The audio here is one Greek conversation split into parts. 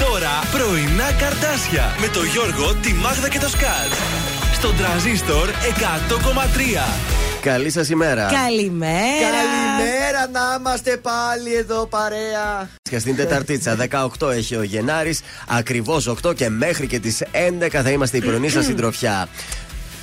τώρα πρωινά καρτάσια με το Γιώργο, τη Μάγδα και το Σκάτ. Στον τραζίστορ 100,3. Καλή σας ημέρα. Καλημέρα. Καλημέρα να είμαστε πάλι εδώ παρέα. Και στην Τεταρτίτσα, 18 έχει ο Γενάρης, ακριβώς 8 και μέχρι και τις 11 θα είμαστε η πρωινή σας συντροφιά.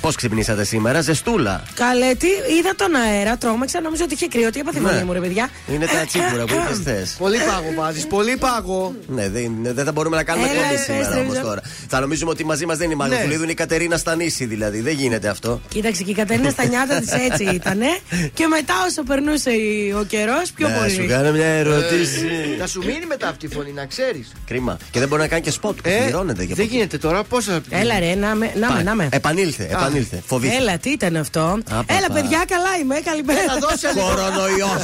Πώς ξυπνήσατε σήμερα, ζεστούλα; Καλέ, τι είδα τον αέρα, τρόμαξα, νόμιζα ότι είχε κρύο. Τι έπαθε Ναι. μου, ρε παιδιά. Είναι τα τσίπουρα που είπες χθες. Πολύ πάγο βάζεις, πολύ πάγο. Ναι, δεν, δεν θα μπορούμε να κάνουμε Έλα, εκπομπή ρε, σήμερα στρέψε. όμως τώρα. Θα νομίζουμε ότι μαζί μας δεν είναι η Μάγδα Ναι. Βουλίδου, είναι η Κατερίνα Στανίση δηλαδή. Δεν γίνεται αυτό. Κοίταξε και η Κατερίνα στα νιάτα της έτσι ήτανε. Και μετά όσο περνούσε η- ο καιρός, πιο Να σου πολύ. κάνω μια ερώτηση. Να σου μείνει μετά αυτή η φωνή, να ξέρεις. Κρίμα. Και δεν μπορεί να κάνει και σποτ που πληρώνεται και δεν γίνεται τώρα, πόσα. Έλα ρε, να με, να με, να με. Επανήλθε, επανήλθε. Φοβήθηκα. Έλα, τι ήταν αυτό; Απαπα. Έλα, παιδιά, καλά είμαι. Καλημέρα. Έλα, δώσε λίγο. Κορονοϊός.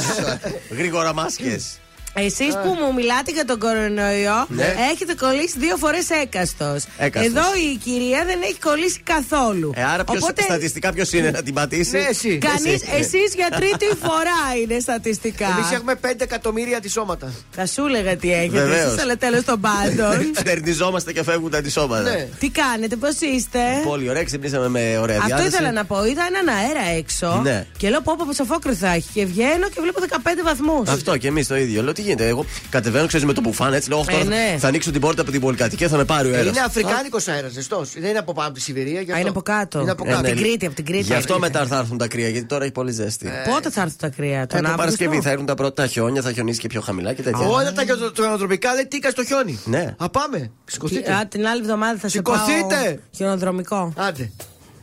Γρήγορα μάσκες. Εσείς που μου μιλάτε για τον κορονοϊό, Ναι. έχετε κολλήσει δύο φορές έκαστος. Έκαστος. Εδώ η κυρία δεν έχει κολλήσει καθόλου. Ε, άρα ποιος, Οπότε στατιστικά ποιος είναι να την πατήσεις; Ναι, εσύ. κανεί, Εσύ. εσείς για τρίτη φορά είναι στατιστικά. Εμείς έχουμε 5 εκατομμύρια αντισώματα. Θα σου έλεγα τι έχετε Βεβαίως. εσείς, αλλά τέλος των πάντων. Στερνιζόμαστε και φεύγουν τα αντισώματα. Ναι. τι κάνετε, πώς είστε; Πολύ ωραία, ξυπνήσαμε με ωραία Αυτό διάθεση. ήθελα να πω. Είδα έναν αέρα έξω Ναι. και λέω πω πω σοφόκρη θα έχει. Και βγαίνω και βλέπω 15 βαθμούς. Αυτό και εμείς το ίδιο. Λέω τι γίνεται. Εγώ κατεβαίνω, ξέρεις με το μπουφάν έτσι. Λέω, «Ωχ, τώρα Ε, ναι. θα ανοίξω την πόρτα από την πολυκατοικία, θα με πάρει ο αέρας. Είναι αφρικάνικος αέρας, ζεστός. Δεν είναι από πάνω από τη Σιβηρία. γι' Α, αυτό. είναι από κάτω. Είναι από Ε, κάτω. ναι. την Κρήτη, από την Κρήτη. Γι' αυτό μετά θα έρθουν τα κρύα, γιατί τώρα έχει πολύ ζέστη. Ε, Πότε θα έρθουν τα κρύα, Ε, τον το Αύγουστο; Παρασκευή θα έρθουν τα πρώτα χιόνια, θα χιονίσει και πιο χαμηλά και τέτοια. Όλα τα γεωτροπικά λέει τίκα στο χιόνι. Ναι. Α, πάμε. Σηκωθείτε. Α, την άλλη εβδομάδα θα σε Σηκωθείτε. πάω χιονοδρομικό. Άντε.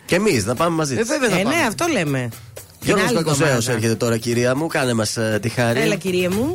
Και εμείς να πάμε μαζί. Ε, βέβαια να Ε, πάμε. ναι, αυτό λέμε. Την Γιώργος άλλη Κακοσέος εβδομάδα. έρχεται τώρα, κυρία μου. Κάνε μας τη χάρη. Έλα, κυρία μου.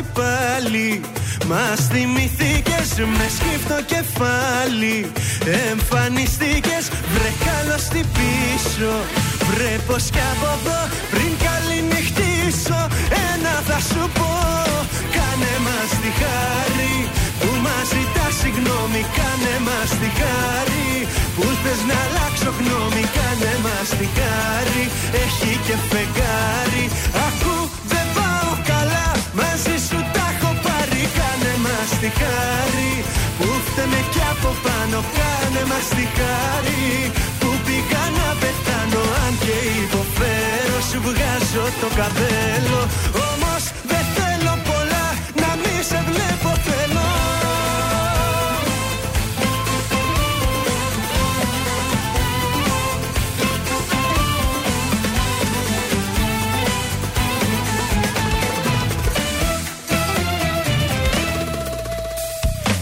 καλώς τι πάλι. Μας θυμηθήκες με σκύφτο κεφάλι. Εμφανιστήκες βρε καλώς τι πίσω. Βρε πως κι από εδώ πριν καληνυχτήσω. Ένα θα σου πω Κάνε μας τη χάρη. Που μας ζητάς συγγνώμη Κάνε μας τη χάρη. Που θες να αλλάξω γνώμη Κάνε μας τη χάρη. Έχει και φεγγάρι Ακού τη χάρη που φταίμε κι από πάνω Κάνε μας τη χάρη που πήγα να πεθάνω Αν και υποφέρω σου βγάζω το καπέλο. Όμως δεν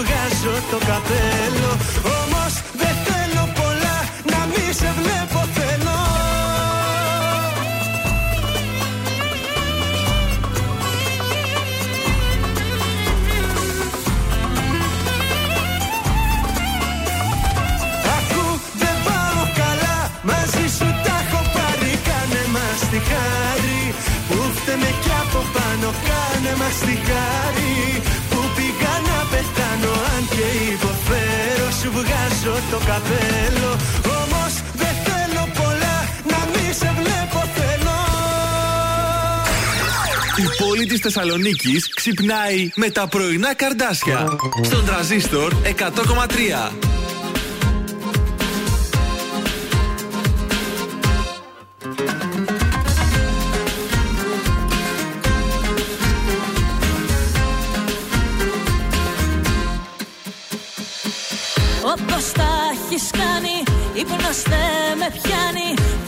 βγάζω το καπέλο Όμως δεν θέλω πολλά να μη σε βλέπω θέλω. Ακού δεν πάω καλά μαζί σου τα έχω πάρει κάνε μας τη χάρη. Που φταίμε κι από πάνω κάνε μας τη χάρη. Το καπέλο Όμως δεν θέλω πολλά να μη σε βλέπω θέλω. Η πόλη της Θεσσαλονίκης ξυπνάει με τα πρωινά καρδάσια. Στον τραζίστορ 100,3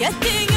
πιάνει Γιατί νιώθω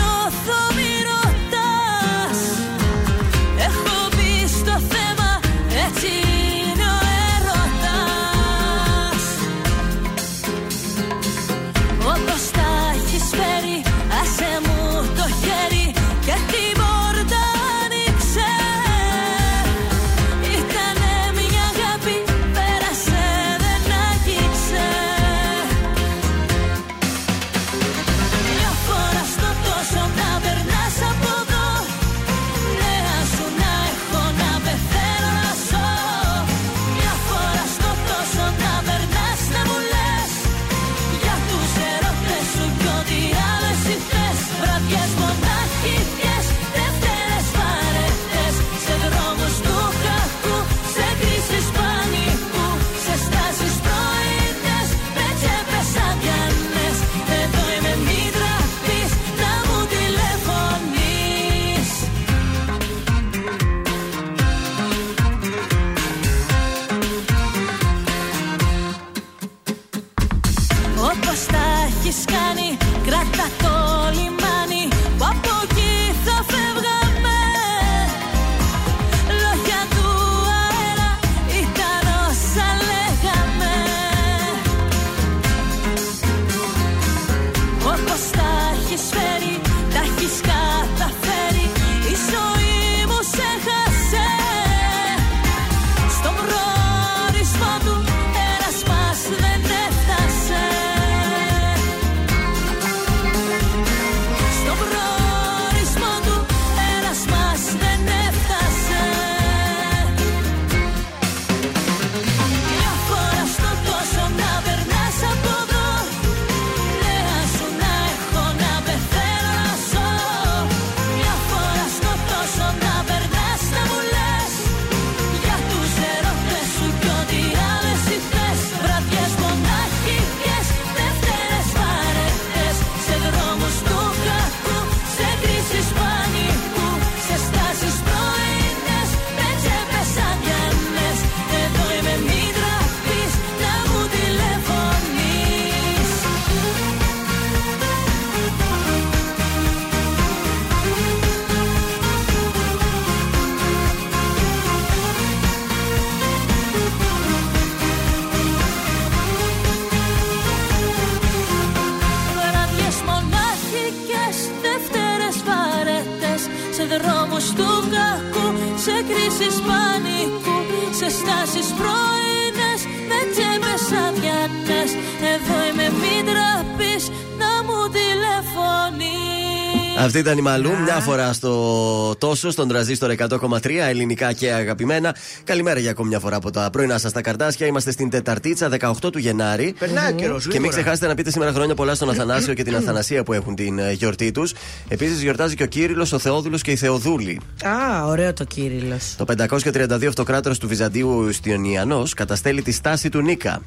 Αυτή ήταν η Μαλού, μια φορά στο τόσο, στον τραζίστορ 100,3, ελληνικά και αγαπημένα. Καλημέρα για ακόμη μια φορά από τα πρωινά σας τα καρτάσια. Είμαστε στην Τεταρτίτσα, 18 του Γενάρη. Περνάει ο καιρός. Και μην ξεχάσετε να πείτε σήμερα χρόνια πολλά στον Αθανάσιο και την Αθανασία που έχουν την ε, γιορτή τους. Επίσης γιορτάζει και ο Κύριλο, ο Θεόδουλος και η Θεοδούλη. Α, ωραίο το Κύριλλος. Το 532 αυτοκράτορας του Βυζαντίου Ιστιονιανό καταστέλει τη στάση του Νίκα.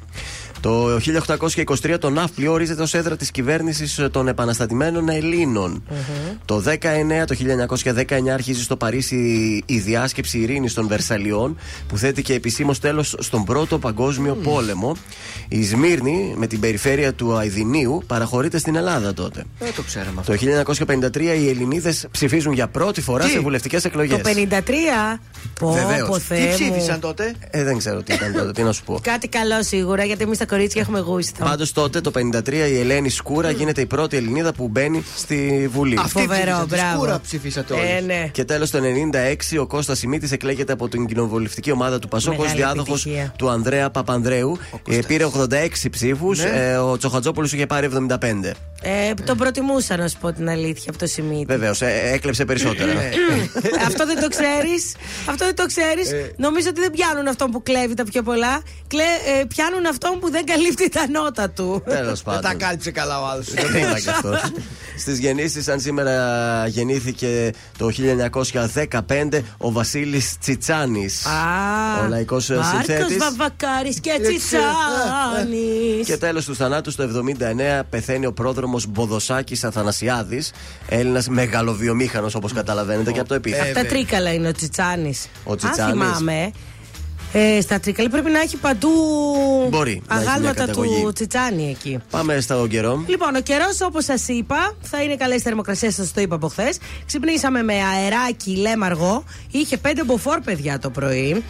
Το 1823 το Ναύπλιο ορίζεται ως έδρα της κυβέρνησης των επαναστατημένων Ελλήνων. Το 19, το 1919 αρχίζει στο Παρίσι η διάσκεψη ειρήνης των Βερσαλιών που θέτει και επισήμως τέλος στον Πρώτο Παγκόσμιο Πόλεμο. Η Σμύρνη με την περιφέρεια του Αιδινίου παραχωρείται στην Ελλάδα τότε. Δεν το ξέραμε αυτό. Το 1953 οι Ελληνίδες ψηφίζουν για πρώτη φορά Τι; σε βουλευτικές εκλογές. Το 53. Πω, Βεβαίως. πω, Τι Θεέ Τι μου. ψήφισαν τότε; Ε, δεν ξέρω τι ήταν τότε, τι να σου πω. Κάτι καλό σίγουρα, γιατί εμείς τα κορίτσια έχουμε γούστο. Πάντως τότε το 53 η Ελένη Σκούρα γίνεται η πρώτη Ελληνίδα που μπαίνει στη Βουλή. Αυτή Φοβερό, ψήφισατε, μπράβο. σκούρα ψηφίσατε όλοι. Ε, ναι. Και τέλος το 96 ο Κώστας Σιμίτης εκλέγεται από την κοινοβουλευτική ομάδα του Πασόκ ως Μεγάλη διάδοχος επιτυχία. του Ανδρέα Παπανδρέου. Ε, πήρε 86 ψήφους. Ναι. ο Τσοχατζόπουλος είχε πάρει 75. Ε, τον προτιμούσα να σου πω την αλήθεια από το σημείο. Βεβαίως, έκλεψε περισσότερα. αυτό δεν το ξέρεις. Αυτό δεν το ξέρεις. Ε. Νομίζω ότι δεν πιάνουν αυτόν που κλέβει τα πιο πολλά. Κλε, ε, πιάνουν αυτόν που δεν καλύπτει τα νότα του. Τέλος Δεν τα πάντων. κάλυψε καλά ο άλλος. Δεν είναι και αυτός. Στις γεννήσεις, αν σήμερα γεννήθηκε το 1915 ο Βασίλης Τσιτσάνης. Α, Ο λαϊκός, ε, Μάρκος συνθέτης. Βαβακάρης και Τσιτσάνης Και τέλος του θανάτου, το 79 πεθαίνει ο πρόδρομος Μποδοσάκης Αθανασιάδης, Έλληνας μεγαλοβιομήχανος όπως καταλαβαίνετε και από το επίθετο. Αυτά τρίκαλα είναι ο Τσιτσάνης Ο Τσιτσάνης. Αν θυμάμαι ε, Στα τρίκαλα πρέπει να έχει παντού Μπορεί να έχει μια Αγάλματα καταγωγή. του Τσιτσάνη εκεί Πάμε στο καιρό. Λοιπόν, ο καιρός, όπως σας είπα, θα είναι καλές θερμοκρασίες, σας το είπα από χθες. Ξυπνήσαμε με αεράκι, λέμαργο. Είχε 5 μποφόρ, παιδιά, το πρωί.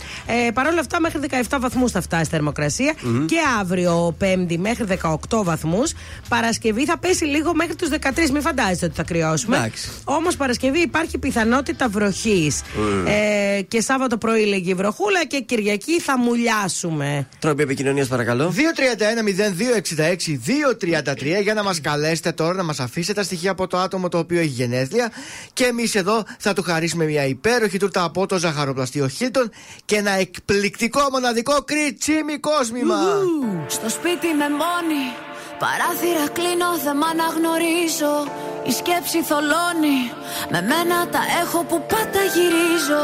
Ε, Παρ' όλα αυτά, μέχρι 17 βαθμούς θα φτάσει η θερμοκρασια Και αύριο, Πέμπτη, μέχρι 18 βαθμούς. Παρασκευή θα πέσει λίγο μέχρι τους 13. Μην φαντάζεστε ότι θα κρυώσουμε. Εντάξει. Όμως, Παρασκευή υπάρχει πιθανότητα βροχής. Ε, και Σάββατο πρωί λέγει βροχούλα και Κυριακή θα μουλιάσουμε. Τρόποι επικοινωνίας, παρακαλώ. 231-0266-233 για να μας καλέσετε τώρα να μας αφήσετε τα στοιχεία από το άτομο το οποίο έχει γενέθλια. Και εμείς εδώ θα του χαρίσουμε μια υπέροχη τούρτα από το ζαχαροπλαστείο Χίλτον και ένα εκπληκτικό μοναδικό κριτσίμι κόσμημα. Στο σπίτι με μόνη Παράθυρα κλείνω, δεν μ' αναγνωρίζω Η σκέψη θολώνει Με μένα τα έχω που πάντα γυρίζω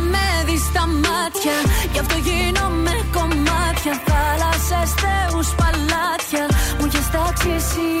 με δει στα μάτια. Γι' αυτό γίνομαι κομμάτια. Θάλασσες, θεούς, παλάτια. Μου έχεις τάξει εσύ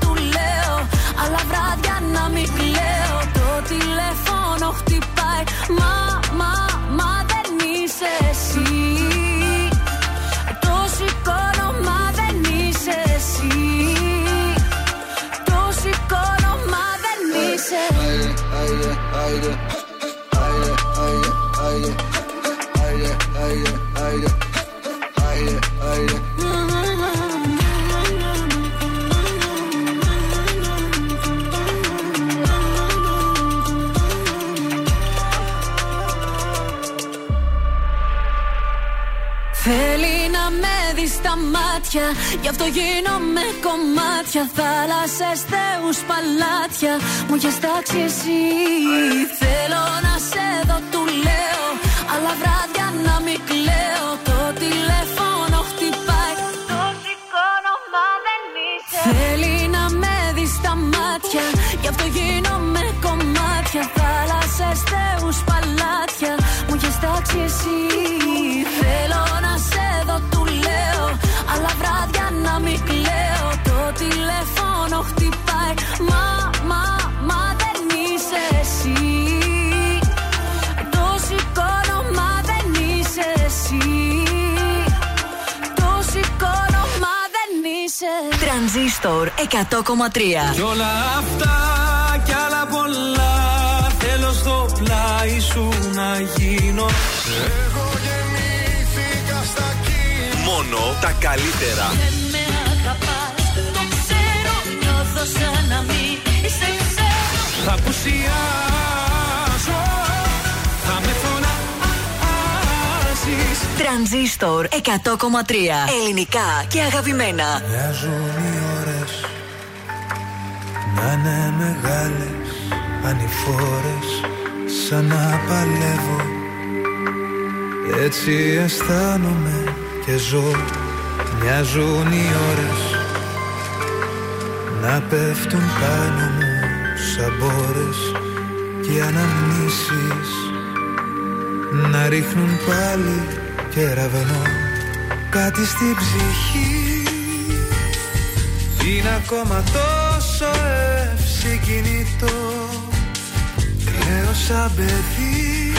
Μα, μα, μα δεν είσαι εσύ Το σηκώνω, μα δεν είσαι εσύ Το σηκώνω, μα δεν είσαι Θέλει να με δει στα μάτια Γι' αυτό γίνομαι κομμάτια. Θάλασσες, θεούς, παλάτια Μου έχεις τάξει εσύ. Θέλω να σε δω, του λέω Αλλά βράδια να μην κλαίω. Το τηλέφωνο χτυπάει. Το σηκώνω, μα δεν είσαι. Θέλει να με δει στα μάτια Γι' αυτό γίνομαι κομμάτια. Θάλασσες, θεούς, παλάτια Μου έχεις τάξει εσύ. Θέλω Τρανζίστορ 100,3 Κι όλα αυτά κι άλλα πολλά. Θέλω στο πλάι σου να γίνω. Εγώ γεννήθηκα στα κύματα Μόνο τα καλύτερα. Δεν με αγαπάς, το ξέρω. Νιώθω σαν να μην σε ξέρω Θα πουσιάσω Τρανζίστορ 100,3. Ελληνικά και αγαπημένα. Μοιάζουν οι ώρες να είναι μεγάλες ανηφόρες σαν να παλεύω έτσι αισθάνομαι και ζω Μοιάζουν οι ώρες να πέφτουν πάνω μου σαν μπόρες και οι αναμνήσεις να ρίχνουν πάλι κεραυνό κάτι στην ψυχή. Είναι ακόμα τόσο ευσυγκινητό Κλαίω σαν παιδί.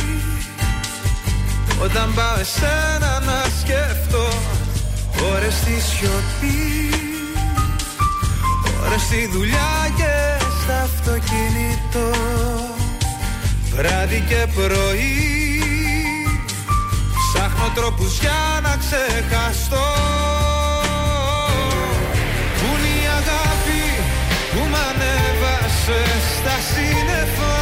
Όταν πάω εσένα να σκέφτω Ώρες στη σιωπή. Ώρες στη δουλειά και στα αυτοκίνητο Βράδυ και πρωί Ψάχνω τρόπους για να ξεχαστώ. Πού είναι η αγάπη που μ' ανέβασες στα σύννεφα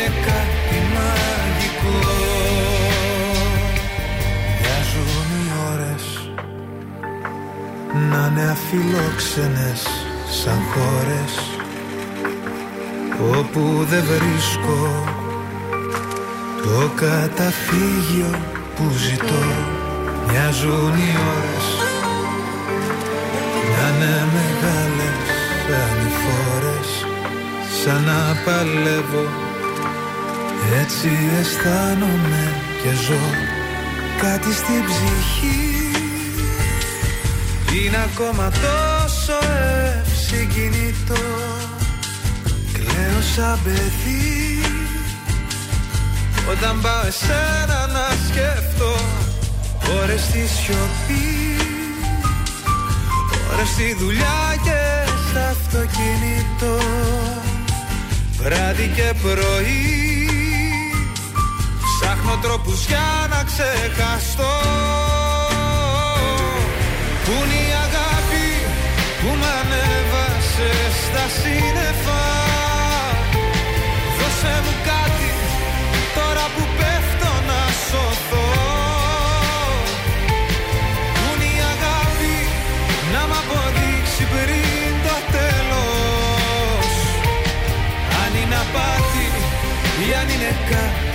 είναι κάτι μαγικό. Μοιάζουν οι ώρες να είναι αφιλόξενες σαν χώρες. Όπου δεν βρίσκω το καταφύγιο που ζητώ. Μοιάζουν οι ώρες να είναι μεγάλες ανηφόρες σαν να παλεύω έτσι αισθάνομαι και ζω κάτι στην ψυχή. Είναι ακόμα τόσο ευσυγκινητό. Κλαίω σαν παιδί. Όταν πάω εσένα να σκέφτω Ώρες στη σιωπή. Ώρες στη δουλειά και στα αυτοκίνητο. Βράδυ και πρωί Ψάχνω τρόπους για να ξεχαστώ. Πού είναι η αγάπη που μ' ανέβασε στα σύννεφα. Δώσε μου κάτι τώρα που πέφτω να σωθώ. Πού είναι η αγάπη να μ' αποδείξει πριν το τέλος. Αν είναι απάτη ή αν είναι κάτι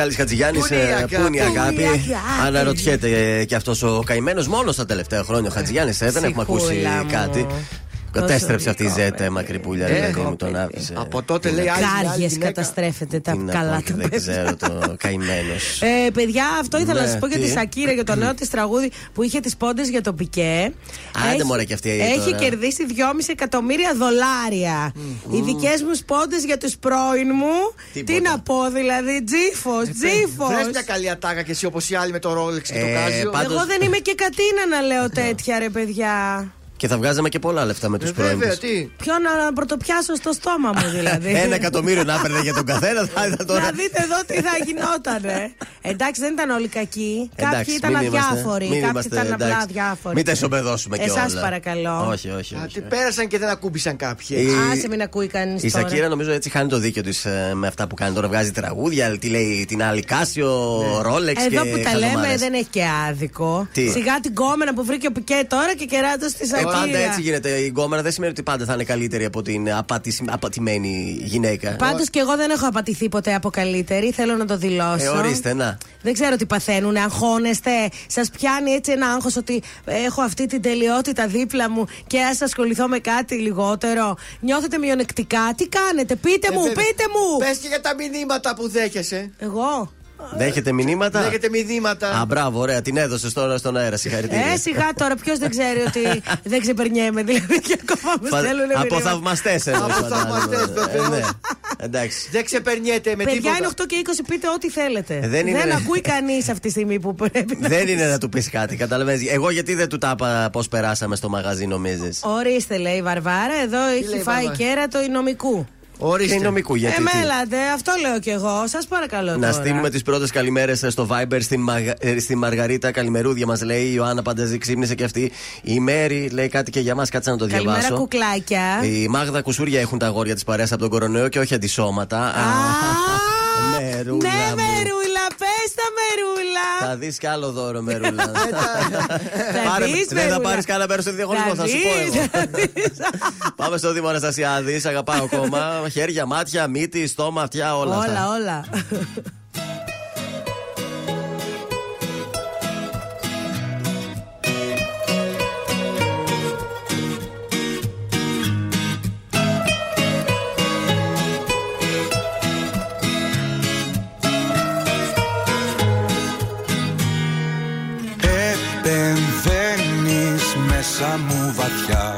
αγάπη Μιχάλης Χατζηγιάννης, Πού είναι η ε, αγάπη; πού είναι η Πού είναι η αγάπη; αγάπη; Αναρωτιέται ε, και αυτός ο καημένος μόνος τα τελευταία χρόνια. Ο Χατζηγιάννης, ε, δεν έχουμε ακούσει Ψυχούλα μου. κάτι. Τόσο Κατέστρεψε αυτή η γλυκό, ζέτα, παιδί. μακρυπούλια, Ε, ρε παιδί μου, εγώ, τον παιδί. άφησε. Από τότε Τι λέει να- άλλη Κάργες γυναίκα. καταστρέφεται τα τι να καλά πω και του Δεν παιδιά. ξέρω το καημένος. Ε, παιδιά, αυτό ήθελα Ναι, να σας πω για τι; τη Σακύρα, για το νέο της τραγούδι που είχε τις πόντες για το πικέ. Άντε, Έχει- μωρέ, και αυτή Έχει τώρα. κερδίσει 2,5 εκατομμύρια δολάρια. Οι δικές μου πόντες για τους πρώην μου. Τίποτα. Τι να πω, δηλαδή, τζίφος, τζίφος. Βρες μια καλή ατάκα και εσύ όπως οι άλλοι με το Rolex και το Ε, Casio. πάντως- Εγώ δεν είμαι και κατίνα να λέω τέτοια, ρε παιδιά. Και θα βγάζαμε και πολλά λεφτά με τους Ε, πρώην. βέβαια, της. τι; Ποιο να πρωτοπιάσω στο στόμα μου δηλαδή; Ένα εκατομμύριο να έπαιρνε για τον καθένα, θα ήταν τώρα. Να δείτε εδώ τι θα γινότανε. Εντάξει, δεν ήταν όλοι κακοί. Εντάξει, Κάποιοι ήταν μην είμαστε- αδιάφοροι. μην Κάποιοι είμαστε, ήταν απλά εντάξει. αδιάφοροι. Μην τα ισοπεδώσουμε κιόλας. Εσάς παρακαλώ. Όχι, όχι. όχι. Τι πέρασαν και δεν ακούμπησαν κάποιοι. Η- Άσε μην ακούει κανείς Η τώρα. Σακύρα νομίζω έτσι χάνει το δίκιο της με αυτά που κάνει τώρα. Βγάζει τραγούδια, τι λέει την άλλη Κάσιο, Ρόλεξ και Εδώ που τα λέμε χαζομάρες. δεν έχει και άδικο. Τι; Σιγά την κόμενα που βρήκε ο Πικέ τώρα και κεράτος στη Ε, Σακύρα. Πάντα έτσι γίνεται. Η γκόμενα δεν σημαίνει ότι πάντα θα είναι καλύτερη από την απατη- απατημένη γυναίκα. Πάντως και εγώ δεν έχω απατηθεί ποτέ από καλύτερη. Θέλω να το δηλώσω. Ε, ορίστε, να. Δεν ξέρω τι παθαίνουν. Αγχώνεστε. Σας πιάνει έτσι ένα άγχος ότι έχω αυτή την τελειότητα δίπλα μου και ας ασχοληθώ με κάτι λιγότερο. Νιώθετε μειονεκτικά. Τι κάνετε, πείτε μου, πείτε μου. Πες και για τα μηνύματα που δέχεσαι. Εγώ; Δέχεται μηνύματα; Δέχεται μηνύματα. Α, μπράβο, ωραία, την έδωσες τώρα στον αέρα. Συγχαρητήρια. Ε, σιγά τώρα, ποιος δεν ξέρει ότι δεν ξεπερνιέμαι. Δηλαδή και ακόμα μου Φα- στέλνουν μηνύματα. Από θαυμαστέ εδώ. Από θαυμαστές, φαντάζομαι. βεβαίως. Ε, ναι. Εντάξει. Δεν ξεπερνιέται με Παιδιά τίποτα. είναι 8 και 20, πείτε ό,τι θέλετε. Ε, δεν είναι- ακούει κανείς αυτή τη στιγμή που πρέπει να. Δεν είναι να του πεις κάτι, καταλαβαίνεις. Εγώ γιατί δεν του τα είπα πώς περάσαμε στο μαγαζί, νομίζεις; Ορίστε, λέει η Βαρβάρα, εδώ έχει λέει η φάει Βαρβάρα; κέρατο η νομικού. Ορίστε. Και νομικού, γιατί. ε, τι; μέλατε, αυτό λέω κι εγώ. Σας παρακαλώ Να τώρα. στείλουμε τις πρώτες καλημέρες στο Viber στην, Μαγα... ε, στη Μαργαρίτα Καλημερούδια μας λέει. Η Ιωάννα Πανταζή ξύπνησε και αυτή. Η Μέρη λέει κάτι και για μας, κάτσε να το Καλημέρα, διαβάσω. κουκλάκια. Η Μάγδα Κουσούρια έχουν τα αγόρια της παρέας από τον κορονοϊό και όχι αντισώματα. Α, Μερούλα Ναι, μερούλα. Θα δεις κι άλλο δώρο, Μερούλα. Θα Πάρε- δεις, Δεν θα μερούλα. πάρεις κανένα μέρος στο διαγωνισμό, θα σου πω δεις, εγώ. θα δεις. Πάμε στο Δήμο Αναστασιάδης, αγαπάω ακόμα. Χέρια, μάτια, μύτη, στόμα, αυτιά, όλα αυτά. Όλα, όλα. Μέσα μου βαθιά.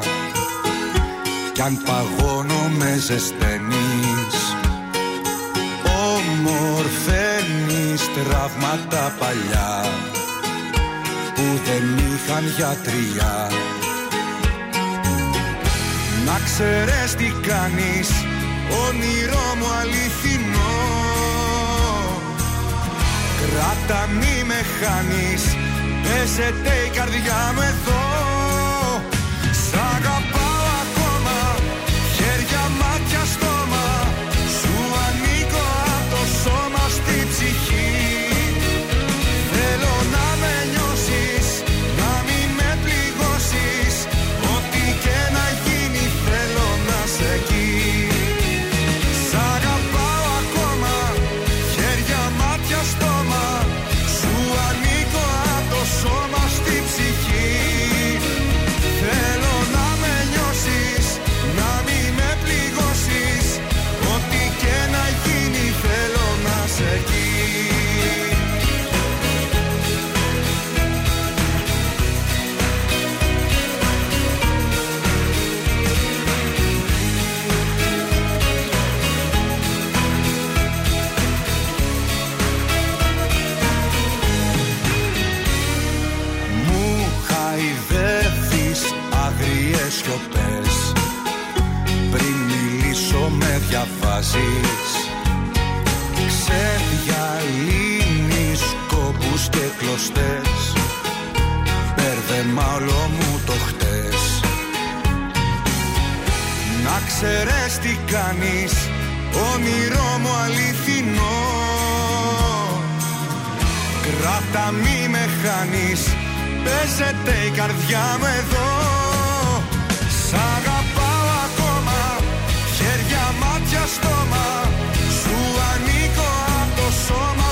Κι αν παγώνω με ζεσταίνεις. Ομορφαίνεις τραύματα παλιά Που δεν είχαν γιατριά. Να ξέρεις τι κάνεις Όνειρό μου αληθινό. Κράτα μη με χάνεις Πέσετε η καρδιά μου εδώ Σ' διαβάζεις Ξεδιαλύνεις κόπους και κλωστές. Μπέρδεμα όλο μου το χτες. Να ξέρεις τι κάνεις Όνειρό μου αληθινό. Κράτα μη με χάνεις Παίζεται η καρδιά μου εδώ στόμα. Σου ανήκω από το σώμα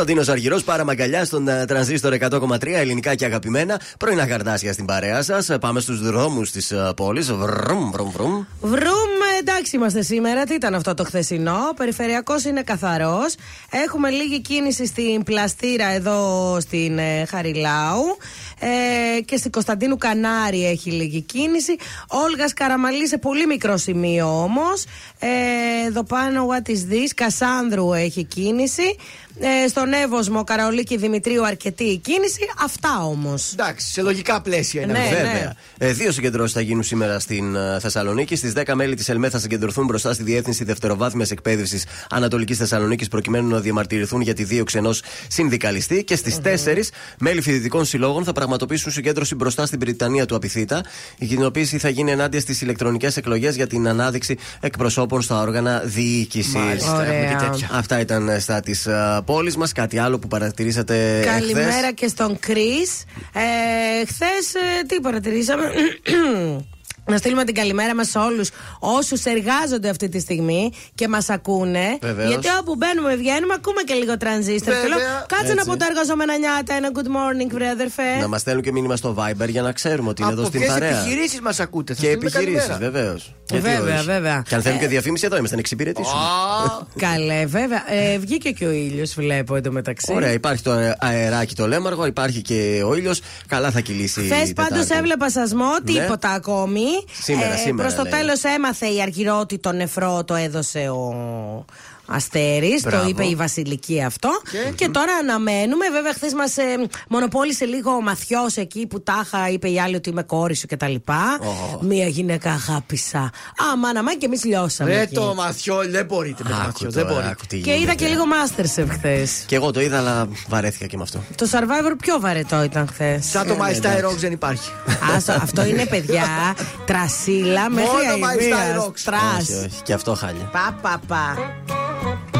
Κωνσταντίνος Αργυρός, πάρα μαγκαλιά στον ε, τρανζίστορ 100,3 ελληνικά και αγαπημένα. Πρωινά καρτάσια στην παρέα σας. Πάμε στους δρόμους της πόλης. Βρουμ, βρουμ, βρουμ. Βρούμε, εντάξει είμαστε σήμερα. Τι ήταν αυτό το χθεσινό; Περιφερειακός είναι καθαρός. Έχουμε λίγη κίνηση στην πλαστήρα εδώ στην ε, Χαριλάου. Ε, και στην Κωνσταντίνου Κανάρη έχει λίγη κίνηση. Όλγας Καραμαλή σε πολύ μικρό σημείο όμως. Ε, εδώ πάνω, what is this? Κασάνδρου έχει κίνηση. Ε, στον Εύωσμο, Καραολίκη Δημητρίου, αρκετή η κίνηση. Αυτά όμως. Εντάξει, σε λογικά πλαίσια είναι Ναι, αυτό. Βέβαια. Ε, δύο συγκεντρώσεις θα γίνουν σήμερα στην ε, Θεσσαλονίκη. Στις 10 μέλη της ΕΛΜΕ θα συγκεντρωθούν μπροστά στη Διεύθυνση Δευτεροβάθμιας Εκπαίδευσης Ανατολικής Θεσσαλονίκης προκειμένου να διαμαρτυρηθούν για τη δίωξη ενός συνδικαλιστή. Και στις 4 μέλη φοιτητικών συλλόγων θα πραγματοποιήσουν συγκέντρωση μπροστά στην Βρυτανία του Απιθύτα. Η κοινοποίηση θα γίνει ενάντια στις ηλεκτρονικές εκλογές για την ανάδειξη εκπροσώπων στα όργανα διοίκησης. Μάλιστα, έχουμε και Ωραία. τέτοια. Αυτά ήταν ε, στα της πόλης μας. Κάτι άλλο που παρατηρήσατε. Καλημέρα εχθές; και στον Κρι. Ε, Χθες τι παρατηρήσαμε; Να στείλουμε την καλημέρα μας σε όλους όσους εργάζονται αυτή τη στιγμή και μας ακούνε. Βεβαίως. Γιατί όπου μπαίνουμε, βγαίνουμε, ακούμε και λίγο τρανζίστορ. Βέβαια. Και λέω, Κάτσε να Έτσι. πω τα εργαζόμενα νιάτα. Ένα good morning, βρε αδερφέ. Να μας στέλνουν και μήνυμα στο Viber για να ξέρουμε ότι είναι εδώ Από στην ποιες παρέα. επιχειρήσεις μας ακούτε, θα Και στείλουμε επιχειρήσεις, καλημέρα. βεβαίως. Βέβαια, βέβαια. Και αν θέλουν και διαφήμιση, εδώ είμαστε να εξυπηρετήσουμε. Καλέ, βέβαια. Ε, βγήκε και ο ήλιος, βλέπω εντωμεταξύ. Ωραία, υπάρχει το αεράκι το λέμαργο, υπάρχει και ο ήλιος. Καλά θα κυλήσει. η Χθες πάντως Τετάρτη. έβλεπα σασμό, τίποτα ακόμη. Σήμερα, σήμερα, Προς το λέει. τέλος έμαθε η αργυρώτη το νεφρό, το έδωσε ο. Αστέρη. Το Μπράβο. είπε η Βασιλική αυτό. Και, τώρα αναμένουμε. Βέβαια, χθες μας ε, μονοπόλησε λίγο ο Μαθιός εκεί που τάχα είπε η άλλη ότι είμαι κόρη σου κτλ. Μία γυναίκα αγάπησα. Αμάν, αμάν και εμείς λιώσαμε. Ρε εκεί. το μαθιό, δεν μπορείτε με το Άκου μαθιό. Δεν τώρα, μπορείτε. άκου τι Και είδα γίνεται. και λίγο Masterchef χθες. Και εγώ το είδα, αλλά βαρέθηκα και με αυτό. Το Survivor πιο βαρετό ήταν χθες. Σαν το My Style Rocks δεν υπάρχει. αυτό είναι παιδιά. Τρασίλα μέχρι Μόνο My Style αηδίας. Rocks. Τρας. Όχι, όχι. Και αυτό χάλια. Πα, πα, πα. Μην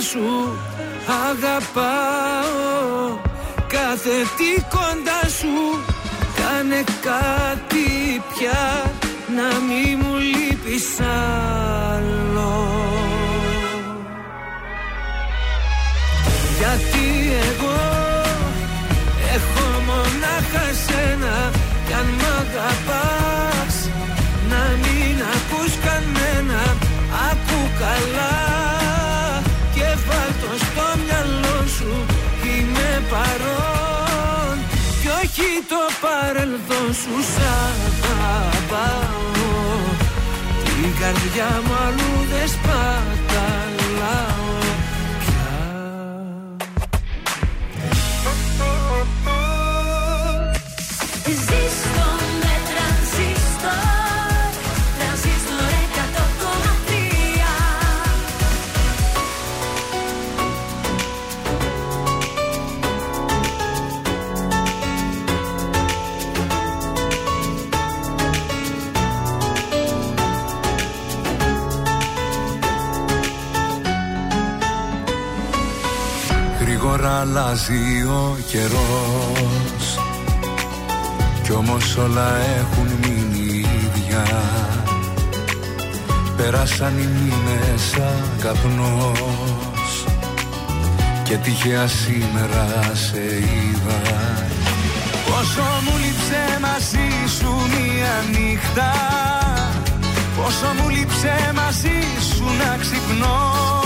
σου Αγαπάω. Κάθε τι κοντά σου Κάνε κάτι πια να μη μου λείπεις άλλο παρελθόν σου Σ' αγαπάω. Την καρδιά μου αλλού δεν σπαταλάω αλλάζει ο καιρός. Κι όμως όλα έχουν μείνει ίδια. Πέρασαν οι μήνες σαν καπνός Και τυχαία σήμερα σε είδα. Πόσο μου λείψε μαζί σου μία νύχτα. Πόσο μου λείψε λείψε μαζί σου να ξυπνώ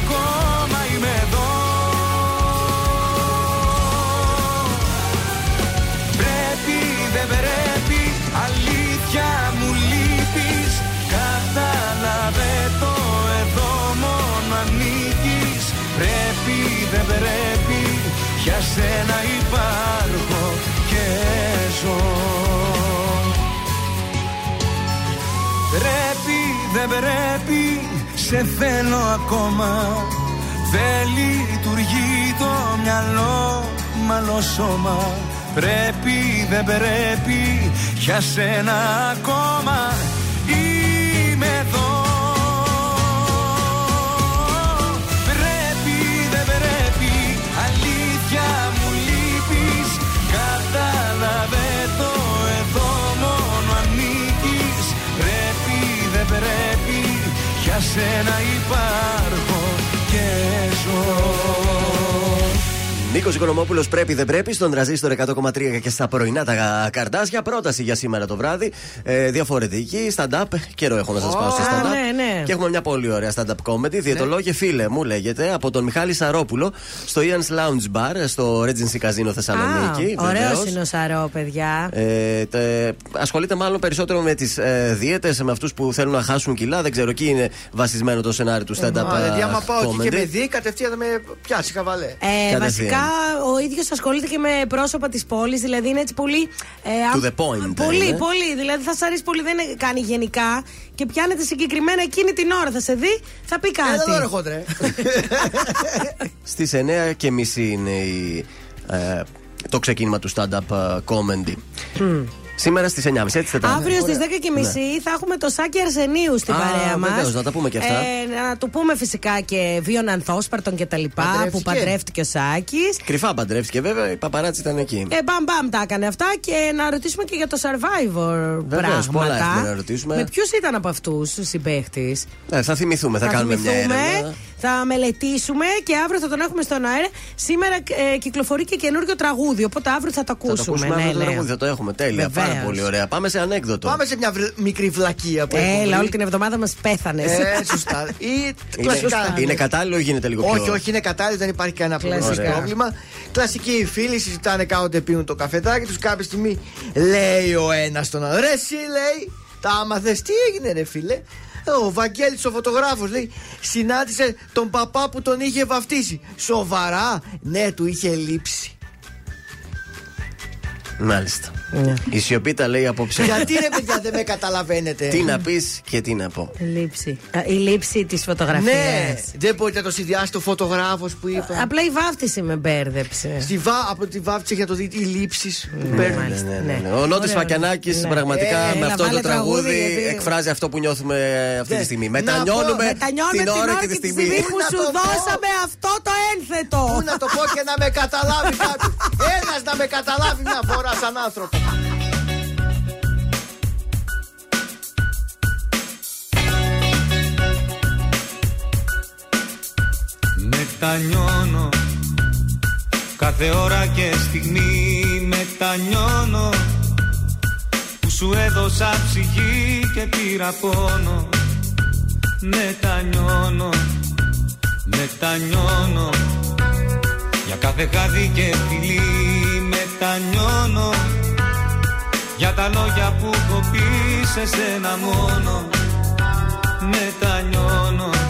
δεν πρέπει για σένα υπάρχω και ζω. Πρέπει δεν πρέπει σε θέλω ακόμα. Δεν λειτουργεί το μυαλό μάλλον σώμα. Πρέπει δεν πρέπει για σένα ακόμα σένα υπάρχω και ζω Νίκος Οικονομόπουλος πρέπει δεν πρέπει στον τραζίστορ 100,3 και στα πρωινά τα καρτάσια. Πρόταση για σήμερα το βράδυ. Ε, διαφορετική, stand-up. Καιρό έχω να σας πάω στο stand-up. ναι, ναι. Και έχουμε μια πολύ ωραία stand-up comedy. Διαιτολόγε φίλε μου λέγεται από τον Μιχάλη Σαρόπουλο στο Ian's Lounge Bar στο Regency Casino Θεσσαλονίκη. Ωραίος βεβαίως. είναι ο Σαρό, παιδιά. Ε, τε- ασχολείται μάλλον περισσότερο με τις ε, δίαιτες, με αυτούς που θέλουν να χάσουν κιλά. Δεν ξέρω, εκεί είναι βασισμένο το σενάριο του stand-up. Μα, Δηλαδή, άμα πάω εκεί comedy. και με δει, κατευθείαν θα με πιάσει χαβαλέ. Ε, Κατευθείαν. βασικά ο ίδιος ασχολείται και με πρόσωπα της πόλης, δηλαδή είναι έτσι πολύ. Ε, To αμ- the point, Πολύ, είναι. πολύ. Δηλαδή θα σα αρέσει πολύ, δεν είναι- κάνει γενικά και πιάνεται συγκεκριμένα εκείνη την ώρα. Θα σε δει, θα πει κάτι. Έλα εδώ ρε χόντρε. Στις 9 και μισή είναι η, ε, το ξεκίνημα του stand-up ε, comedy. Σήμερα στις 9.30 έτσι Τετάρτη. Αύριο στις Ωραία. 10 και μισή θα έχουμε το Σάκη Αρσενίου στην Α, παρέα μας. βεβαίως, να τα πούμε και αυτά. να του πούμε φυσικά και βίων ανθόσπαρτων και τα λοιπά που Παντρεύτηκε. παντρεύτηκε ο Σάκης. Κρυφά παντρεύτηκε βέβαια, η παπαράτσι ήταν εκεί. Ε, μπαμ μπαμ τα έκανε αυτά και να ρωτήσουμε και για το Survivor Βεβαίως, πολλά πράγματα. έχουμε να ρωτήσουμε. Με ποιους ήταν από αυτούς συμπαίχτη. Ε, θα θυμηθούμε, θα, κάνουμε μια έρευνα. Θα μελετήσουμε και αύριο θα τον έχουμε στον αέρα. Σήμερα ε, κυκλοφορεί και καινούριο τραγούδι, οπότε αύριο θα το Θα ακούσουμε. το ακούσουμε αύριο ναι, το ναι. τραγούδι, θα το έχουμε. Τέλεια, πάρα Βεβαίως. πολύ ωραία. Πάμε σε ανέκδοτο. Πάμε σε μια βρ- μικρή βλακεία που έχουμε Έλα, βρει. όλη την εβδομάδα μας πέθανε. Ε, σωστά. Ή Είναι, κλασικά. είναι κατάλληλο ή γίνεται λίγο πιο. Όχι, όχι, είναι κατάλληλο, δεν υπάρχει κανένα πρόβλημα. Κλασικά. πρόβλημα. Κλασικοί φίλοι συζητάνε κάποτε πίνουν το καφετάκι τους. Κάποια στιγμή λέει ο ένας στον άλλο: Ρε, εσύ λέει, τα άμαθες, τι έγινε, ρε φίλε; Ο Βαγγέλης ο φωτογράφος λέει Συνάντησε τον παπά που τον είχε βαφτίσει. Σοβαρά. Ναι του είχε λείψει Μάλιστα. Ναι. Η σιωπή τα λέει απόψε. Γιατί ρε παιδιά δεν με καταλαβαίνετε; τι να πεις και τι να πω. Λήψη. Α, Η λήψη της φωτογραφίας. Ναι, δεν μπορείτε να το συνδυάσετε ο φωτογράφος που είπα. Απλά η βάφτιση με μπέρδεψε. Στη βα... Από τη βάφτιση για το δείτε οι λήψει που Ναι, παίρνουν. ναι, ναι, ναι. ναι. Ο Νότι Ωραίο. Φακιανάκης Ναι. πραγματικά Ε, με έλα, αυτό το βάλε τραγούδι, τραγούδι γιατί- εκφράζει αυτό που νιώθουμε αυτή τη Ναι. στιγμή. Να Μετανιώνουμε πω, Μετανιώνουμε την ώρα και τη στιγμή. που Να σου το πω; δώσαμε αυτό το ένθετο. Πού να το πω και να με καταλάβει κάποιος. Ένας να με καταλάβει μια φορά σαν άνθρωπο. Μετανιώνω. Κάθε ώρα και στιγμή μετανιώνω. Που σου έδωσα ψυχή και πήρα πόνο. Μετανιώνω. Μετανιώνω. Για κάθε χάδι και φιλί μετανιώνω. Για τα λόγια που έχω πει σε σένα μόνο Μετανιώνω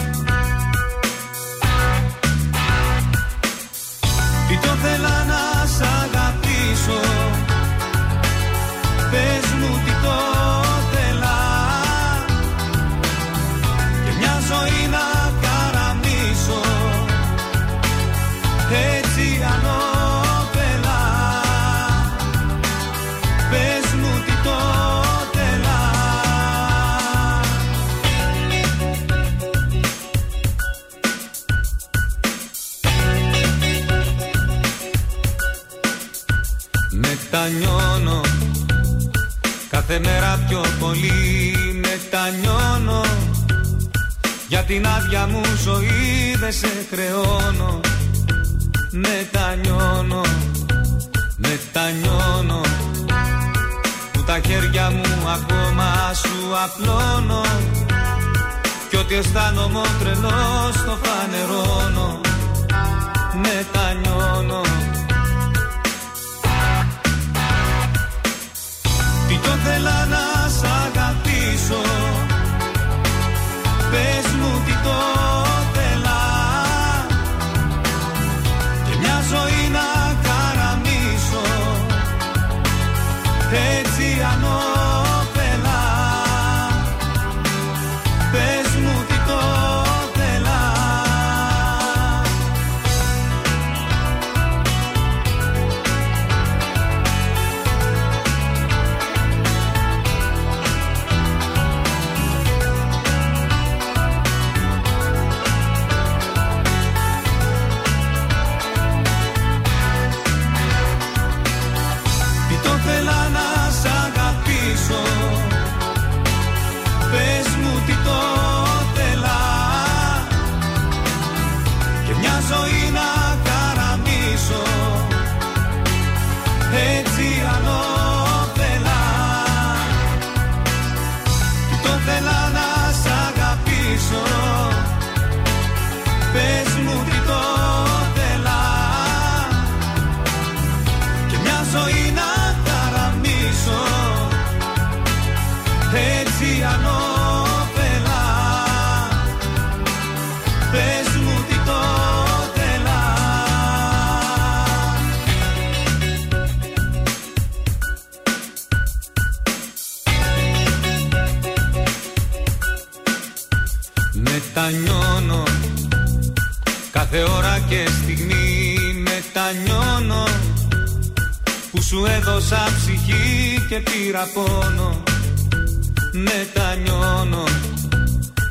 έδωσα ψυχή και πήρα πόνο Μετανιώνω,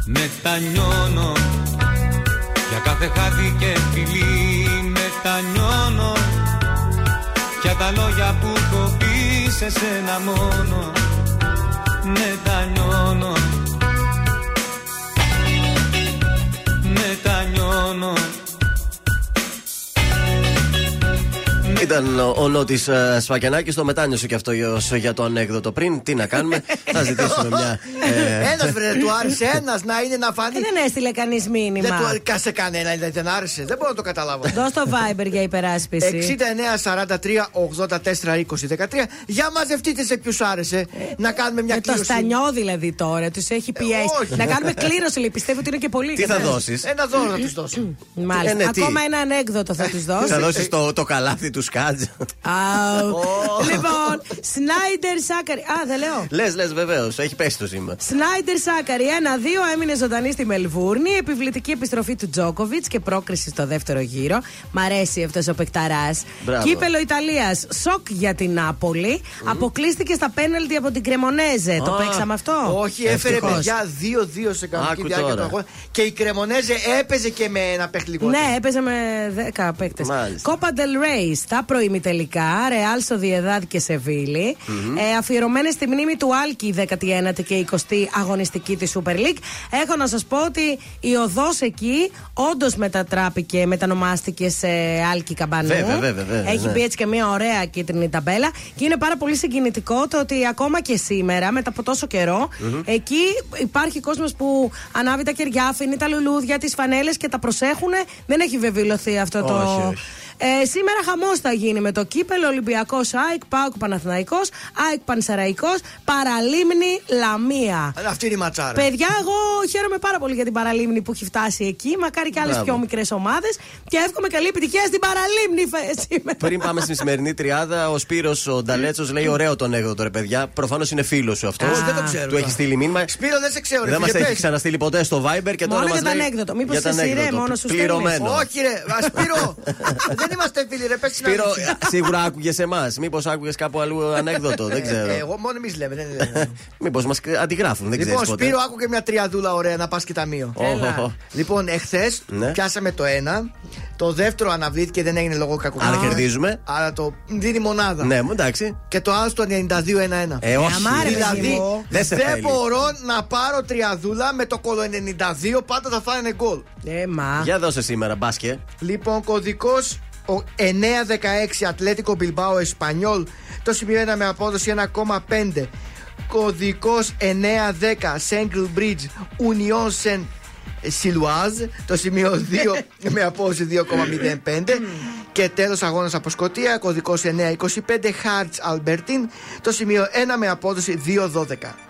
μετανιώνω. Για κάθε χάδι και φιλί μετανιώνω. Για τα λόγια που έχω πει σε σένα μόνο. Μετανιώνω Μετανιώνω Ήταν ο, ο Νότι uh, Σφακιανάκης, το μετάνιωσε και αυτό για, για το ανέκδοτο πριν. Τι να κάνουμε, θα ζητήσουμε μια. Ε, Ένας βρε, του άρεσε ένας να είναι να φανεί. Ε, Δεν έστειλε κανείς Δεν μήνυμα. του άρεσε σε κανένα, δεν δεν άρεσε. Δεν μπορώ να το καταλάβω. Δώσ' το Viber για υπεράσπιση. 69 43 84 20 13. Για μαζευτείτε σε ποιους άρεσε. Να κάνουμε μια Με το κλήρωση. στανιό δηλαδή τώρα, τους έχει πιέσει. όχι. να κάνουμε κλήρωση, λέει. Πιστεύω ότι είναι και πολύ. τι θα δώσεις; Ένα δώρο θα τους δώσω. Μάλιστα. Ε, ναι, τι; Ακόμα ένα ανέκδοτο θα τους δώσω. Θα δώσεις το, το καλάθι του σκάτζ. Αου. Λοιπόν, Σνάιντερ Σάκαρη. Α, δεν λέω. Λες, λες, βεβαίως. Έχει πέσει το σήμα. Σνάιντερ Σάκαρη 1-2 έμεινε ζωντανή στη Μελβούρνη. Επιβλητική επιστροφή του Τζόκοβιτς και πρόκριση στο δεύτερο γύρο. Μ' αρέσει αυτός ο παικταράς. Μπράβο. Κύπελο Ιταλίας. Σοκ για την Νάπολη. Αποκλείστηκε στα πέναλτι από την Κρεμονέζε. Το Α, παίξαμε αυτό; Όχι, έφερε Ευτυχώς. παιδιά 2-2 σε κανονική Άκου διάρκεια τώρα. του αγώνα. Και η Κρεμονέζε έπαιζε και με ένα παίχτη λιγότερο. Ναι, έπαιζε με 10 παίκτες. Μάλιστα. Κόπα Del Rey στα προημιτελικά. Ρεάλ Σοδιεδάδ και σεβιλη Ε, Αφιερωμένες στη μνήμη του Άλκη η 19η και 20η αγωνιστική της Super League. Έχω να σας πω ότι η οδός εκεί όντως μετατράπηκε, μετανομάστηκε σε Άλκη Καμπανού. Βέβαια, βέβαια, βέβαια, Έχει ναι. μπει έτσι και μια ωραία κίτρινη ταμπέλα. Και είναι πάρα πολύ συγκινητικό το ότι ακόμα και σήμερα, μετά από τόσο καιρό, εκεί υπάρχει κόσμος που ανάβει τα κεριά, αφήνει τα λουλούδια, τις φανέλες και τα προσέχουν. Δεν έχει βεβαιωθεί αυτό το. Όχι, όχι. Ε, σήμερα χαμός θα γίνει με το κύπελο Ολυμπιακός ΑΕΚ, ΠΑΟΚ Παναθηναϊκός, ΑΕΚ Πανσεραϊκό, Παραλίμνη Λαμία. Αλλά Αυτή είναι η ματσάρα. Παιδιά, εγώ χαίρομαι πάρα πολύ για την Παραλίμνη που έχει φτάσει εκεί. Μακάρι και άλλες Μπράβο. πιο μικρές ομάδες. Και εύχομαι καλή επιτυχία στην Παραλίμνη φε- σήμερα. Πριν πάμε στην σημερινή τριάδα, ο Σπύρος ο Νταλέτσος λέει: Ωραίο τον έκδοτο, ρε παιδιά. Προφανώς είναι φίλος σου αυτός. Α, δεν το ξέρω. Του έχει στείλει μήνυμα. Σπύρο, δεν σε ξέρω. ρε Δεν μας φίλε, έχεις πες. ξαναστείλει ποτέ στο Viber και τώρα Μόνο μας για τα λέει. ανέκδοτο. Μήπως για τα εσύ, ρε, ανέκδοτο. μόνος σου Πληρωμένο. Όχι, ρε, α, Σπύρο. δεν είμαστε φίλοι, ρε, πες την Σπύρο, αλήθεια. σίγουρα άκουγες εμάς. Μήπως άκουγες κάπου αλλού ανέκδοτο. Δεν Ε, ξέρω. Εγώ μόνο εμείς λέμε. δεν λέμε. Μήπως μας αντιγράφουν. Δεν Λοιπόν, ξέρεις ποτέ. Σπύρο, άκουγε μια τριαδούλα ωραία να πας και ταμείο. Όχο, όχο. Λοιπόν, εχθές Ναι. πιάσαμε το ένα. Το δεύτερο αναβλήθηκε, δεν έγινε λόγω κακοκαιρία. Άρα κερδίζουμε. Άρα το δίνει μονάδα. Ναι, μου εντάξει. Και το άλλο στο 92-1-1. Ε, όχι. αμάρε, παιδί Δηλαδή, μου. Δεν σε δεν θέλει. μπορώ να πάρω τριαδούλα με το κολο 92, πάντα θα φάνε γκολ. Ε, μα. Για δώσε σήμερα, μπάσκε. Λοιπόν, κωδικός 916 Ατλέτικο Μπιλμπάο Εσπανιόλ. Το σημείο 1 με απόδοση 1,5. Κωδικός 910 Σέγγλ Bridge Union Saint Σιλουάζ. Το σημείο 2 με απόδοση 2,05. Και τέλος αγώνας από Σκωτία. Κωδικός 925 Hearts Albertin. Το σημείο 1 με απόδοση 2,12.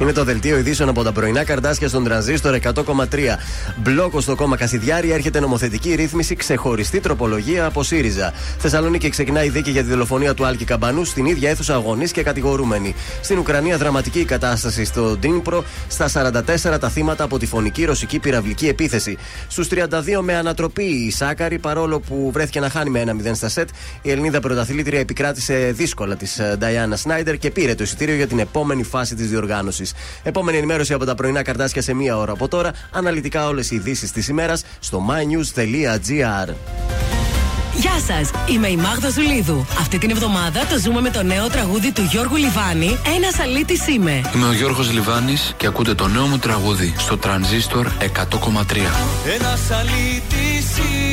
Είναι το δελτίο ειδήσεων από τα πρωινά καρντάσια στον τρανζίστορ 100,3. Μπλόκο στο κόμμα Κασιδιάρη έρχεται νομοθετική ρύθμιση ξεχωριστή τροπολογία από ΣΥΡΙΖΑ. Θεσσαλονίκη ξεκινάει η δίκη για τη δολοφονία του Άλκη Καμπανού στην ίδια αίθουσα οι γονείς και κατηγορούμενοι. Στην Ουκρανία δραματική η κατάσταση στο Ντνίπρο στα 44 τα θύματα από τη φονική ρωσική πυραυλική επίθεση. Στους 32 με ανατροπή η Σάκαρη παρόλο που βρέθηκε να χάνει με 1-0 στα σετ. Η Ελληνίδα πρωταθλήτρια επικράτησε δύσκολα της Νταϊάνα Σνάιντερ και πήρε το εισιτήριο για την επόμενη φάση της διοργάνωσης. Επόμενη ενημέρωση από τα πρωινά καρτάσια σε μία ώρα από τώρα. Αναλυτικά όλες οι ειδήσεις της ημέρας στο mynews.gr. Γεια σας, είμαι η Μάγδα Ζουλίδου. Αυτή την εβδομάδα το ζούμε με το νέο τραγούδι του Γιώργου Λιβάνη. Ένα αλήτη είμαι. Είμαι ο Γιώργος Λιβάνης και ακούτε το νέο μου τραγούδι στο Τρανζίστορ 100,3. Ένα αλήτη είναι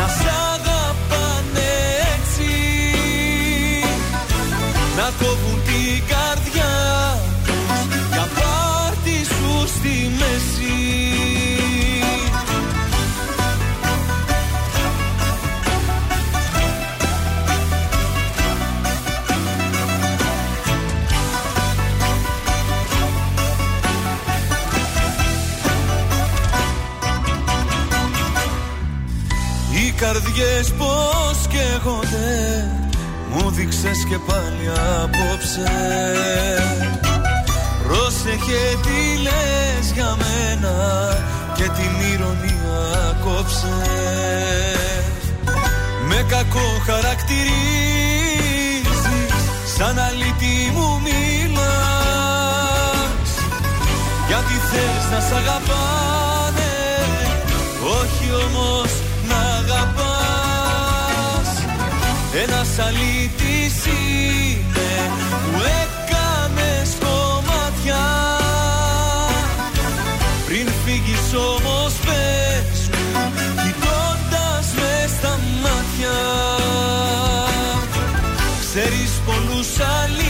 να καρδιές πως καίγονται Μου δείξες και πάλι απόψε. Πρόσεχε τι λες για μένα Και την ηρωνία κόψε. Με κακό χαρακτηρίζεις Σαν αλήτη μου μιλάς. Γιατί θες να σ' αγαπάνε Όχι όμως Ένας αλήτης είναι Που έκανες κομμάτια Πριν φύγεις όμως πες μου Κοιτώντας με στα μάτια. Ξέρεις πολλούς αλήτες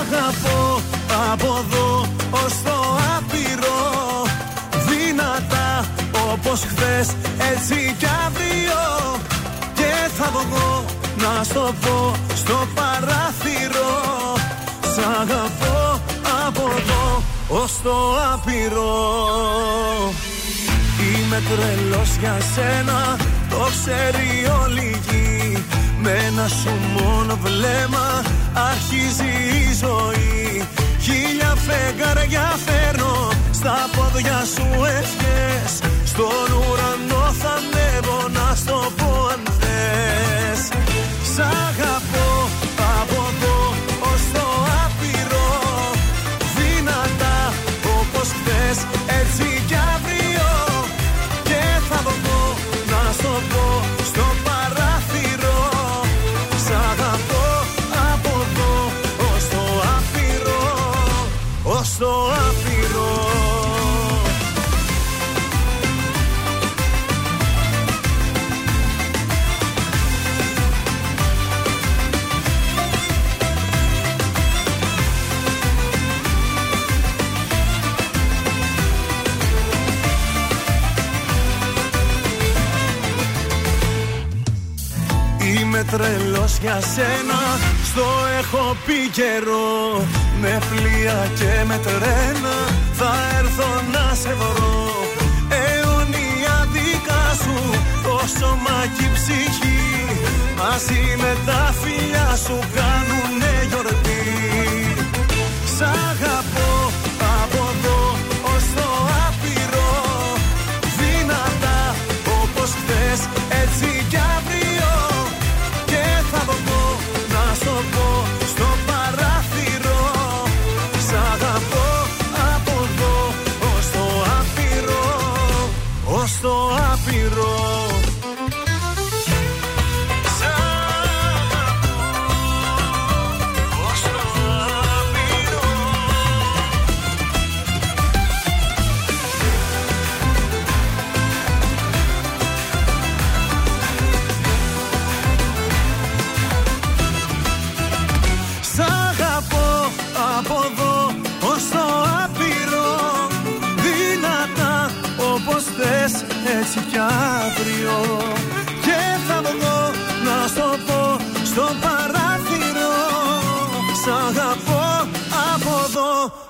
Αγαπώ από εδώ ως το άπειρο. Δυνατά όπως χθες έτσι κι αύριο. Και θα βγω να στο πω στο παράθυρο. Σ' αγαπώ από εδώ ως το άπειρο Είμαι τρελός για σένα, το ξέρει όλη η γη. Με ένα σου μόνο βλέμμα αρχίζει η ζωή. Χίλια φεγγάρια φέρνω στα πόδια σου ευχές. Στον ουρανό θα ανέβω να στο πω αν θες. Σ' αγαπώ για σένα. Στο έχω πει καιρό Με πλοία και με τρένα. Θα έρθω να σε βρω. Αιωνία δικά σου Το σώμα και η ψυχή. Μαζί με τα φιλιά σου Κάνουνε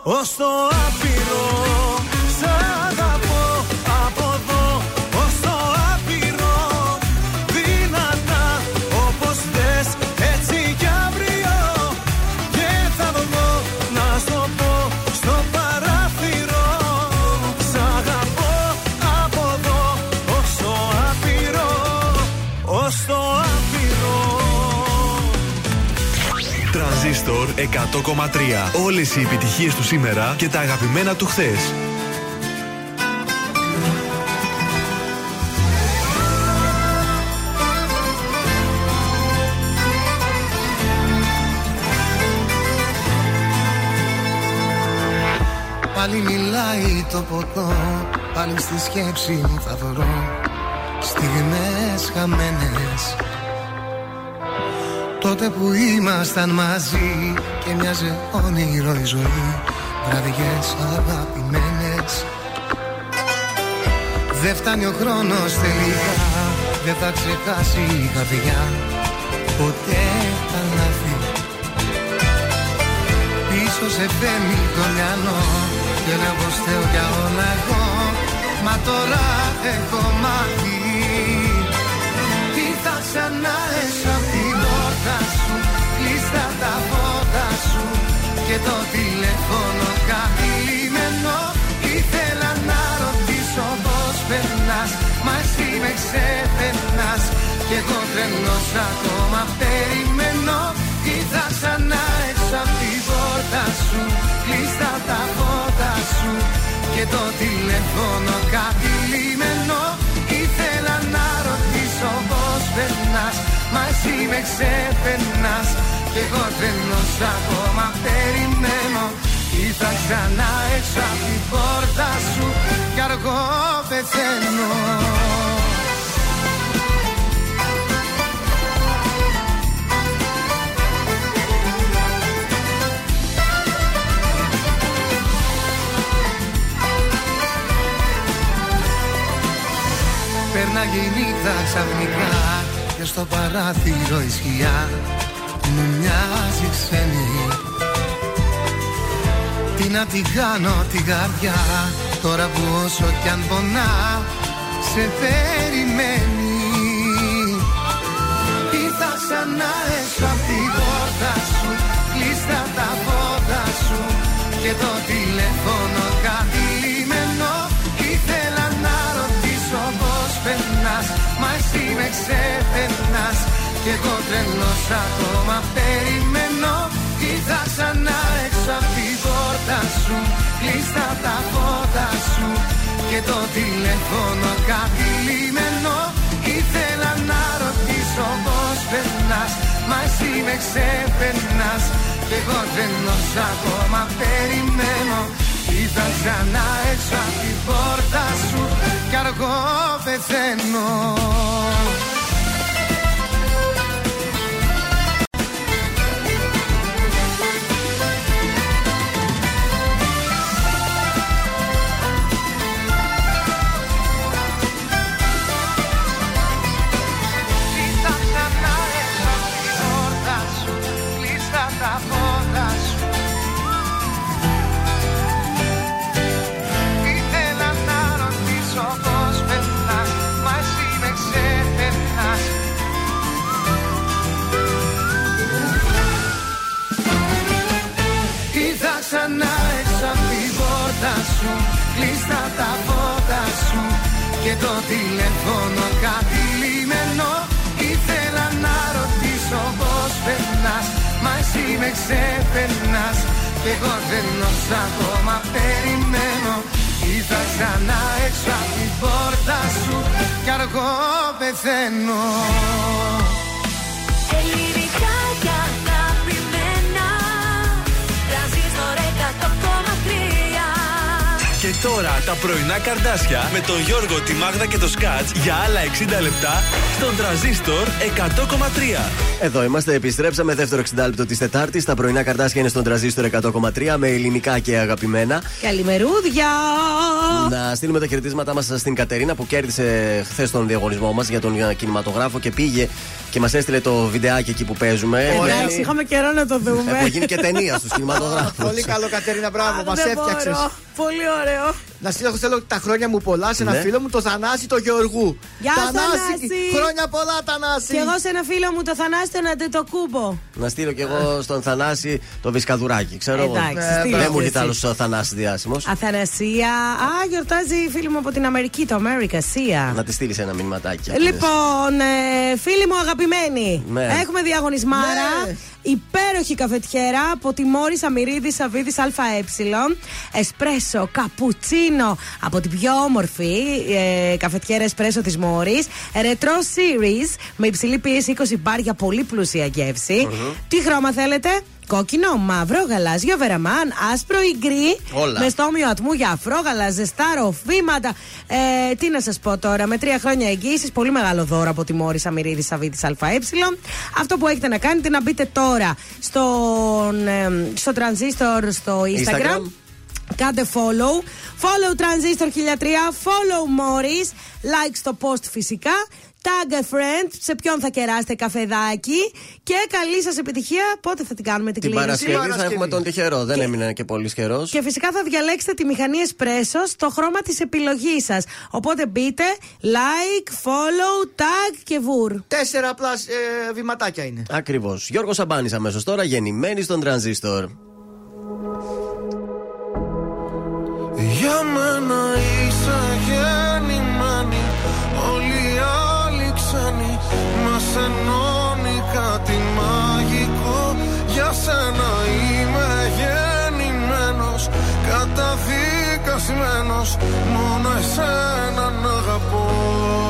ως το 100,3. Όλες οι επιτυχίες του σήμερα και τα αγαπημένα του χθες. Πάλι μιλάει το ποτό Πάλι στη σκέψη μου θα βρω Στιγμές χαμένες Τότε που ήμασταν μαζί Και μοιάζε όνειρο η ζωή. Βραδιές αγαπημένες. Δεν φτάνει ο χρόνος τελικά Δεν θα ξεχάσει η καρδιά. Ποτέ τα λάθη Πίσω σε παίρνει το μυαλό Και λέω πως θέλω για όλα εγώ Μα τώρα έχω μάθει Τι θα ξανά έσω Κλείστα τα φώτα σου Και το τηλέφωνο καθυλιμένο Ήθελα να ρωτήσω πως περνάς Μα εσύ με ξεπερνάς. Κι εγώ τρελός ακόμα περιμένω. Τι θα ξανά έξω απ' την πόρτα πόρτα σου Κλείστα τα φώτα σου Και το τηλέφωνο κάτι λίμενο Ήθελα να ρωτήσω πως περνάς Μα εσύ με ξεπερνάς Κι εγώ τρελός ακόμα περιμένω. Ήρθα ξανά έξω από την πόρτα σου Κι αργό πεθαίνω. Πέρναγε η νύχτα ξαφνικά Και στο παράθυρο η σκιά Μου μοιάζει ξένη. Τι να την κάνω την καρδιά Τώρα που όσο κι αν πονά Σε περιμένει. Ήρθα ξανά έξω απ' την πόρτα σου Κλείστα τα φώτα σου Και το τηλέφωνο κάτι λίμενο Ήθελα να ρωτήσω πως περνάς Μα εσύ με ξεπερνάς Κι εγώ τρελός ακόμα περιμένω. Ήρθα ξανά έξω απ' την πόρτα σου. Κλείστα τα φώτα σου. Και το τηλέφωνο κάτι λίμενο Ήθελα να ρωτήσω πως περνάς. Μα εσύ με ξεπερνάς. Κι εγώ τρελός ακόμα περιμένω. Ήρθα ξανά έξω απ' την πόρτα σου. Κι αργό πεθαίνω Και το τηλέφωνο κάτι λίμενο Ήθελα να ρωτήσω πως περνάς Μα εσύ με ξεπερνάς. Κι εγώ τρελός ακόμα περιμένω. Ήρθα ξανά έξω απ' την πόρτα σου Κι αργό πεθαίνω τώρα τα πρωινά καρδάσια με τον Γιώργο, τη Μάγδα και το Σκάτς για άλλα 60 λεπτά στον τραζίστορ 100,3. Εδώ είμαστε, επιστρέψαμε δεύτερο 60 λεπτό της Τετάρτης. Τα πρωινά καρτάσια είναι στον τραζίστορ 100,3 με ελληνικά και αγαπημένα. Καλημερούδια! Να στείλουμε τα χαιρετίσματά μας στην Κατερίνα που κέρδισε χθες τον διαγωνισμό μας για τον κινηματογράφο και πήγε και μας έστειλε το βιντεάκι εκεί που παίζουμε. Εντάξει, είχαμε καιρό να το δούμε. Έχω γίνει και ταινία στους κινηματογράφους. Πολύ καλό, Κατερίνα, μπράβο, μας Δεν έφτιαξες. μπορώ. Πολύ ωραίο. Να στείλω θέλω τα χρόνια μου πολλά σε ένα Ναι. φίλο μου, το Θανάση το Γεωργού. Γεια Θανάση. Χρόνια πολλά, Θανάση. Και εγώ σε ένα φίλο μου το Θανάση τον Αντετοκούμπο. Να στείλω κι εγώ στον Θανάση το βισκαδουράκι. Ξέρω εγώ. Εντάξει, Ε, στείλε Δεν το μου έρχεται εσύ. άλλο Θανάση διάσημος. Αθανασία. Α, γιορτάζει η φίλη μου από την Αμερική, το America, Σία. Να τη στείλεις ένα μηνυματάκι. Λοιπόν, ε, φίλοι μου αγαπημένοι, Ναι. έχουμε διαγωνισμάρα. Ναι. Υπέροχη καφετιέρα από τη Μόρι Αμυρίδη Σαββίδη ΑΕ. Εσπρέσο, καπουτσίνο από την πιο όμορφη ε, καφετιέρα εσπρέσο της Μόρι. Retro Series με υψηλή πίεση 20 μπάρ για πολύ πλούσια γεύση. Τι χρώμα θέλετε; Κόκκινο, μαύρο, γαλάζιο, βεραμάν, άσπρο ή γκρι. Όλα. Με στόμιο ατμού για αφρόγαλα, ζεστά ροφήματα. Ε, τι να σας πω τώρα, με τρία χρόνια εγγύησης, πολύ μεγάλο δώρο από τη Μόρι Αμυρίδης Σαββίδης ΑΕ. Αυτό που έχετε να κάνετε είναι να μπείτε τώρα στον, ε, στο Transistor στο Instagram. Instagram. Κάντε follow. Follow Transistor 1003. Follow Morris. Like στο post φυσικά. Tag a friend. Σε ποιον θα κεράσετε καφεδάκι. Και καλή σας επιτυχία. Πότε θα την κάνουμε την, Την κλήρωση; Παρασκευή θα Παρασκευή. έχουμε τον τυχερό. Δεν έμεινε και πολύ καιρός. Και φυσικά θα διαλέξετε τη μηχανή Espresso στο χρώμα της επιλογής σας. Οπότε μπείτε, like, follow, tag και βουρ. Τέσσερα απλά ε, βηματάκια είναι. Ακριβώς. Γιώργος Σαμπάνης αμέσως τώρα, γεννημένη στον τρανζίστορ. Για μένα είσαι γεννημένη Όλοι οι Μα Μας ενώνει κάτι μαγικό. Για σένα είμαι γεννημένος Καταδικασμένος. Μόνο εσένα να αγαπώ.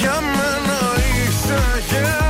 για μένα είσαι γεννημένη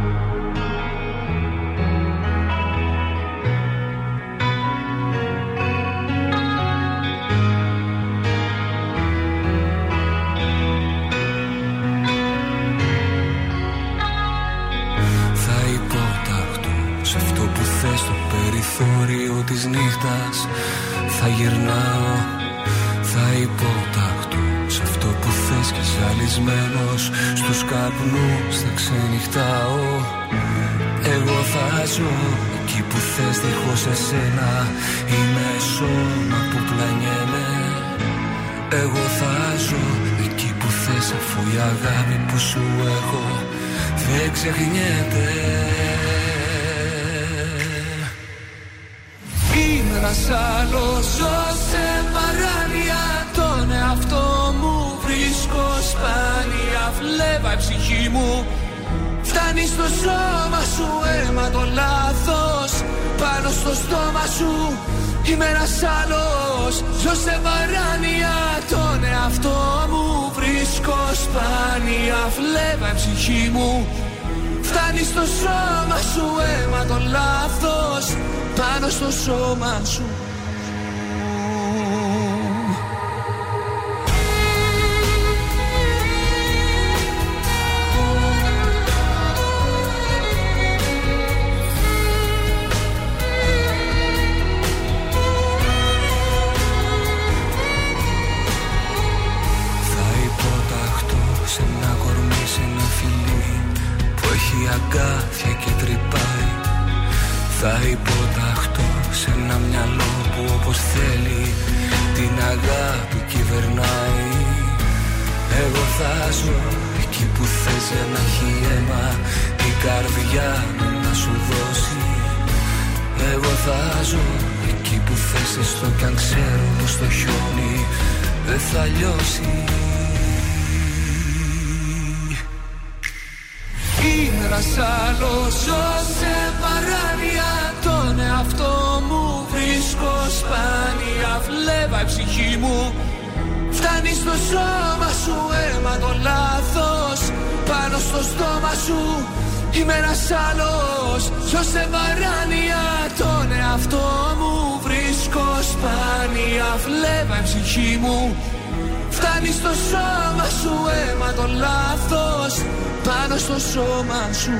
Περιθώριο της νύχτας. Θα γυρνάω, θα υποταχτώ σε αυτό που θες και ζαλισμένος. Στους καπνούς θα ξενυχτάω. Εγώ θα ζω εκεί που θες δίχως εσένα. Είμαι σώμα που πλανιέμαι. Εγώ θα ζω εκεί που θες αφού η αγάπη που σου έχω δεν ξεχνιέται Είμαι ένας άλλος, ζω σε παράνοια. Τον εαυτό μου βρίσκω σπάνια. Βλέβα η ψυχή μου. Φτάνει στο σώμα σου αίμα το λάθος. Πάνω στο στόμα σου Είμαι ένας άλλος Ζω σε παράνοια. Τον εαυτό μου βρίσκω βρίσκω σπάνια. Φλέβα η ψυχή μου Φτάνει στο σώμα σου αίμα το λάθος. Πάνω στο σώμα σου που θες έστω κι αν ξέρω πως το χιόνι δεν θα λιώσει. Είμαι ένας άλλος ζω σε παράνοια Τον εαυτό μου βρίσκω σπάνια. Φλέβα η ψυχή μου Φτάνει στο σώμα σου αίμα το λάθος. Πάνω στο στόμα σου Είμαι ένας άλλος. Ζω σε παράνοια Τον εαυτό μου βρίσκω σπάνια Φλέβα η ψυχή μου. Φτάνει στο σώμα σου αίμα το λάθος Πάνω στο σώμα σου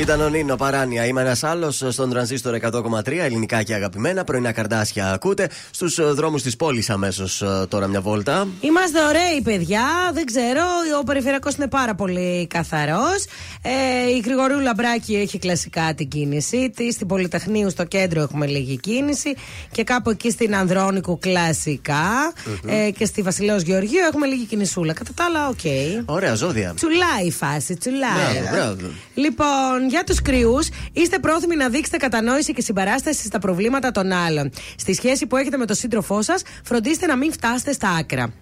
Ήταν ο Νίνο Παράνια. Είμαι ένας άλλος στον τρανζίστορ 100,3 ελληνικά και αγαπημένα. Πρωινά καρντάσια ακούτε. Στους δρόμους της πόλης αμέσως τώρα μια βόλτα. Είμαστε ωραίοι, παιδιά. Δεν ξέρω. Ο περιφερειακός είναι πάρα πολύ καθαρός. Ε, η Γρηγορίου Λαμπράκη έχει κλασικά την κίνησή της. Στην Πολυτεχνείου στο κέντρο έχουμε λίγη κίνηση. Και κάπου εκεί στην Ανδρώνικου κλασικά. Ε, και στη Βασιλέως Γεωργίου έχουμε λίγη κινησούλα. Κατά τα άλλα, οκ. Ωραία, ζώδια. Τσουλάει η φάση, τσουλάει. Μπράβο, μπράβο. Λοιπόν, για τους κρυούς, είστε πρόθυμοι να δείξετε κατανόηση και συμπαράσταση στα προβλήματα των άλλων. Στη σχέση που έχετε με τον σύντροφό σας, φροντίστε να μην φτάσετε στα άκρα.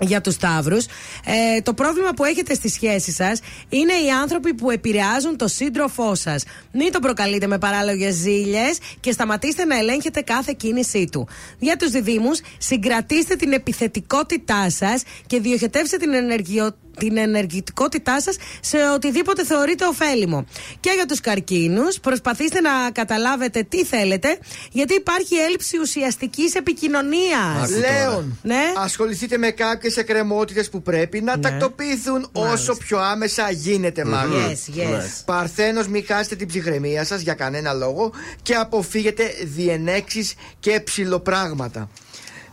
Για τους Σταύρους, ε, το πρόβλημα που έχετε στη σχέση σας είναι οι άνθρωποι που επηρεάζουν το σύντροφό σας. Μην το προκαλείτε με παράλογες ζήλιες και σταματήστε να ελέγχετε κάθε κίνησή του. Για τους διδήμου, συγκρατήστε την επιθετικότητά σας και διοχετεύστε την ενεργειο την ενεργητικότητά σας σε οτιδήποτε θεωρείτε ωφέλιμο. Και για τους καρκίνους, προσπαθήστε να καταλάβετε τι θέλετε, γιατί υπάρχει έλλειψη ουσιαστικής επικοινωνίας. Λέων, Ναι. ασχοληθείτε με κάποιε εκκρεμότητε που πρέπει να τακτοποιηθούν όσο πιο άμεσα γίνεται, μάλλον. Yes, yes. Παρθένος, μην χάσετε την ψυχραιμία σας για κανένα λόγο και αποφύγετε διενέξεις και ψηλοπράγματα.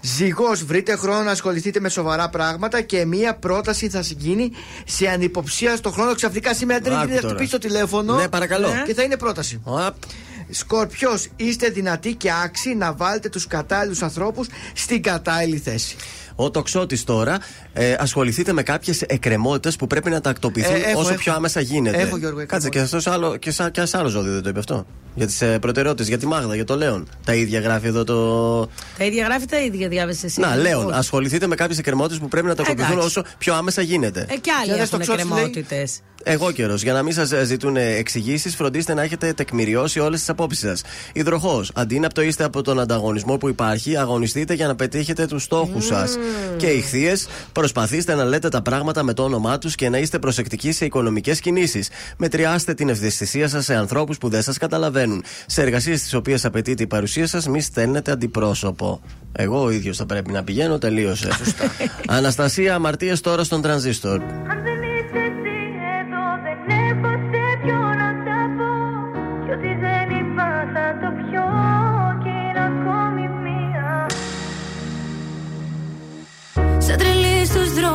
Ζυγός, βρείτε χρόνο να ασχοληθείτε με σοβαρά πράγματα και μία πρόταση θα συγκίνει σε ανυποψία στο χρόνο. Ξαφνικά σήμερα Άκου τρίτη θα τώρα. χτυπήσει το τηλέφωνο. Ναι, παρακαλώ. Και θα είναι πρόταση. Σκορπιός, είστε δυνατοί και άξιοι να βάλετε τους κατάλληλους ανθρώπους στην κατάλληλη θέση. Ο τοξότη τώρα, ε, ασχοληθείτε με κάποιες εκκρεμότητες που πρέπει να τακτοποιηθούν Ε, έχω, όσο έχω. πιο άμεσα γίνεται. Έχω, Γιώργο, Κάτσε και εκκρεμότητες. αυτό άλλο, και, σαν, και ένας άλλο ζώδιο δεν το είπε αυτό. Για τις ε, προτεραιότητες, για τη Μάγδα, για το Λέον. Τα ίδια γράφει εδώ το. Τα ίδια γράφει, τα ίδια διάβεσε εσύ. Να, Λέον, Όχι. ασχοληθείτε με κάποιες εκκρεμότητες που πρέπει να τακτοποιηθούν Εντάξει. όσο πιο άμεσα γίνεται. Ε, και άλλοι Για δες έχουν το Ξώτης λέει. εκκρεμότητες. Εγώ καιρός. Για να μην σας ζητούν εξηγήσεις, φροντίστε να έχετε τεκμηριώσει όλες τις απόψεις σας. Υδροχός. Αντί να πτωείστε από τον ανταγωνισμό που υπάρχει, αγωνιστείτε για να πετύχετε τους στόχους σας. Και ηχθείες, προσπαθήστε να λέτε τα πράγματα με το όνομά τους και να είστε προσεκτικοί σε οικονομικές κινήσεις. Μετριάστε την ευαισθησία σας σε ανθρώπους που δεν σας καταλαβαίνουν. Σε εργασίες τι οποίες απαιτείται η παρουσία σας, μη στέλνετε αντιπρόσωπο. Εγώ ο ίδιος θα πρέπει να πηγαίνω, τελείωσε. Αναστασία, αμαρτίες τώρα στον τρανζίστορ.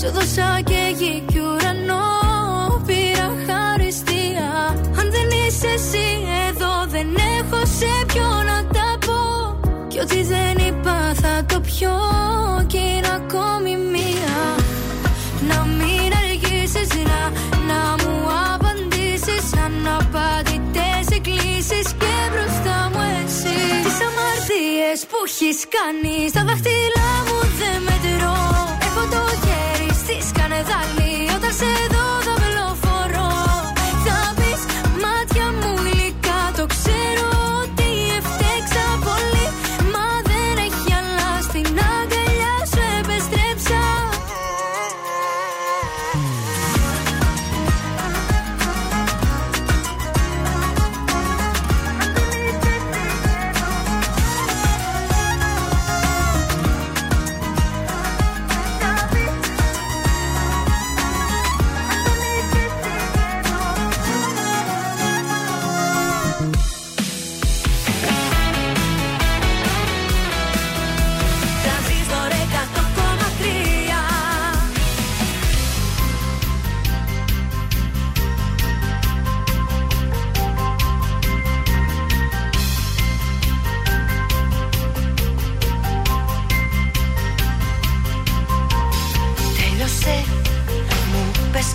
Σου δώσα και γη κι ουρανό Πήρα χαριστία. Αν δεν είσαι εσύ εδώ Δεν έχω σε ποιο να τα πω. Κι ό,τι δεν είπα θα το πιω Και είναι ακόμη μία. Να μην αργήσεις να Να μου απαντήσεις. Αν απαντητές εκκλήσεις Και μπροστά μου εσύ. Τις αμαρτίες που έχεις κάνει Στα δάχτυλά μου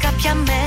κάποια μέρα.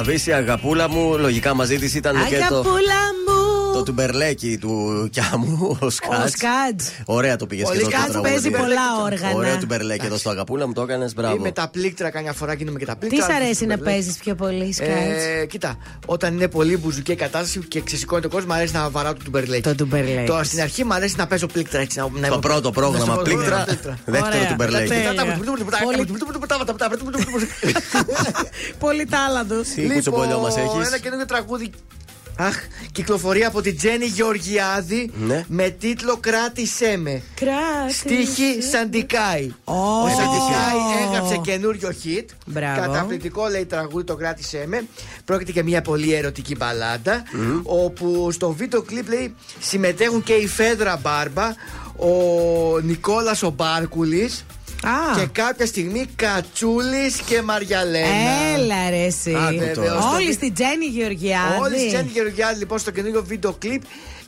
Βγει Ήταν η Αναβίση, αγαπούλα μου. Λογικά μαζί τη ήταν και το. Αγαπούλα μου. Το τουμπερλέκι του Κιάμου, ο Σκάτ. Ο Σκάτς. Ωραία το πήγε Ο και εδώ Σκάτς το τραγούδι. παίζει πολλά όργανα. Ωραίο τουμπερλέκι εδώ στο αγαπούλα μου, το έκανε. Μπράβο. Ή με τα πλήκτρα, καμιά φορά γίνομαι και τα Τι πλήκτρα. σ' αρέσει να παίζει παίζει πιο πολύ, Σκάτς. Ε, κοίτα, όταν είναι πολύ μπουζουκή κατάσταση και ξεσηκώνει το κόσμο, μου αρέσει να βαράω το τουμπερλέκι. Το τουμπερλέκι. Τώρα στην αρχή μου αρέσει να παίζω πλήκτρα έτσι. Να, να Το πρώτο πρόγραμμα να- πλήκτρα, δεύτερο Ωραία. τουμπερλέκι. Τέλεια. Πολύ τάλαντος. Τι κουτσομπολιό μας έχεις; Λοιπόν, Ένα καινούργιο τραγούδι. Αχ, κυκλοφορεί από την Τζέννη Γεωργιάδη Ναι. με τίτλο Κράτησέ με. Κράτησε. Στίχη Σαντικάη. Ο Σαντικάη έγραψε καινούριο hit. Μπράβο. Καταπληκτικό λέει τραγούδι το κράτησέ με. Πρόκειται για μια πολύ ερωτική μπαλάντα. Όπου στο βίντεο κλιπ λέει συμμετέχουν και η Φέδρα Μπάρμπα, ο Νικόλας ο Μπάρκουλης Α. και κάποια στιγμή Κατσούλης και Μαριαλένα. Έλα ρε εσύ. Α, βέβαια, στο Όλοι βι- στην Τζέννη Γεωργιάδη. Όλοι στη Τζέννη Γεωργιάδη λοιπόν στο καινούργιο βίντεο κλιπ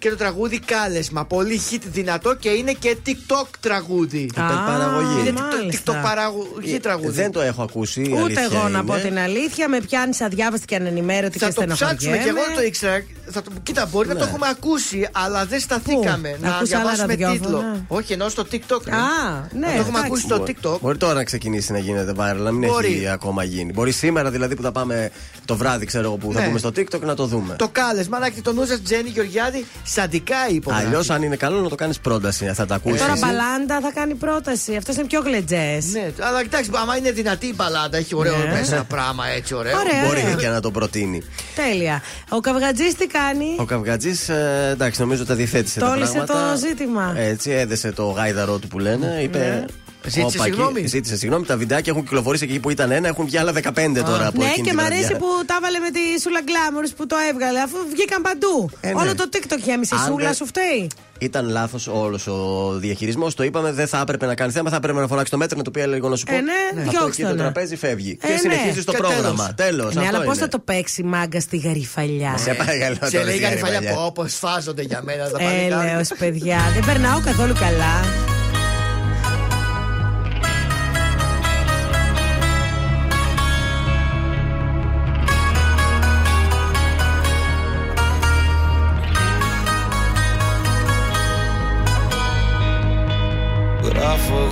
και το τραγούδι κάλεσμα. Πολύ hit δυνατό και είναι και TikTok τραγούδι. παραγωγή. Είναι μάλιστα. TikTok παραγωγή τραγούδι. Δεν το έχω ακούσει. η Ούτε αλήθεια εγώ να είναι. πω την αλήθεια. Με πιάνεις αδιάβαστη και ανενημέρωτη και Θα το ψάξουμε και εγώ στενοχωριέμαι. δεν το ήξερα. Θα το... Κοίτα, μπορεί να το έχουμε ακούσει, αλλά δεν σταθήκαμε Πού; να Ακούς άλλα διαβάσουμε ραδιόφωνα; τίτλο. Όχι, ενώ στο TikTok. ρε. Α, ναι, Να το έχουμε εντάξει. ακούσει στο Μπορεί- TikTok. Μπορεί τώρα να ξεκινήσει να γίνεται viral, να μην Μπορεί. έχει ακόμα γίνει. Μπορεί σήμερα δηλαδή που θα πάμε το βράδυ, ξέρω εγώ, που θα Ναι. πούμε στο TikTok να το δούμε. Το κάλεσμα, να έχετε το νου σας, Τζέννη Γεωργιάδη, σαντικά υπογράφει. Αλλιώς, αν είναι καλό, να το κάνεις πρόταση. Θα τα ακούσεις. Τώρα μπαλάντα θα κάνει πρόταση. Αυτό είναι πιο γλετζές. Ναι, αλλά κοιτάξτε, άμα είναι δυνατή η μπαλάντα, έχει ωραίο Ναι. μέσα πράγμα έτσι ωραίο. Ωραία. Μπορεί και να το προτείνει. Τέλεια. Ο καυγατζής τι κάνει; Ο Καυγατζής, ε, εντάξει, νομίζω τα διθέτησε τα Τόλισε πράγματα. το ζήτημα. Έτσι, έδεσε το γάιδαρό του που λένε. Είπε. Ναι. Ζήτησε «Όπα, εκεί- συγγνώμη». Ζήτησε συγγνώμη. Τα βιντεάκια έχουν κυκλοφορήσει εκεί που ήταν ένα, έχουν βγει άλλα 15 τώρα από Ναι, εκείνη και τη μ' βραδιά. αρέσει που τα έβαλε με τη Σούλα Γκλάμουρς που το έβγαλε, αφού βγήκαν παντού. Ε, ναι. Όλο το TikTok γέμισε. Η Αν Σούλα δεν- σου φταίει; Ήταν λάθος όλος ο διαχειρισμός. Το είπαμε, δεν θα έπρεπε να κάνει θέμα. Θα έπρεπε να φωνάξει το μέτρο να του πει λίγο να σου πω. Ε, ναι, Αυτό διώξτε εκεί το τον. τραπέζι φεύγει. Ε, και ναι. συνεχίζεις το Και πρόγραμμα. Τέλος. Ναι, αλλά πώς θα το παίξει μάγκα στη γαριφαλιά; Σε παρακαλώ. Σε τώρα, λέει σιγά, γαριφαλιά παλιά. που όπως σφάζονται για μένα τα παλικάρια. Έλεος παιδιά, δεν περνάω καθόλου καλά.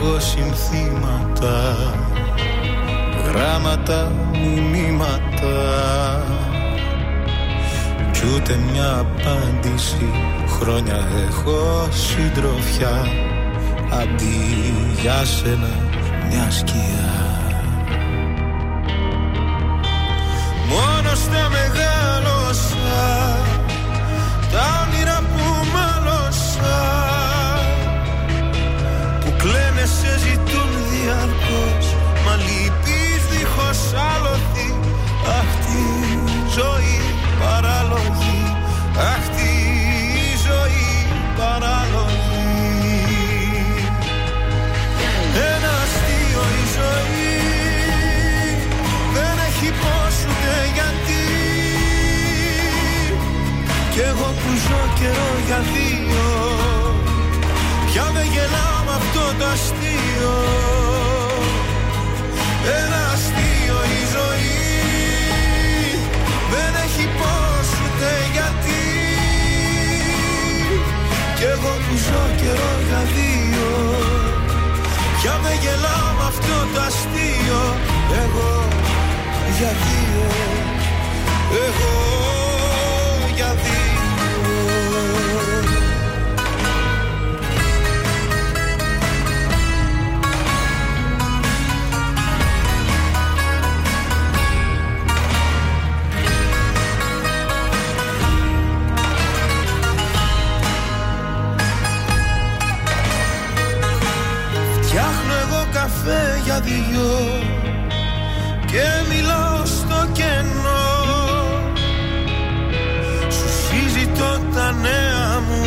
Εγώ συνθήματα Γράμματα, μηνύματα. Κι ούτε μια απάντηση Χρόνια έχω συντροφιά. Αντί για σένα μια σκιά. Μόνος στα μεγάλωσα ζωή παράλογη Αχ τη ζωή παράλογη Ένα αστείο η ζωή. Δεν έχει πώς ούτε γιατί. Κι εγώ που ζω καιρό για δύο Πια δεν γελάω με αυτό το αστείο. Ένα Κι εγώ που ζω καιρό για δύο. Πια δεν γελάω με αυτό το αστείο. Εγώ για δύο. Εγώ καφέ για δυο Και μιλάω στο κενό. Σου συζητώ τα νέα μου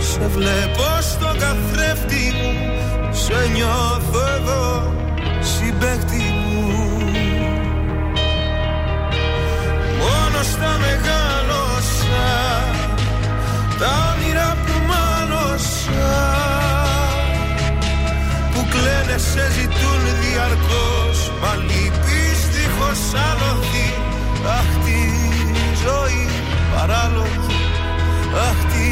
Σε βλέπω στο καθρέφτη μου Σε νιώθω εδώ συμπέκτη μου. Μόνο στα μεγάλωσα Τα όνειρα που μάλωσα Μήνες σε ζητούν διαρκώς. Μα λείπεις σαν άλοθη Αχ τη ζωή παράλογη. Αχ τη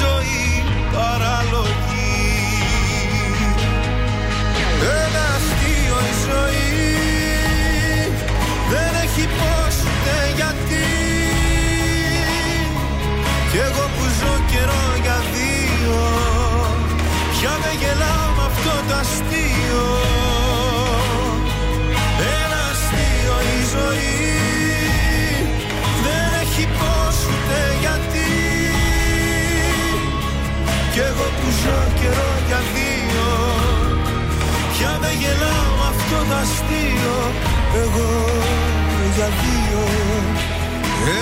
ζωή παράλογη. Ένα αστείο η ζωή. Δεν έχει πώς ούτε γιατί. Κι εγώ που ζω καιρό για δύο Πια με γελάω αυτό το αστείο. Ένα αστείο η ζωή. Δεν έχει πώς ούτε γιατί. Κι εγώ που ζω καιρό για δύο. Πια δεν γελάω αυτό το αστείο. Εγώ για δύο.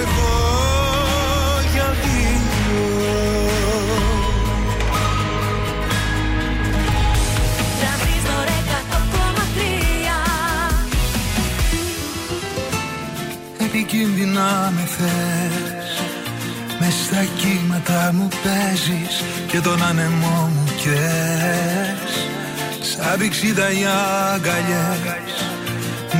Εγώ για δύο. Θες. Μες στα κύματα μου παίζεις Και τον άνεμό μου καίς Σαν πηξίδα οι αγκαλιές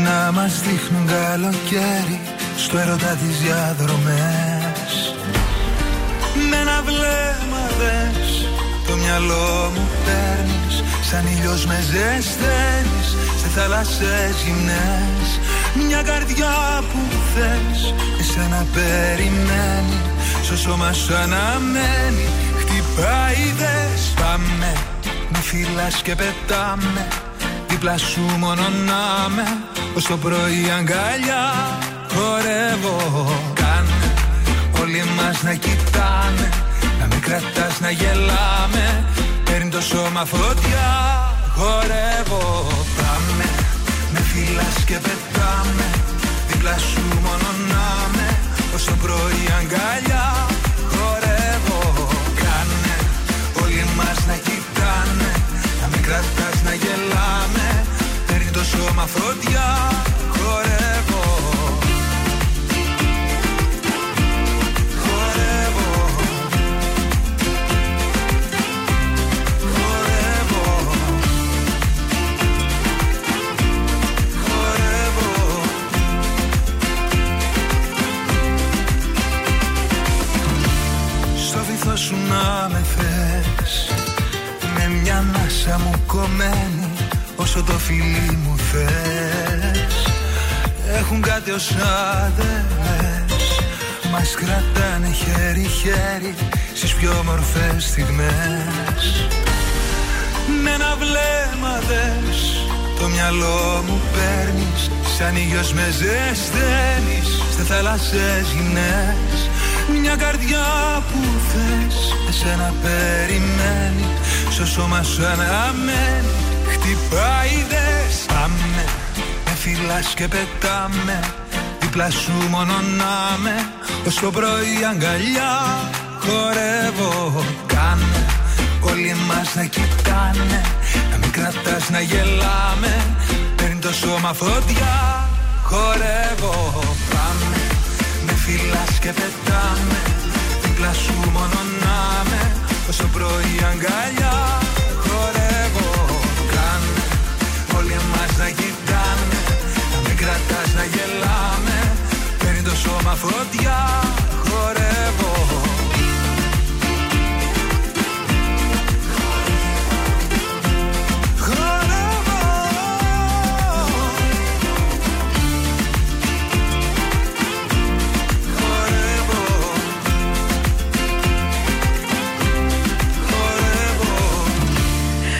Να μας δείχνουν καλοκαίρι Στο έρωτα τις διαδρομές. Με ένα βλέμμα δες Το μυαλό μου παίρνεις Σαν ήλιος με ζεσταίνεις Σε θάλασσες γυμνές Μια καρδιά που θες Εσένα περιμένει. Στο σώμα σου αναμένει Χτυπάει δες. Πάμε Με φυλάς και πετάμε. Δίπλα σου μόνο να με Ως το πρωί αγκαλιά. Χορεύω Κάνε Όλοι μας να κοιτάνε Να μην κρατάς να γελάμε. Παίρνει το σώμα φωτιά Χορεύω Πάμε Με φυλάς και πετάμε. Δίπλα σου μόνο να με Ως το πρωί αγκαλιά Χορεύω Κάνε. Όλοι μας να κοιτάνε Να μην κρατάς να γελάμε. Παίρνει το σώμα φωτιά Χορεύω Χορεύω κάτι ως άδελες Μας κρατάνε χέρι-χέρι Στις πιο όμορφες στιγμές. Με ένα βλέμμα δες Το μυαλό μου παίρνεις Σαν ήλιος με ζεσταίνεις Σε θάλασσες γυμνές Μια καρδιά που θες Εσένα περιμένει Στο σώμα σου αναμένει Χτυπάει δες Πάμε Με φυλάς και πετάμε Δίπλα σου μόνο να με Ως το πρωί αγκαλιά Χορεύω. Κάνε Όλοι μας να κοιτάνε Να μην κρατάς να γελάμε. Παίρνει το σώμα φωτιά Χορεύω. Πάμε Με φυλάς και πετάμε Δίπλα σου μόνο να με Ως το πρωί αγκαλιά φωτιά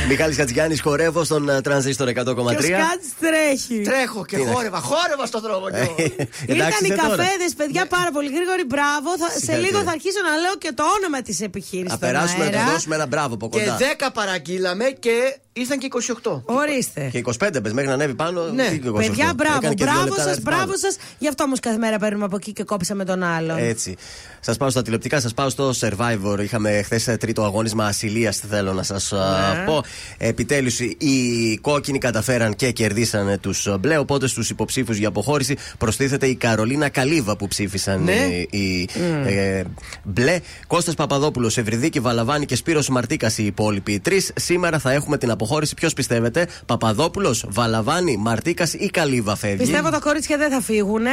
Μιχάλης Χατζιάννης χορεύω στον ε, τρανζίστορ 100,3. Και ο Σκάτς τρέχει. Τρέχω και Τι να- χόρευα, χόρευα στον δρόμο. κι εγώ. Εντάξει, Ήρθαν οι είσαι τώρα. καφέδες, παιδιά, πάρα πολύ γρήγοροι. Μπράβο. Θα- σε Συγχαρητήρια. λίγο θα αρχίσω να λέω και το όνομα της επιχείρησης. Θα περάσουμε να του δώσουμε ένα μπράβο από Και κοντά. 10 παραγγείλαμε και ήρθαν και 28. Ορίστε. Και 25 πες μέχρι να ανέβει πάνω. Ναι. τι και 28. Παιδιά, μπράβο, Έκανε και δύο μπράβο λεπτά να σας, έρθει μπράβο πάνω. σας. Γι' αυτό όμως κάθε μέρα παίρνουμε από εκεί και κόψαμε τον άλλον. Έτσι. Σας πάω στα τηλεοπτικά, σας πάω στο Survivor. Είχαμε χθες τρίτο αγώνισμα ασυλίας, θέλω να σας Ναι. πω. Επιτέλους, οι κόκκινοι καταφέραν και κερδίσανε τους μπλε. Οπότε στους υποψήφου για αποχώρηση προστίθεται η Καρολίνα Καλίβα που ψήφισαν Ναι. οι, οι, ε, μπλε. Κώστας Παπαδόπουλος, Ευρυδίκη Βαλαβάνη και Σπύρος Μαρτίκας οι υπόλοιποι τρεις. Σήμερα θα έχουμε την αποχώρηση. Ποιος πιστεύετε, Παπαδόπουλος, Βαλαβάνη, Μαρτίκας ή Καλίβα φεύγει; Πιστεύω τα κορίτσια δεν θα φύγουν. Ε.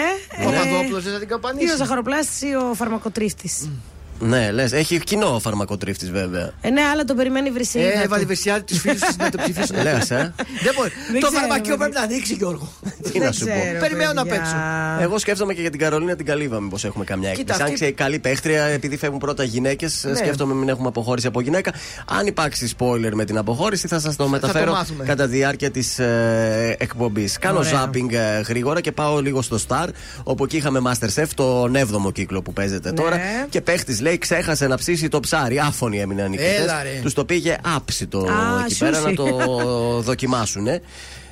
Ο Παπαδόπουλος δεν θα την Ή ο καπανίσει. ζαχαροπλάστης ή ο φαρμακοτρίφτης. Ναι, λες, έχει κοινό φαρμακοτρίφτης βέβαια. Ε, ναι, αλλά τον περιμένει η βρυσίδα. Ε, του. έβαλε βεσιά της φίλης της να το ψηφίσουν. Λες, ε. Δεν μπορεί. Δεν Το ξέρω, φαρμακείο παιδιά. πρέπει να ανοίξει, Γιώργο. Τι να σου πω. ξέρω, Περιμένω να παιδιά. παίξω. Εγώ σκέφτομαι και για την Καρολίνα την Καλύβα, μήπω έχουμε καμιά Κοίτα, έκπληξη. Αν αυτή- ξέρει καλή παίχτρια, επειδή φεύγουν πρώτα γυναίκες, Ναι. σκέφτομαι μην έχουμε αποχώρηση από γυναίκα. Αν υπάρξει spoiler με την αποχώρηση, θα σας το μεταφέρω μάθουμε. κατά τη διάρκεια της ε, εκπομπής. Κάνω Ωραία. ζάπινγκ ε, γρήγορα και πάω λίγο στο Star, όπου εκεί είχαμε Masterchef, τον 7ο κύκλο που παίζεται Ναι. τώρα. Και παίχτης λέει ξέχασε να ψήσει το ψάρι. Άφωνοι έμειναν οι Έλα, ρε. Τους το πήγε άψητο Α, εκεί πέρα σούσι. να το δοκιμάσουν.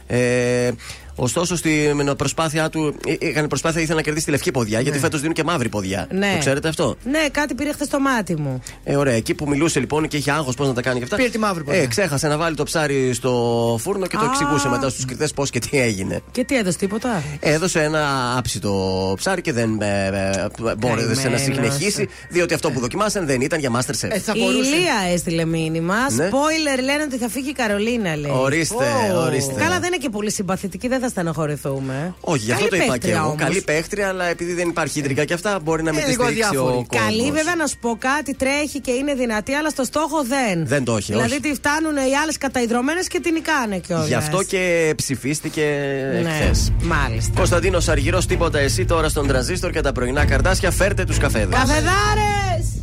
Ε, Ωστόσο, στην προσπάθειά του. ε, Έκανε προσπάθεια, ήθελε να κερδίσει τη λευκή ποδιά, γιατί φέτος δίνουν και μαύρη ποδιά. Ναι. Το ξέρετε αυτό; Ναι, κάτι πήρε χθες στο μάτι μου. Ε, ωραία. Εκεί που μιλούσε λοιπόν και είχε άγχος πώς να τα κάνει και αυτά. Πήρε τη μαύρη ποδιά. Ε, ξέχασε να βάλει το ψάρι στο φούρνο και το Α. εξηγούσε μετά στους κριτές πώς και τι έγινε. Και τι έδωσε τίποτα; Έδωσε ένα άψητο ψάρι και δεν ε, ε, μπόρεσε να Καημένος. συνεχίσει, διότι αυτό που δοκιμάσαν δεν ήταν για Masterchef. Ε, θα Η μπορούσε. Ηλία έστειλε μήνυμα. Ναι. Spoiler λένε ότι θα φύγει η Καρολίνα, λέει. Ορίστε, Ω. ορίστε. Καλά, δεν είναι και πολύ συμπαθητική, δεν θα στενοχωρηθούμε. Όχι, γι' αυτό Καλή το είπα και παίχτρια εγώ. όμως. Καλή παίχτρια, αλλά επειδή δεν υπάρχει ίντρικα και αυτά, μπορεί να μην Ε, τη λίγο στηρίξει αδιάφορη. ο κόσμος. Καλή, βέβαια, να σου πω κάτι, τρέχει και είναι δυνατή, αλλά στο στόχο δεν. Δεν το έχει, Δηλαδή όχι. τη φτάνουν οι άλλες καταϊδρωμένες και την νικάνε κιόλας. Γι' αυτό και ψηφίστηκε Ναι, χθε. μάλιστα. Κωνσταντίνος Αργυρός, τίποτα εσύ τώρα στον τραζίστορ και τα πρωινά καρτάσια. Φέρτε τους καφέδες. Καφεδάρες!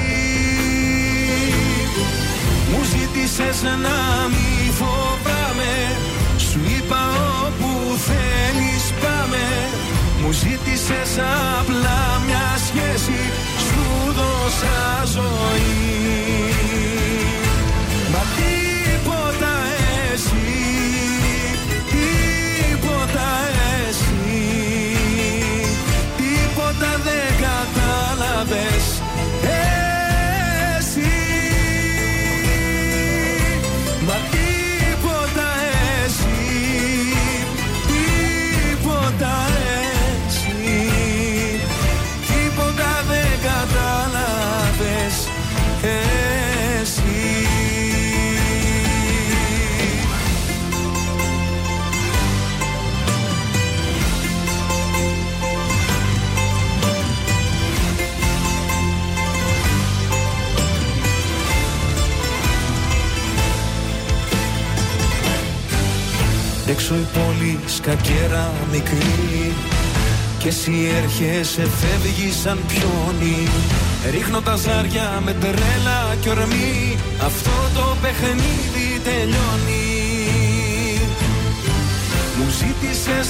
μου ζήτησες να μη φοβάμαι. Σου είπα όπου θέλεις πάμε. Μου ζήτησες απλά μια σχέση. Σου δώσα ζωή Έξω η πόλη σκακέρα μικρή. Και εσύ έρχεσαι φεύγει σαν πιόνι. Ρίχνω τα ζάρια με τρέλα και ορμή. Αυτό το παιχνίδι τελειώνει. Μου ζήτησες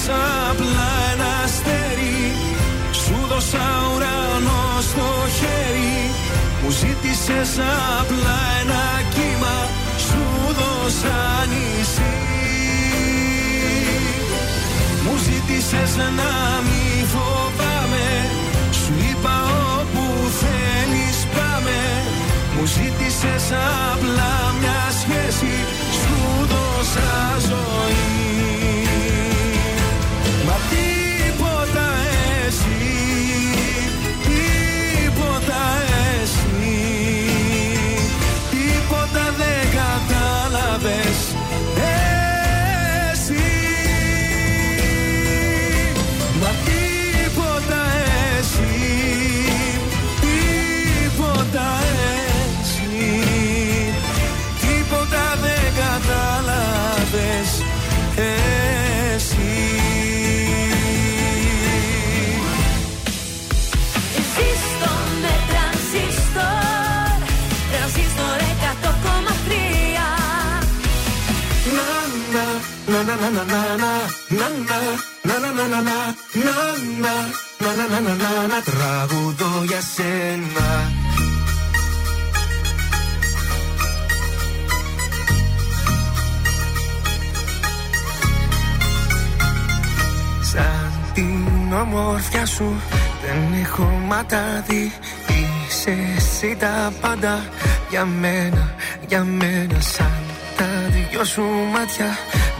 απλά ένα αστέρι. Σου δώσα ουρανό στο χέρι. Μου ζήτησες απλά ένα κύμα. Σου δώσα νησί μου ζήτησες να μη φοβάμαι. Σου είπα όπου θέλεις πάμε. Μου ζήτησες απλά μια σχέση. Σου δώσα ζωή τραγουδώ για σένα Σαν την ομορφιά σου δεν έχω ματάδι. Είσαι εσύ τα πάντα για μένα, για μένα. Σαν τα δυο σου μάτια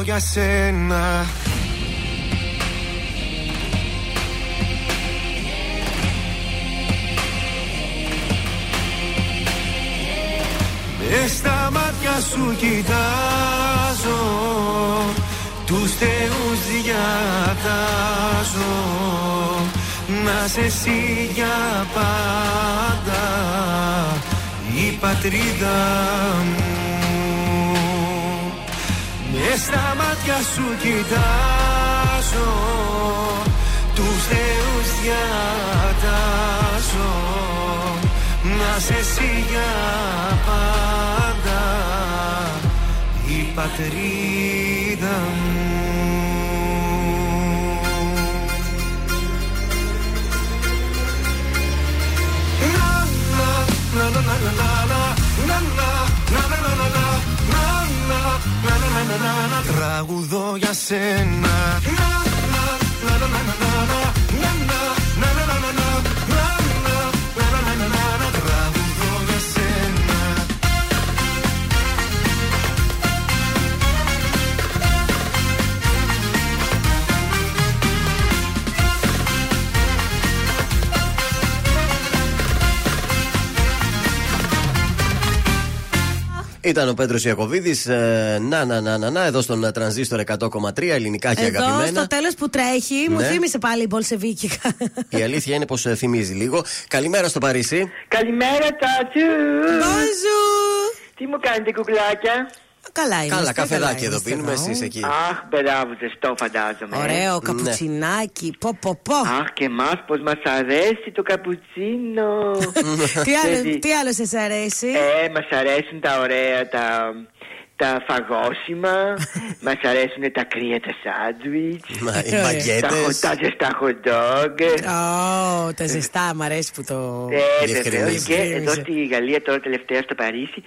Τραγουδώ για σένα. Μες στα μάτια σου κοιτάζω Τους θεούς διατάζω. Να σε εσύ για πάντα Η πατρίδα μου Μες στα μάτια σου κοιτάζω Τους θεούς διατάζω. Να σε εσύ για πάντα Η πατρίδα μου Τραγουδώ για σένα Ήταν ο Πέτρος Ιακοβίδη. να, να, να, να, να, εδώ στον ε, τρανζίστορ 100,3 ελληνικά και Εδώ αγαπημένα. στο τέλος που τρέχει, μου Ναι. θύμισε πάλι η Πολσεβίκικα. Η αλήθεια είναι πως θυμίζει λίγο. Καλημέρα στο Παρίσι. Καλημέρα, Τάτσου! Bonjour! Τι μου κάνετε, κουκλάκια; Καλά είμαστε. Καλά, καφεδάκι εδώ είμαστε πίνουμε, εδώ. εσείς εκεί. Αχ, μπράβο, ζεστό φαντάζομαι. Ωραίο Ναι. καπουτσινάκι. Πω, πω, πω. Αχ, και εμάς πώ μας αρέσει το καπουτσίνο. τι, άλλο, Δηλαδή, τι άλλο σε αρέσει; Ε, μας αρέσουν τα ωραία, τα, τα φαγόσιμα. μας αρέσουν τα κρύα τα σάντουιτς. Μα, οι Ωραία. μπαγκέτες. Τα, χω- τα ζεστά hot dog. Ω, τα ζεστά, μ' αρέσει που το. Ε, Διευκρινίζεις. βεβαίως. Και εδώ στη Γαλλία τώρα τελευταία στο Παρίσι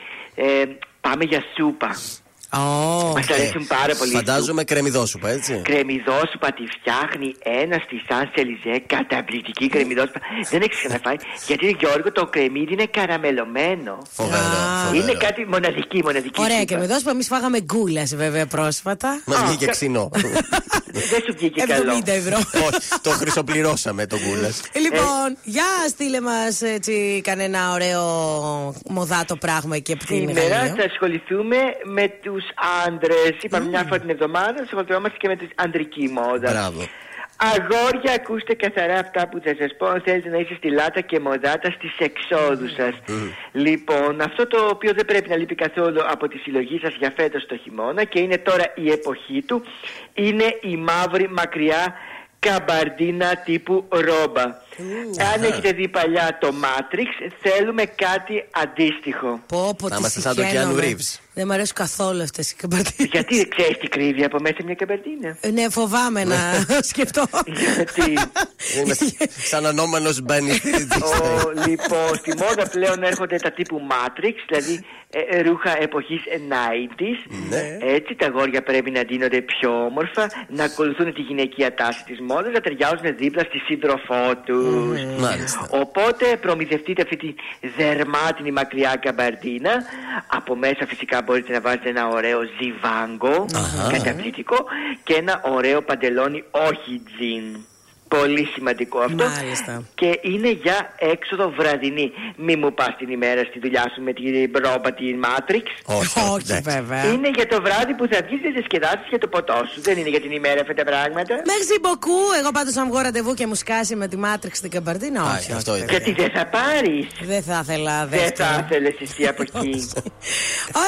Pamela Super. Για σούπα. Ω, Μας αρέσουν πάρα πολύ. οι Φαντάζομαι κρεμμυδόσουπα, έτσι. Κρεμμυδόσουπα τη φτιάχνει ένας στη Σαν Σελιζέ. Καταπληκτική κρεμμυδόσουπα. Δεν έχει ξαναφάει. Γιατί Γιώργο το κρεμμύδι είναι καραμελωμένο. Φοβερό. φοβερό. Είναι κάτι μοναδική, μοναδική. Ωραία, σούπα. και με δώσουμε εμείς φάγαμε γκούλα βέβαια πρόσφατα. Μας βγήκε ξινό. Δεν σου βγήκε καλό. 70 ευρώ. Όχι, το χρυσοπληρώσαμε τον κούλα. Λοιπόν, για στείλε μας έτσι κανένα ωραίο μοδάτο πράγμα εκεί από την Σήμερα Γαλλία. θα ασχοληθούμε με τους άντρες. Είπαμε μια φορά την εβδομάδα, ασχοληθόμαστε και με τη αντρική μόδα. Μπράβο. Αγόρια, ακούστε καθαρά αυτά που θα σας πω. Αν θέλετε να είστε στη λάτα και μοδάτα στις εξόδους σας. Λοιπόν, αυτό το οποίο δεν πρέπει να λείπει καθόλου από τη συλλογή σας για φέτος το χειμώνα και είναι τώρα η εποχή του, είναι η μαύρη μακριά καμπαρντίνα τύπου ρόμπα. Αν έχετε δει παλιά το Matrix, θέλουμε κάτι αντίστοιχο. Πω, πω, Να τι είμαστε σαν το συχαίνομαι. Keanu Reeves. Δεν μου αρέσουν καθόλου αυτές οι καμπαρτίνε. Γιατί δεν ξέρεις τι κρύβει από μέσα μια καμπαρντίνα. Ναι, φοβάμαι να σκεφτώ. Γιατί; Είμαστε σαν ανώμαλο μπαίνει. Ο, λοιπόν, στη μόδα πλέον έρχονται τα τύπου Matrix, δηλαδή ε, ε, ρούχα εποχής 90s. Ναι. Έτσι τα αγόρια πρέπει να ντύνονται πιο όμορφα, να ακολουθούν τη γυναικεία τάση της μόδας, να ταιριάζουν δίπλα στη σύντροφό τους. Μάλιστα. Οπότε προμηθευτείτε αυτή τη δερμάτινη μακριά καμπαρντίνα. Από μέσα φυσικά μπορείτε να βάζετε ένα ωραίο ζιβάγκο, Αχα. καταπληκτικό, και ένα ωραίο παντελόνι, όχι τζιν. Πολύ σημαντικό αυτό. Μάλιστα. Και είναι για έξοδο βραδινή. Μη μου πας την ημέρα στη δουλειά σου με την ρόμπα τη Matrix. Όχι, Όχι, βέβαια. Είναι για το βράδυ που θα βγεις και διασκεδάσει για το ποτό σου. Δεν είναι για την ημέρα αυτά τα πράγματα. Merci beaucoup. Εγώ πάντως, αν βγω ραντεβού και μου σκάσει με τη Matrix στην καμπαρτίνα, Α, όχι. αυτό όχι, είναι. Γιατί δεν θα πάρεις. Δεν θα ήθελα Δεν θα δεύτερο. ήθελες εσύ από εκεί. Au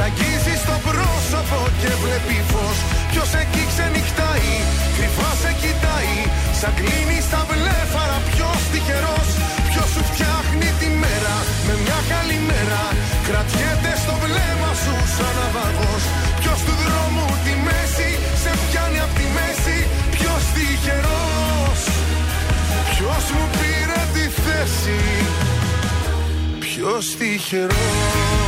Σ' αγγίζει στο πρόσωπο και βλέπει φως. Ποιος εκεί ξενυχτάει, κρυφά σε κοιτάει. Σαν κλείνει στα βλέφαρα ποιος τυχερός. Ποιος σου φτιάχνει τη μέρα με μια καλή μέρα. Κρατιέται στο βλέμμα σου σαν ναυαγός. Ποιος του δρόμου τη μέση σε πιάνει απ' τη μέση. Ποιος τυχερός. Ποιος μου πήρε τη θέση. Ποιος τυχερός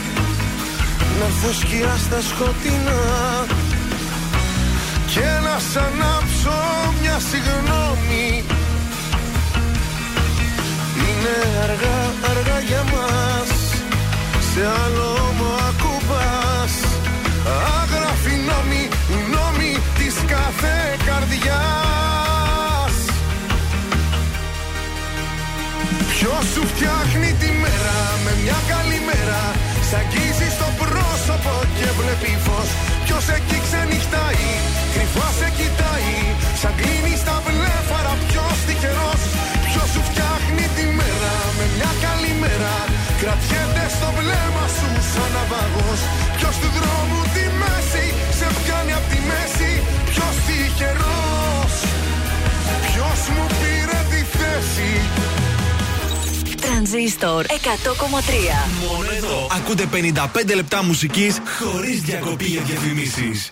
Να έρθω σκιά στα σκοτεινά. Και να σ' ανάψω μια συγγνώμη. Είναι αργά, αργά για μας. Σε άλλο όμο ακουμπάς. Άγραφη νόμη, οι νόμοι της κάθε καρδιάς. Ποιος σου φτιάχνει τη μέρα με μια καλή μέρα Σ' αγγίζει στο πρόσωπο και βλέπει φως. Ποιος εκεί ξενυχτάει, κρυφά σε κοιτάει. Σαν κλείνεις στα βλέφαρα ποιος τυχερός Ποιος σου φτιάχνει τη μέρα με μια καλή μέρα. Κρατιέται στο βλέμμα σου σαν ναυαγός. Ποιος του δρόμου τη μέση σε πιάνει απ' τη μέση. Ποιος τυχερός Ποιος μου πήρε τη θέση Τρανζίστορ 100,3. Μόνο εδώ ακούτε 55 λεπτά μουσικής χωρίς διακοπή για διαφημίσεις.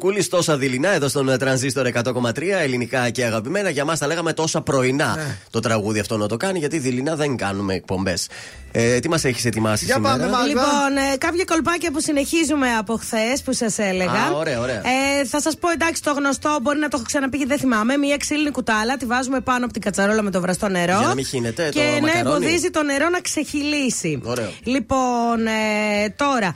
Νίκο Κουρκούλη, τόσα δειλινά εδώ στον ε, τρανζίστορ 100,3 ελληνικά και αγαπημένα. Για μας τα λέγαμε τόσα πρωινά Ναι. το τραγούδι αυτό να το κάνει, γιατί δειλινά δεν κάνουμε εκπομπές. Ε, τι μας έχεις ετοιμάσει Για σήμερα; πάμε, Μάγδα. Λοιπόν, ε, κάποια κολπάκια που συνεχίζουμε από χθες που σας έλεγα. Α, ωραία, ωραία. Ε, θα σας πω εντάξει το γνωστό, μπορεί να το έχω ξαναπεί και δεν θυμάμαι. Μία ξύλινη κουτάλα, τη βάζουμε πάνω από την κατσαρόλα με το βραστό νερό. Για να μην χύνεται το Και ναι, μακαρόνι. εμποδίζει το νερό να ξεχυλήσει. Ωραίο. Λοιπόν, ε, τώρα,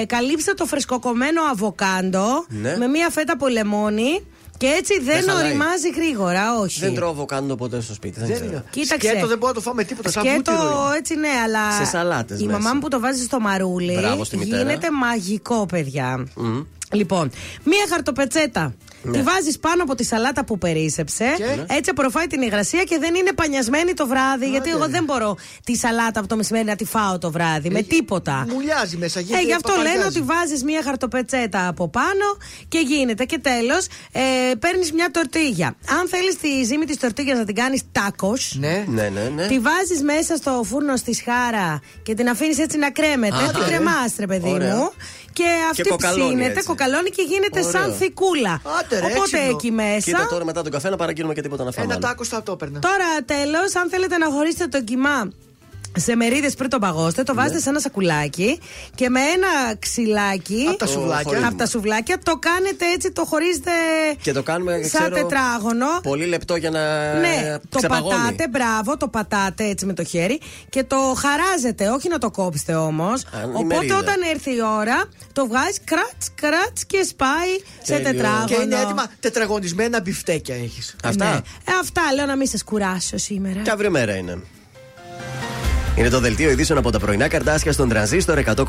ε, καλύψτε το φρεσκοκομμένο αβοκάντο Ναι. με μία φέτα από λεμόνι. Και έτσι δεν, χαλάει. οριμάζει γρήγορα, όχι. Δεν τρώω βοκάντο ποτέ στο σπίτι. Δεν, Δεν ξέρω. είναι. Κοίταξε. Σκέτο δεν μπορώ να το φάμε τίποτα. Σαν Σκέτο βούτυρο. έτσι ναι, αλλά. Σε σαλάτες Η μέσα. μαμά μου που το βάζει στο μαρούλι. Μπράβο στη μητέρα. γίνεται μαγικό, παιδιά. Μμ. Λοιπόν, μία χαρτοπετσέτα. Ναι. Τη βάζεις πάνω από τη σαλάτα που περίσεψε. Έτσι απορροφάει την υγρασία και δεν είναι πανιασμένη το βράδυ. γιατί εγώ δεν μπορώ τη σαλάτα από το μεσημέρι να τη φάω το βράδυ. Με τίποτα. Μουλιάζει μέσα. Ε, γίνεται γι' αυτό λένε παπαριάζει. ότι βάζεις μία χαρτοπετσέτα από πάνω και γίνεται. Και τέλος, ε, παίρνεις μια τορτίγια. Αν θέλεις τη ζύμη της τορτίγιας να την κάνεις τάκος. Ναι. Ναι, ναι, ναι. Τη βάζεις μέσα στο φούρνο στη σχάρα και την αφήνεις έτσι να κρέμεται. Α, την ναι. κρεμάστρε, παιδί Ωραία. μου. Και αυτή κοκαλώνει ψήνεται, έτσι. κοκαλώνει και γίνεται Ωραίο. σαν θικούλα. Άντε, ρε, Οπότε έξυπνο. εκεί μέσα. Κοίτα τώρα μετά τον καφέ να παραγγείλουμε και τίποτα να φάμε. Ένα άλλο. τάκο θα το έπαιρνα. Τώρα τέλος, αν θέλετε να χωρίσετε το κιμά σε μερίδες πριν το παγώσετε, το βάζετε σε ένα σακουλάκι και με ένα ξυλάκι. Απ' τα σουβλάκια. χωρίζουμε. απ' τα σουβλάκια το κάνετε έτσι, το χωρίζετε Και το κάνουμε σαν ξέρω, τετράγωνο. Πολύ λεπτό για να Ναι, το ξεπαγώνει. πατάτε, μπράβο, το πατάτε έτσι με το χέρι και το χαράζετε, όχι να το κόψετε όμως. η Οπότε μερίδα. όταν έρθει η ώρα, το βγάζει κράτς, κράτς και σπάει σε Τέλειο. τετράγωνο. Και είναι έτοιμα τετραγωνισμένα μπιφτέκια έχεις. Αυτά. Ναι. Ε, αυτά λέω να μην σας κουράσω σήμερα. Και αύριο μέρα είναι. Είναι το δελτίο ειδήσεων από τα πρωινά καρτάσια στον τρανζίστορ 100,3.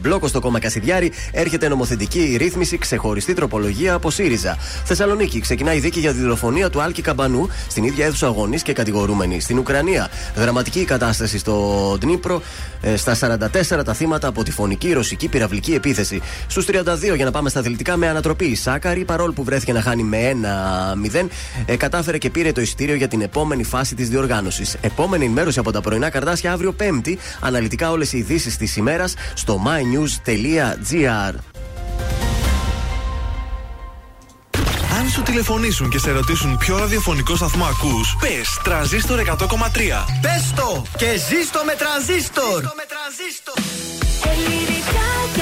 Μπλόκο στο κόμμα Κασιδιάρη έρχεται νομοθετική ρύθμιση ξεχωριστή τροπολογία από ΣΥΡΙΖΑ. Θεσσαλονίκη ξεκινάει η δίκη για τη δολοφονία του Άλκη Καμπανού στην ίδια αίθουσα αγωνή και κατηγορούμενη. Στην Ουκρανία, δραματική κατάσταση στο Ντνίπρο. ε, Στα 44 τα θύματα από τη φωνική ρωσική πυραυλική επίθεση. Στους 32 για να πάμε στα αθλητικά με ανατροπή. Η Σάκαρη, παρόλο που βρέθηκε να χάνει με 1-0, ε, κατάφερε και πήρε το εισιτήριο για την επόμενη φάση της διοργάνωσης. Επόμενη ενημέρωση από τα πρωινά καρτάσια αύριο Πέμπτη. Αναλυτικά όλες οι ειδήσεις της ημέρας στο mynews.gr. Αν σου τηλεφωνήσουν και σε ρωτήσουν ποιο ραδιοφωνικό σταθμό ακούς, πες τρανζίστορ 100,3. Πες το και ζήστο με τρανζίστορ. Ελληνικά και αγαπημένα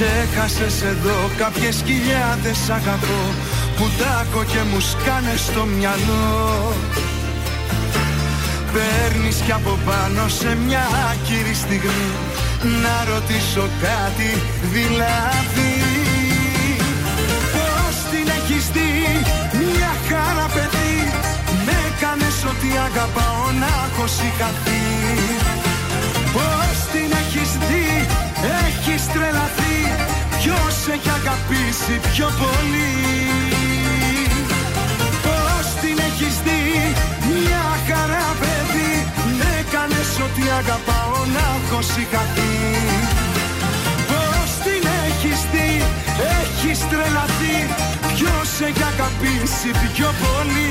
Ξέχασες εδώ κάποιες χιλιάδες αγαπώ Που τάκω και μου σκάνε στο μυαλό. Παίρνεις κι από πάνω σε μια άκυρη στιγμή Να ρωτήσω κάτι δηλαδή. Πώς την έχεις δει μια χαρά παιδί Με έκανες ότι αγαπάω να έχω σηκαθεί Πώς την έχεις δει έχεις τρελαθεί Ποιος έχει αγαπήσει πιο πολύ. Πώς την έχεις δει μια χαρά παιδί. Με έκανες ότι αγαπάω να έχω σηκαθεί Πώς την έχεις δει έχεις τρελαθεί Ποιος έχει αγαπήσει πιο πολύ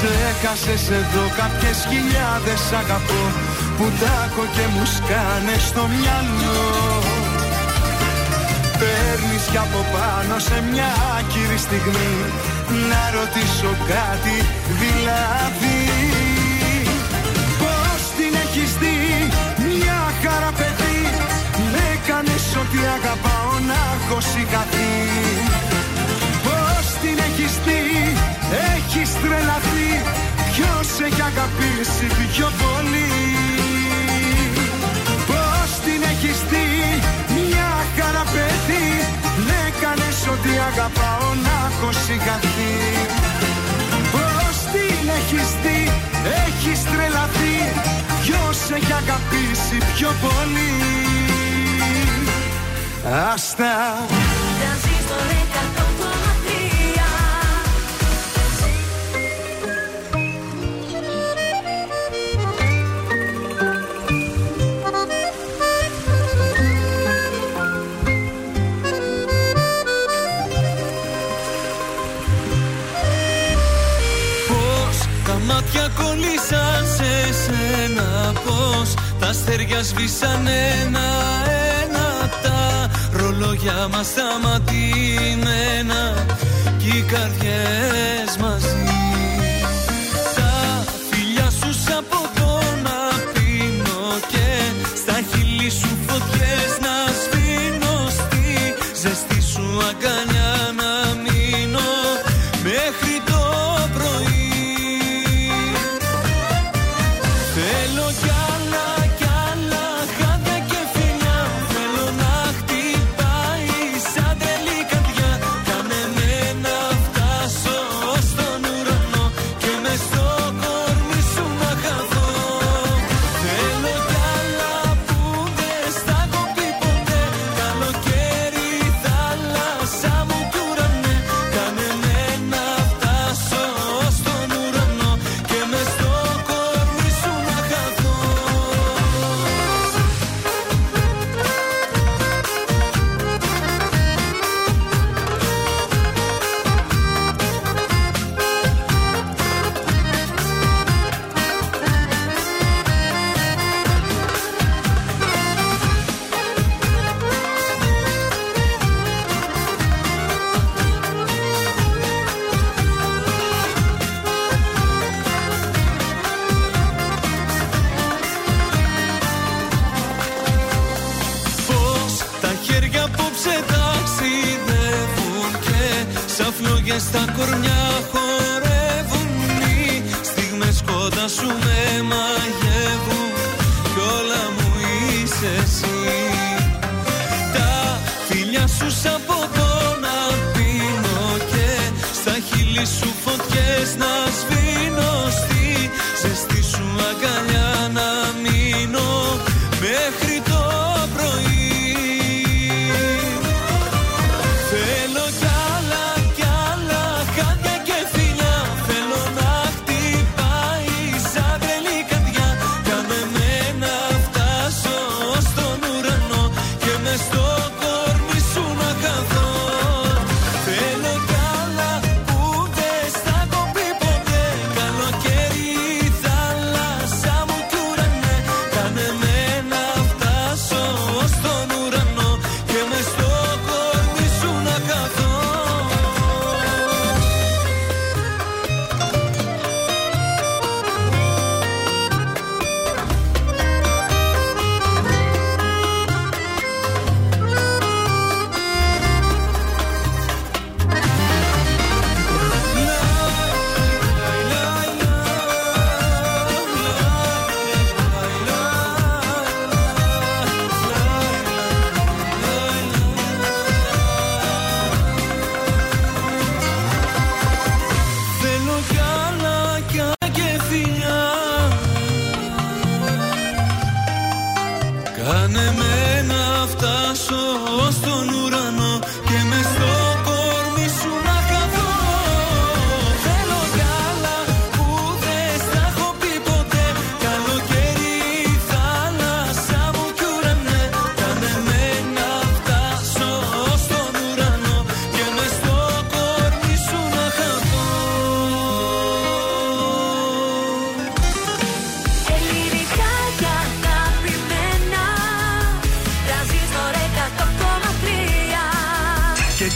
Ξέχασες εδώ κάποιες χιλιάδες αγαπώ Που τάκω και μου σκάνε στο μυαλό. Παίρνεις κι από πάνω σε μια άκυρη στιγμή Να ρωτήσω κάτι δηλαδή. Πώς την έχεις δει μια χαρά παιδί Με έκανες ότι αγαπάω να έχω σηκαθεί Πώς την έχεις δει έχεις τρελαθεί Ποιος έχει αγαπήσει πιο πολύ; Πώς την έχεις δει μια χαρά παιδί; Με έκανες ότι αγαπάω να έχω σηκαθεί Πώς την έχεις δει έχεις τρελαθεί; Ποιος έχει αγαπήσει πιο πολύ; Άστα. Τρανζίστορ 100,3 αστέρια σβήσαν ένα-ένα τα ρολόγια μας σταματημένα κι οι καρδιές μαζί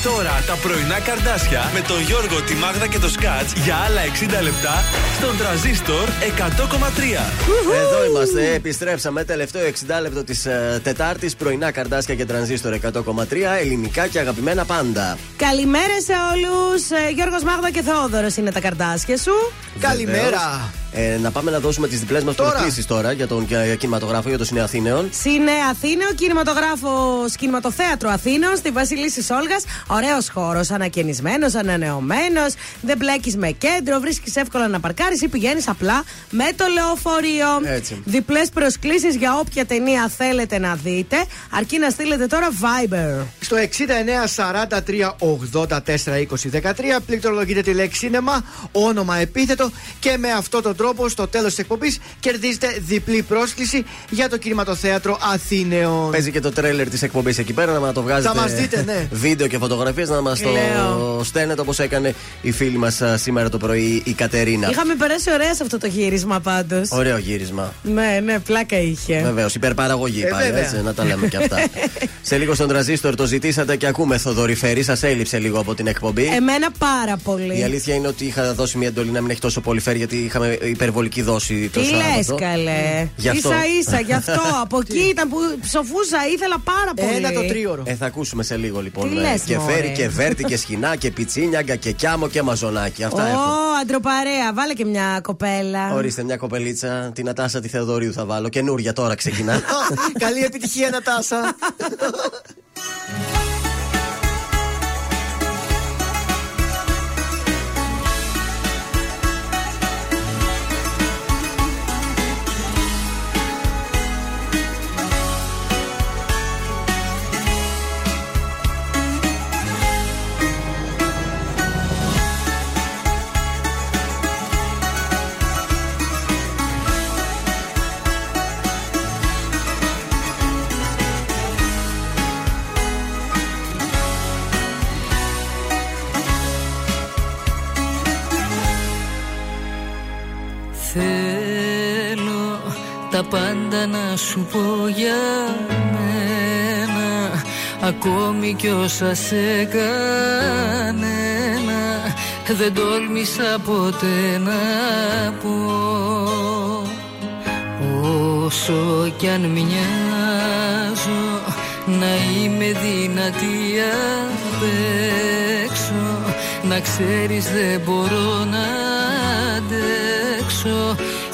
τώρα τα πρωινά καρδάσια με τον Γιώργο, τη Μάγδα και το Σκάτς για άλλα 60 λεπτά στον τραζίστορ 100,3. Εδώ είμαστε, επιστρέψαμε. Τελευταίο 60 λεπτό της ε, Τετάρτης. Πρωινά καρδάσια και τρανζίστορ 100,3. Ελληνικά και αγαπημένα πάντα. Καλημέρα σε όλους. Γιώργος Μάγδα και Θεόδωρος είναι τα καρτάσια σου. Καλημέρα. Ε, να πάμε να δώσουμε τις διπλές μας Τώρα. προσκλήσει τώρα για τον ε, κινηματογράφο για το Συνέο Αθήνεων. Σύνε Αθήνεο, κινηματογράφος Κινηματοθέατρο Αθήνων, στη Βασιλίση Σόλγα. Ωραίος χώρος, ανακαινισμένος, ανανεωμένος. Δεν μπλέκεις με κέντρο, βρίσκεις εύκολα να παρκάρεις ή πηγαίνεις απλά με το λεωφορείο. Έτσι. Διπλές προσκλήσεις για όποια ταινία θέλετε να δείτε, αρκεί να στείλετε τώρα Viber. Στο 69 43 84 20 13 πληκτρολογείτε τη λέξη σίνεμα, όνομα επίθετο και με αυτό τον τρόπο στο τέλος της εκπομπής κερδίζετε διπλή πρόσκληση για το κινηματοθέατρο Αθήνεων. Παίζει και το τρέλερ της εκπομπής εκεί πέρα να το βγάζετε. Θα μας δείτε, ναι. Βίντεο και φωτογραφίες να μας το Λέω. στέλνετε όπως έκανε η φίλη μας σήμερα το πρωί η Κατερίνα. Είχαμε περάσει ωραία σε αυτό το γύρισμα πάντως. Ωραίο γύρισμα. Ναι, ναι, πλάκα είχε. Βεβαίως, υπερπαραγωγή Ε, πάλι, βέβαια. έτσι, να τα λέμε και αυτά. Σε λίγο στον τραζίστορ το ζητήσατε και ακούμε Θοδωρηφέρη, σας έλειψε λίγο από την εκπομπή. Εμένα πάρα πολύ. Η αλήθεια είναι ότι είχα δώσει μια εντολή να μην έχει τόσο πολύ φέρει γιατί είχαμε υπερβολική δόση το Τι λες, Σάββατο. καλέ. Γι' αυτό. σα ίσα, γι' αυτό. Από εκεί ήταν που ψοφούσα, ήθελα πάρα πολύ. Ε, θα ακούσουμε σε λίγο λοιπόν. Τι ε, λες, και μωρέ. φέρει και βέρτη και σχοινά και πιτσίνιαγκα και κιάμο και μαζονάκι. Αυτά Ω, έχω. αντροπαρέα, βάλε και μια κοπέλα. Ορίστε μια κοπελίτσα, την Ατάσα τη Θεοδωρίου θα βάλω. Καινούρια τώρα ξεκινά. Καλή επιτυχία, Νατάσα. πάντα να σου πω για μένα. Ακόμη κι όσα σε κανένα Δεν τόλμησα ποτέ να πω. Όσο κι αν μοιάζω Να είμαι δυνατή απ' έξω. Να ξέρεις δεν μπορώ να αντέξω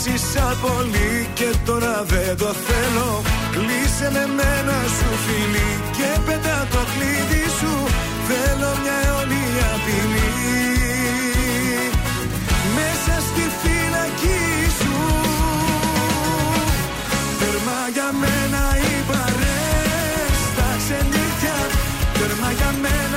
Έζησα πολύ και τώρα δεν το θέλω. Κλείσε με μένα σου φίλη και πέτα το κλείδι σου. Θέλω μια αιώνια ποινή. Μέσα στη φυλακή σου. Τέρμα για μένα οι παρέες στα ξενύχια Τέρμα για μένα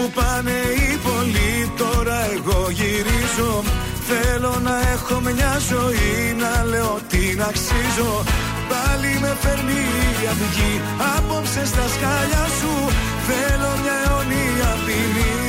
που πάνε οι πολλοί τώρα εγώ γυρίζω. Θέλω να έχω μια ζωή να λέω την αξίζω. Πάλι με φέρνει η αυγή απόψε στα σκάλια σου. Θέλω μια αιώνια ποινή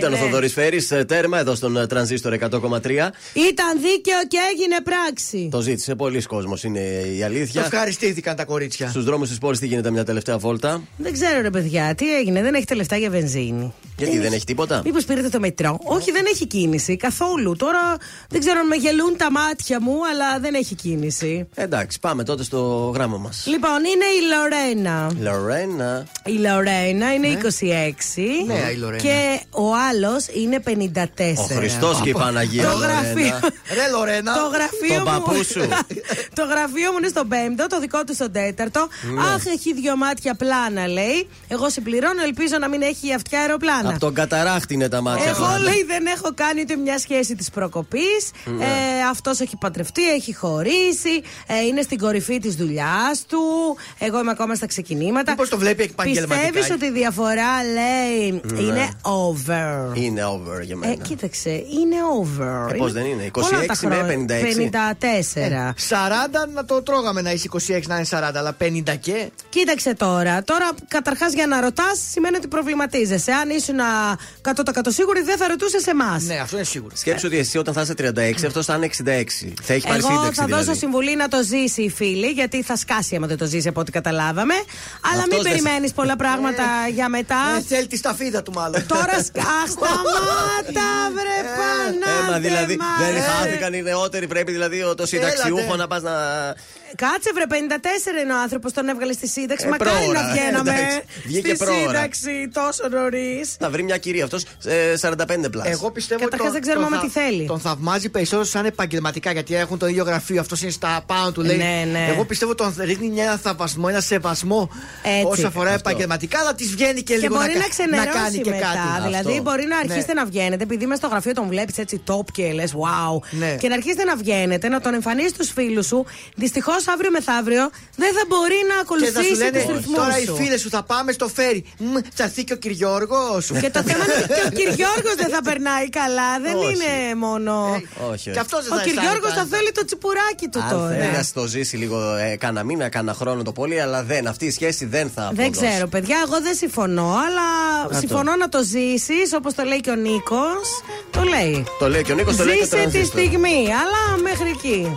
Ήταν ο Θοδωρής Φέρης, τέρμα εδώ στον ε, τρανζίστορ 100,3. Ήταν δίκαιο και έγινε πράξη. Το ζήτησε πολλοί κόσμος, είναι η Το αλήθεια. ευχαριστήθηκαν τα κορίτσια. Στους δρόμους της πόλης τι γίνεται μια τελευταία βόλτα; Δεν ξέρω ρε παιδιά, τι έγινε, δεν έχετε λεφτά για βενζίνη. Γιατί δεν έχει τίποτα; Μήπως πήρατε το μετρό; Όχι, δεν έχει κίνηση καθόλου. Τώρα δεν ξέρω αν με γελούν τα μάτια μου, αλλά δεν έχει κίνηση. Εντάξει, πάμε τότε στο γράμμα μας. Λοιπόν, είναι η Λορένα. Λορένα. Η Λορένα είναι 26. Νέα η Λορένα. Και ο άλλος είναι 54. Ο Χριστός και η Παναγία. Το Λορένα. γραφείο. Ρε Λορένα. Το γραφείο Τον μου. παππού σου. το γραφείο μου είναι στον πέμπτο, το δικό του στον τέταρτο. Ναι. Αχ, έχει δύο μάτια πλάνα, λέει. Εγώ συμπληρώνω, ελπίζω να μην έχει αυτιά αεροπλάνα. Από τον καταράχτη είναι τα μάτια. Εγώ πλάνα. λέει δεν έχω κάνει ούτε μια σχέση της προκοπής. Ναι. Ε, Αυτός έχει παντρευτεί, έχει χωρίσει. Ε, είναι στην κορυφή της δουλειάς του. Εγώ είμαι ακόμα στα ξεκινήματα. Μήπως το βλέπει επαγγελματικά; Πιστεύεις ότι η διαφορά λέει Ναι. είναι over; Είναι over για μένα. Ε, κοίταξε, είναι over. Ε, πώς δεν είναι, 26 πολλά τα με χρόνια. 56. 54. 40 να το τρώγαμε να έχει 26 να είναι 40, αλλά 50 και. Κοίταξε τώρα. Τώρα, καταρχάς, για να ρωτάς, σημαίνει ότι προβληματίζεσαι. Αν ήσουν 100% σίγουρη, δεν θα ρωτούσες εμάς. Ναι, αυτό είναι σίγουρο. Σκέψου ότι εσύ όταν θα είσαι 36, αυτός θα είναι 66. Θα έχει πάρει Εγώ σύνταξη θα δηλαδή. δώσω συμβουλή να το ζήσει η φίλη, γιατί θα σκάσει άμα δεν το ζήσει από ό,τι καταλάβαμε. Αλλά Αυτός μην δεν- περιμένεις πολλά πράγματα για μετά. Ε, θέλει τη σταφίδα του μάλλον. Τώρα σκά. Αχ, σταμάτα, βρε Ε, Παναγία. Μα δηλαδή Μας, δεν ε. χάθηκαν οι νεότεροι. Πρέπει δηλαδή ο- το συνταξιούχο να πας να. Κάτσε βρε 54 είναι ο άνθρωπος, τον έβγαλε στη σύνταξη. Ε, Μακάρι πρόωρα, να βγαίναμε εντάξει. Βγήκε στη πρόωρα. σύνταξη τόσο νωρίς. Θα βρει μια κυρία αυτός 45 πλάσ. Εγώ πιστεύω Καταρχάς ότι δεν ξέρουμε τον άμα θα- τι θέλει. Τον θαυμάζει περισσότερο σαν επαγγελματικά γιατί έχουν το ίδιο γραφείο. Αυτός είναι στα πάνω του, λέει. Ναι, ναι. Εγώ πιστεύω τον ρίχνει ένα θαυμασμό, ένα σεβασμό Έτσι. όσο αφορά Αυτό. επαγγελματικά, αλλά της βγαίνει και, Και λίγο μπορεί να, να, κα- ξενερώσει να κάνει και μετά. κάτι. Δηλαδή, Αυτό. μπορεί να αρχίσετε Ναι. να βγαίνετε, επειδή μέσα στο γραφείο τον βλέπεις έτσι top και λες, wow. Ναι. Και να αρχίσετε να βγαίνετε, να τον εμφανίσει στους φίλους σου. Δυστυχώς αύριο μεθαύριο δεν θα μπορεί να Και θα σου ακολουθήσει λένε τους ρυθμούς τώρα οι σου. φίλες σου θα πάμε στο φέρι. Μμ, Θα έρθει και ο Κυριόργος. Και το θέμα είναι ότι και ο Κυριόργος δεν θα περνάει καλά. Δεν Όχι. είναι μόνο. Όχι, όχι. Και αυτός δεν Ο θα Κυριόργος αισθάνεται. θα θέλει το τσιπουράκι του Αν τώρα. θέλει να το ζήσει λίγο ε, κάνα μήνα, κάνα χρόνο το πολύ, αλλά δεν. Αυτή η σχέση δεν θα Δεν αποδώσει. ξέρω, παιδιά, εγώ δεν συμφωνώ, αλλά το. συμφωνώ να το ζήσεις όπως το λέει και ο Νίκος. Το λέει. Το λέει και ο Νίκος, το λέει και ο Ζήσε τη Τρανζίστορ. στιγμή, αλλά μέχρι εκεί.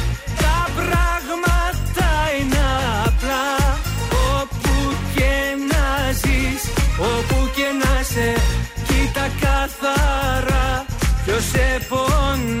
καθαρά. Ποιος σε πονάει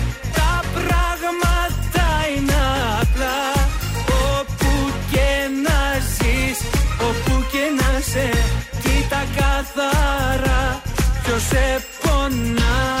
ποιος σε πονάει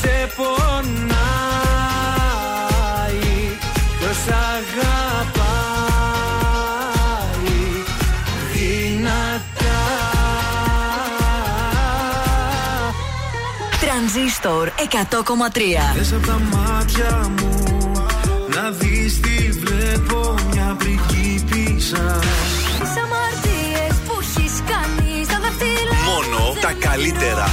σε πονάει Ποιος αγαπάει δυνατά. Τρανζίστορ 100,3 Θες απ' τα μάτια μου να δεις τι βλέπω μια πριγκίπισσα Τις αμαρτίες που έχεις κάνει στα δαχτυλά Μόνο τα καλύτερα.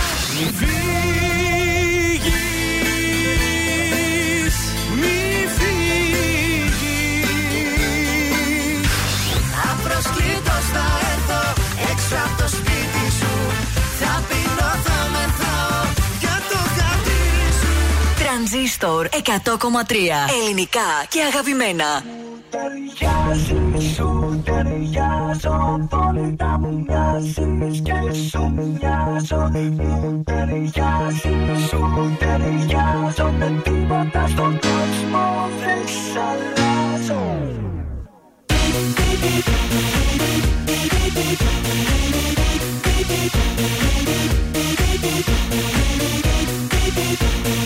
100,3 Ελληνικά και αγαπημένα. Ταιριάζεις, σου ταιριάζω Πολύ τα μου μοιάζεις και σου μοιάζω Μου ταιριάζεις, σου ταιριάζω Με τίποτα στον κόσμο δεν σ' αλλάζω Ο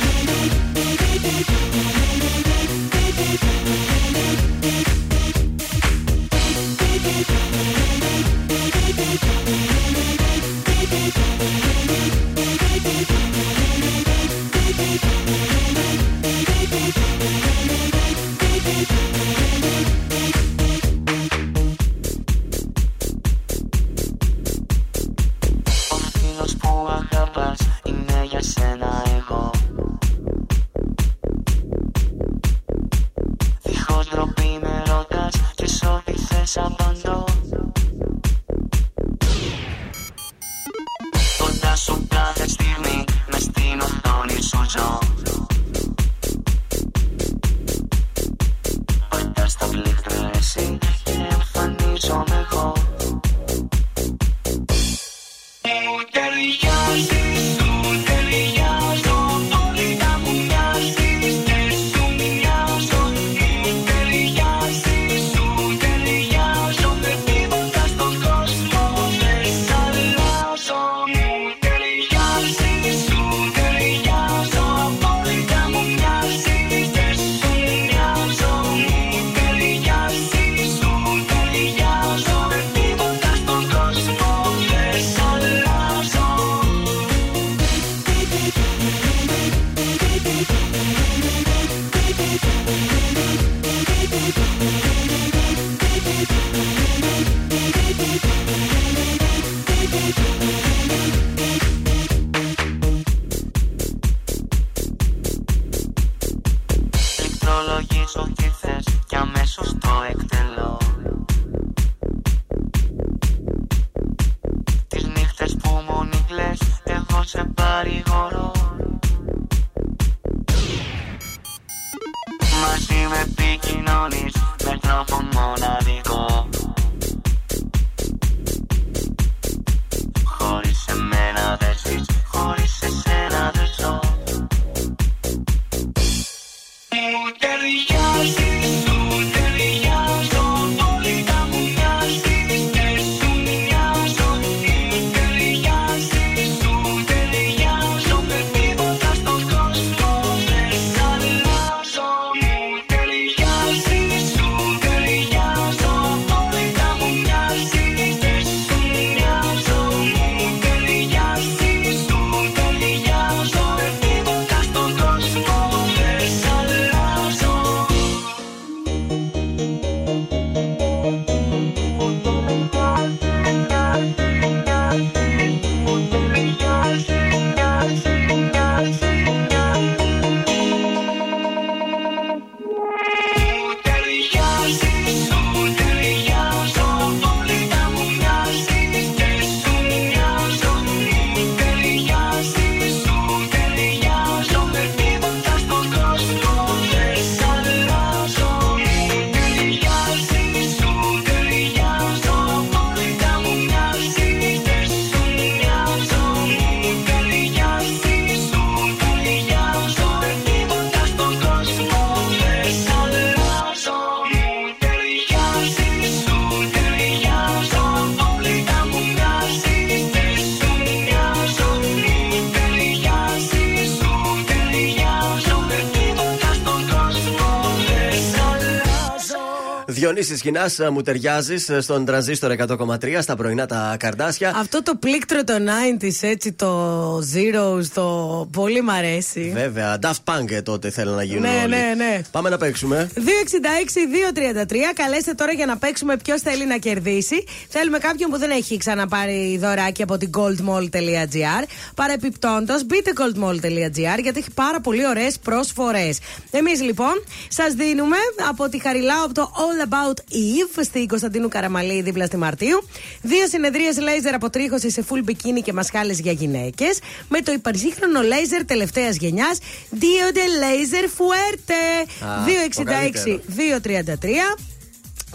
Διονύση Σκηνά, μου ταιριάζεις στον τρανζίστορ 100,3 στα πρωινά τα καρδάσια. Αυτό το πλήκτρο το 90s, έτσι το Zeros, το πολύ μ' αρέσει. Βέβαια, Daft Punk ε, τότε θέλουν να γίνουν. Ναι, όλοι. ναι, ναι. Πάμε να παίξουμε. 266-233. Καλέστε τώρα για να παίξουμε ποιος θέλει να κερδίσει. Θέλουμε κάποιον που δεν έχει ξαναπάρει δωράκι από την goldmall.gr. Παρεπιπτόντως, μπείτε goldmall.gr γιατί έχει πάρα πολύ ωραίες προσφορές. Εμείς λοιπόν σας δίνουμε από τη Χαριλάου από το All About Eve στη Κωνσταντίνου Καραμαλή δίπλα στη Μαρτίου. Δύο συνεδρίες λέιζερ αποτρίχωση σε full bikini και μασχάλες για γυναίκες. Με το υπερσύγχρονο λέιζερ τελευταίας γενιάς Diode Laser Fuerte. Α, 266-233.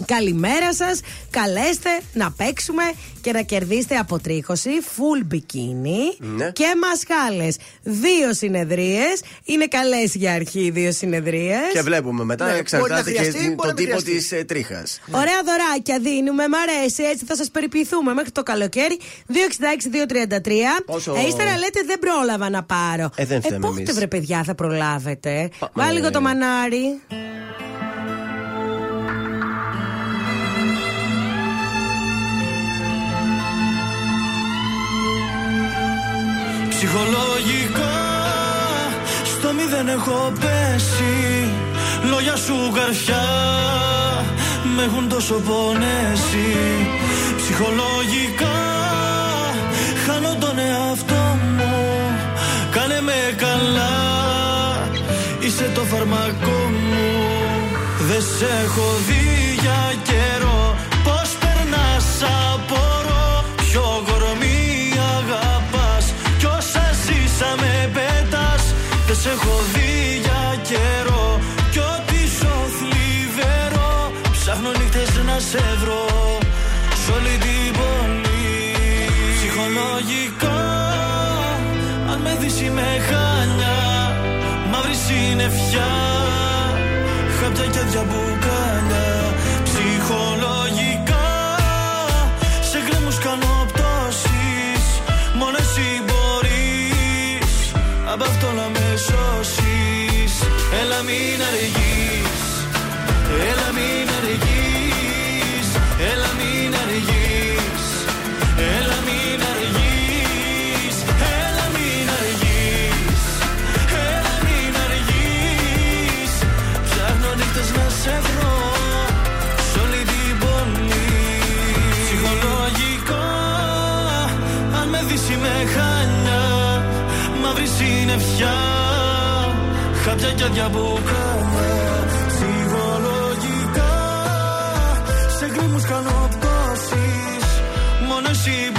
Καλημέρα σας. Καλέστε να παίξουμε και να κερδίσετε αποτρίχωση full bikini Ναι. και μασχάλες. Δύο συνεδρίες. Είναι καλές για αρχή οι δύο συνεδρίες. Και βλέπουμε μετά, Ναι, εξαρτάται μπορεί να και χρειαστεί, την- μπορεί τον να μην τύπο της χρειαστεί. τρίχας. Ωραία δωράκια δίνουμε, μ' αρέσει. Έτσι θα σας περιποιηθούμε μέχρι το καλοκαίρι. 266-233. Πόσο- Ε, ύστερα λέτε δεν πρόλαβα να πάρω. Ε, δεν φταίμε πότε εμείς. βρε παιδιά θα προλάβετε. Πα- Βάλει λίγο ε. το μανάρι. Ψυχολογικά στο μηδέν έχω πέσει. Λόγια σου καρφιά με έχουν τόσο πονέσει. Ψυχολογικά χάνω τον εαυτό μου. Κάνε με καλά είσαι το φαρμακό μου. Δεν σε έχω δει για καιρό. Πώς περνάς σε έχω δει για καιρό. Κι ό,τι ζω θλιβερό Ψάχνω νύχτες να σε βρω. Σ' όλη την πόλη. Ψυχολογικά Αν με δεις είμαι χάνια Μαύρη συννεφιά Χάπια και διαμπουκάλια Ψυχολογικά Σε γκρέμους κάνω πτώσεις. Μόνος εσύ μπορείς Απ' αυτό να με σώσεις Έλα μην αργείς. Έλα μην αργείς. Έλα μην αργείς. Έλα μην αργείς. Έλα μην αργείς. Έλα μην αργείς. Ψάχνω νύχτες να σε βρω Σ' όλη την πόλη. Ψυχολογικά Αν με δεις είμαι χάνια Μαύρη συννεφιά Χάπια και διαμπουκάλια Ψυχολογικά Σε γκρίμους κάνω πτώσεις Μόνο εσύ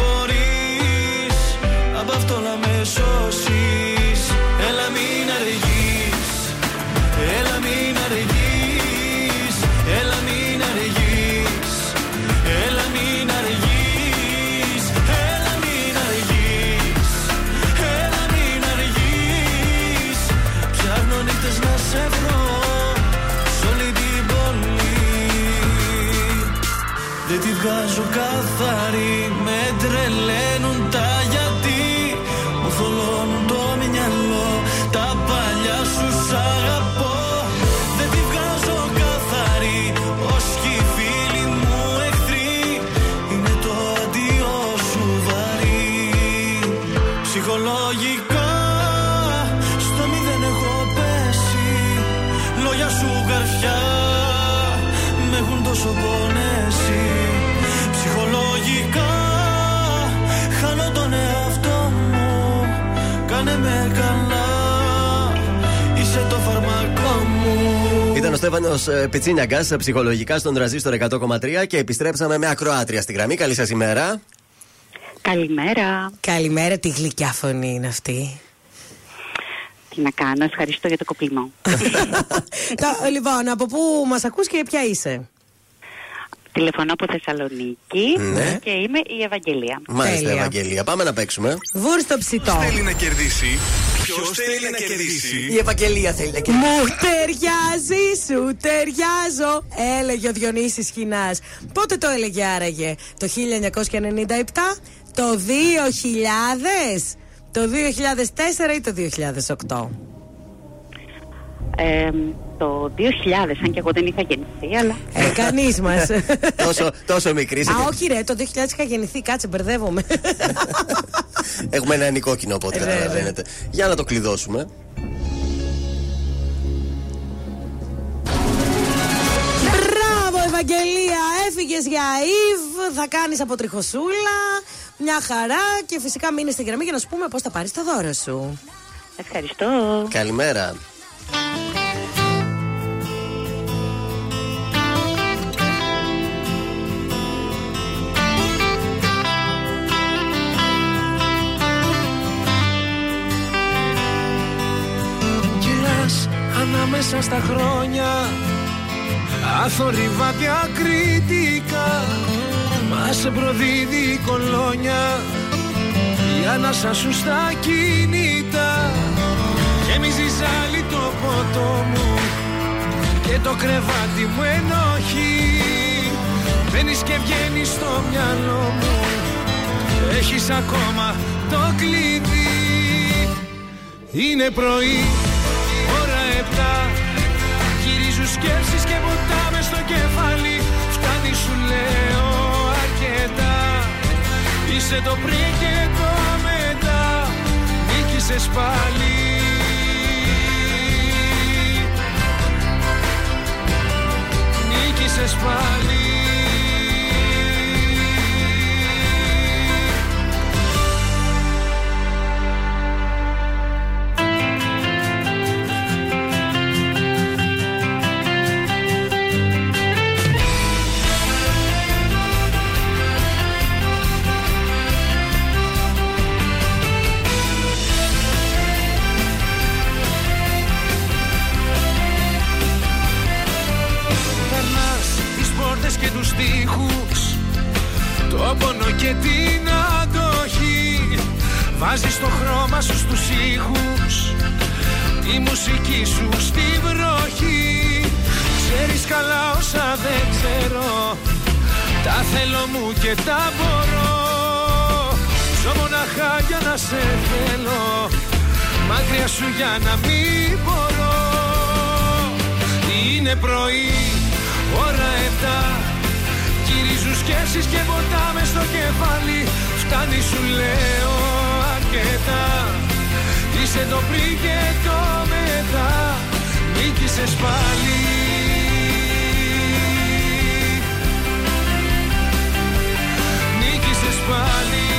καθαρή Με τρελαίνουν Στέφανος Πιτσίνιαγκας ψυχολογικά στον τραζίστορ 100,3 και επιστρέψαμε με ακροάτρια στη γραμμή. Καλή σας ημέρα. Καλημέρα. Καλημέρα, τι γλυκιά φωνή είναι αυτή. Τι να κάνω, ευχαριστώ για το κοπλιμό. Το- λοιπόν, από πού μας ακούς και ποια είσαι; Τηλεφωνώ από Θεσσαλονίκη Ναι. και είμαι η Ευαγγελία. Μάλιστα, Τέλεια. Ευαγγελία. Πάμε να παίξουμε. Βούρ στο ψητό. Θέλει να κερδίσει; Ποιος θέλει να κερδίσει; Η Ευαγγελία θέλει να κερδίσει. Μου ταιριάζει, σου ταιριάζω, έλεγε ο Διονύσης Χινάς. Πότε το έλεγε άραγε, το 1997, το 2000, το 2004 ή το 2008. Ε, το 2000, αν και εγώ δεν είχα γεννηθεί, αλλά. Ε, κανείς μας. τόσο, τόσο μικρή. Α, όχι ρε, το 2000 είχα γεννηθεί, κάτσε, μπερδεύομαι. Έχουμε ένα ενικό κοινό, οπότε Ε, ναι, καταλαβαίνετε. Για να το κλειδώσουμε. Μπράβο, Ευαγγελία! Έφυγες για Ιβ, θα κάνεις αποτριχοσούλα. Μια χαρά και φυσικά μείνεις στην γραμμή για να σου πούμε πώς θα πάρεις το δώρο σου. Ευχαριστώ. Καλημέρα. Μέσα στα χρόνια. Αθόρυβα διακριτικά Μα σε προδίδει η κολόνια. Η ανάσα σου στα κινητά. Γέμιζε ζάλι το ποτό μου Και το κρεβάτι μου ενοχή Μπαίνεις και βγαίνεις στο μυαλό μου. Έχεις ακόμα το κλειδί. Είναι πρωί, ώρα επτά Γυρίζουν σκέψεις και ποτάμε στο κεφάλι. Φτάνει σου λέω αρκετά. Είσαι το πριν και το μετά. Νίκησες πάλι. Νίκησες πάλι τους τοίχους Το πόνο και την αντοχή Βάζεις το χρώμα σου στους ήχους. Τη μουσική σου στη βροχή. Ξέρεις καλά όσα δεν ξέρω. Τα θέλω μου και τα μπορώ. Ζω μοναχά για να σε θέλω. Μακριά σου για να μην μπορώ. Είναι πρωί, ώρα επτά Γυρίζουν σκέψεις και ποτάμε στο κεφάλι. Φτάνει σου λέω αρκετά. Είσαι το πριν και το μετά. Νίκησες πάλι. Νίκησες πάλι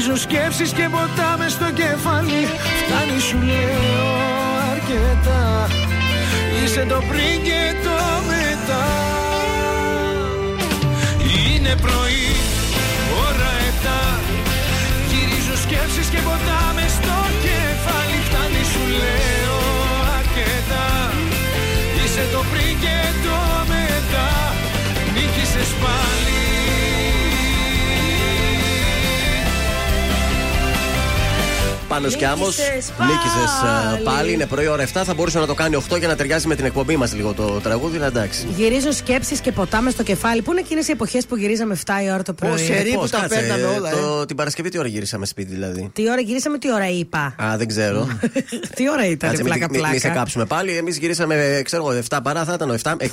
Γυρίζουν σκέψεις και ποτάμε στο κεφάλι. Φτάνει σου λέω αρκετά. Είσαι το πριν και το μετά. Είναι πρωί, ώρα επτά. Γυρίζουν σκέψεις και ποτάμε στο κεφάλι. Φτάνει σου λέω αρκετά. Είσαι το πριν και το μετά. Νίκησες πάλι Πάνω κι άμμος. Νίκησες Νίκησες πάλι. πάλι. Είναι πρωί ώρα 7. Θα μπορούσε να το κάνει 8 για να ταιριάζει με την εκπομπή μας λίγο το τραγούδι. Αλλά εντάξει. Γυρίζουν σκέψεις και ποτάμες στο κεφάλι. Πού είναι εκείνες οι εποχές που γυρίζαμε 7 η ώρα το πρωί; Πώς, κάτσε, το- Την Παρασκευή τι ώρα γυρίσαμε σπίτι δηλαδή; Τι ώρα γυρίσαμε, τι ώρα είπα; Α, δεν ξέρω. τι ώρα ήταν, Κάτσε, μην- πλάκα μην- μην σε πλάκα. κάψουμε πάλι. Εμείς γυρίσαμε, ξέρω εγώ, 7 παρά θα ήταν 7. Εξ-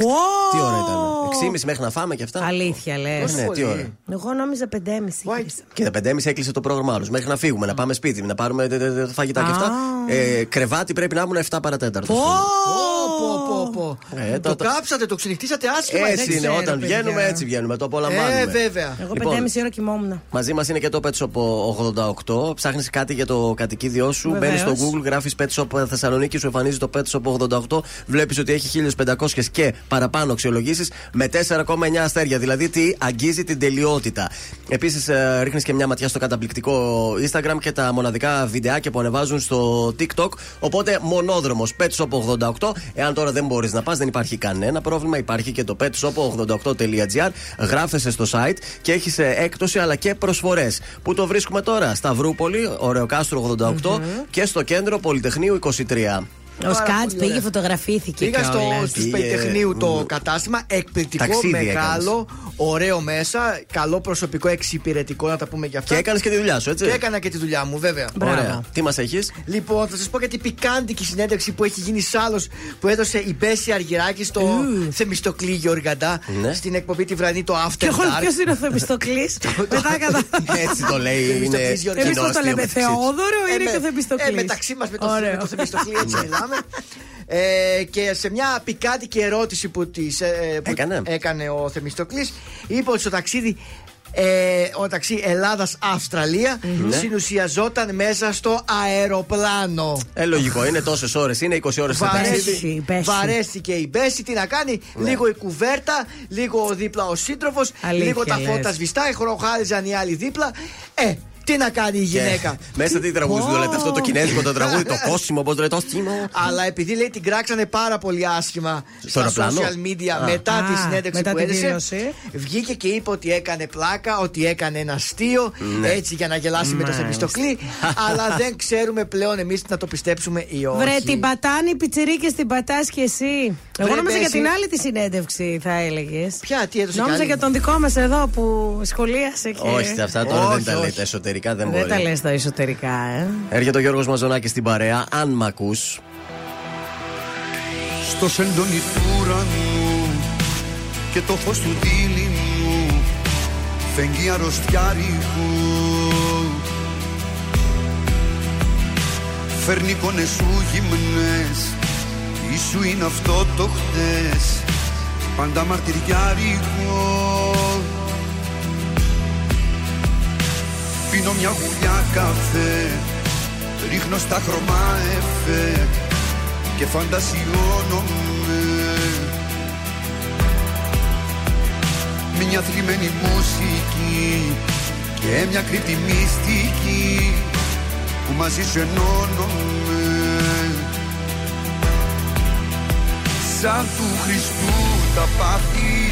Τι ώρα ήταν. 6,5 μέχρι να φάμε και αυτά; Αλήθεια λες. Ναι, τι ώρα. Εγώ νόμιζα 5,5. γύρισα. Και τα 5.30 έκλεισε το πρόγραμμά άλλου. Μέχρι να φύγουμε, να πάμε σπίτι, να πάρουμε ε, ε, ε, φαγητά και αυτά. Ε, κρεβάτι πρέπει να ήμουν 7 παρατέταρτος. Πω, πω, πω. Ε, Το το- κάψατε, το ξενυχτήσατε άσχημα. Έτσι είναι, όταν βγαίνουμε, έτσι βγαίνουμε. Το απολαμβάνουμε. Ε, βέβαια. Εγώ Λοιπόν, 5,5 ώρα κοιμόμουν. Μαζί μας είναι και το Pet Shop 88. Ψάχνεις κάτι για το κατοικίδιό σου. Βεβαίως. Μπαίνεις στο Google, γράφεις Pet Shop Θεσσαλονίκη, σου εμφανίζει το Pet Shop 88. Βλέπεις ότι έχει 1500 και παραπάνω αξιολογήσεις με 4,9 αστέρια. Δηλαδή τι αγγίζει την τελειότητα. Επίσης, ρίχνεις και μια ματιά στο καταπληκτικό Instagram και τα μοναδικά βιντεάκια που ανεβάζουν στο TikTok. Οπότε μονόδρομος Pet Shop 88. Εάν τώρα δεν μπορείς να πας, δεν υπάρχει κανένα πρόβλημα. Υπάρχει και το petshop88.gr. Γράφεσαι στο site και έχεις έκπτωση αλλά και προσφορές. Πού το βρίσκουμε τώρα, Σταυρούπολη, Ωρεοκάστρο 88 και στο κέντρο Πολυτεχνείου 23. Ο Σκάτ πήγε, φωτογραφήθηκε. Πήγα στο, κιόλας. στους Περιτεχνείου το κατάστημα. Εκπληκτικό, Ταξίδι μεγάλο, ωραίο μέσα. Καλό προσωπικό, εξυπηρετικό, να τα πούμε για αυτά. Και έκανες και τη δουλειά σου, έτσι. Και έκανα και τη δουλειά μου, βέβαια. Ωραία. Τι μας έχεις; Λοιπόν, θα σας πω για την πικάντικη συνέντευξη που έχει γίνει σάλο που έδωσε η Μπέση Αργυράκη στο Θεμιστοκλή Γεωργαντά Ναι. στην εκπομπή τη βραδινή το After Και εγώ Dark. ποιος είναι ο Θεμιστοκλής; Μετά κατά. Έτσι το λέει. Είναι Θεμιστοκλής Γεωργαντάς. Εμείς κοινός το λέμε αστείο μεταξύ τους. Θεόδωρο, Ε, είναι με- και ο Θεμιστοκλή. Ε, μεταξύ μας με το, με το Θεμιστοκλή έτσι μιλάμε. Ε, και σε μια πικάτικη ερώτηση που, της, ε, που Έκανε. έκανε ο Θεμιστοκλής είπε ότι στο ταξίδι ε, ο ταξί Ελλάδα-Αυστραλία Ναι. συνουσιαζόταν μέσα στο αεροπλάνο. Ε, λογικό, είναι τόσες ώρες, είναι 20 ώρες σε ταξίδι. Βαρέσει, βαρέστηκε η Μπέση, τι να κάνει, Ναι. λίγο η κουβέρτα, λίγο δίπλα ο σύντροφος, Αλήθεια, λίγο τα λες. φώτα σβηστά, χροχάριζαν οι άλλοι δίπλα. Ε, τι να κάνει η γυναίκα; Και Μέσα τι τραγούδι σου το λέτε αυτό το κινέζικο το τραγούδι, το κόσιμο, πώς λέτε, το στήμο. Αλλά επειδή λέει την κράξανε πάρα πολύ άσχημα Στο στα αεροπλάνο; social media Α. μετά Α, τη συνέντευξη μετά που την έδεσε, δήλωση. βγήκε και είπε ότι έκανε πλάκα, ότι έκανε ένα αστείο, Ναι. έτσι για να γελάσει με το Μάλιστα. Θεμιστοκλή. αλλά δεν ξέρουμε πλέον εμείς να το πιστέψουμε ή όχι. Βρε την πατάνη πιτσιρίκες την πατάς και εσύ. Εγώ Βρε, νόμιζα για Μπέση. την άλλη τη συνέντευξη θα έλεγες. Ποια, τι έδωσε Νόμιζα κι άλλη; για τον δικό μας εδώ που σχολίασε και. Όχι, αυτά τώρα Όχι, δεν τα όχι. λέτε εσωτερικά, δεν Δεν τα μπορεί. λες τα εσωτερικά, ε. Έρχεται ο Γιώργος Μαζονάκης στην παρέα, αν μ' ακούς. Στο σεντόνι του ουρανού και το φως του δίλη μου φεγγεί αρρωστιά ρηγού Φέρνει εικόνες σου γυμνές Ίσου είναι αυτό το χτες Πάντα μαρτυριάρικο Πίνω μια γουλιά καφέ Ρίχνω στα χρώμα εφέ Και φαντασιώνομαι. Μια θλιμμένη μουσική Και μια κρύπτη μυστική Που μαζί σου ενώνομαι. Σαν του Χριστού τα πάθη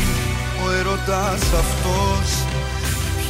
Ο ερωτάς αυτός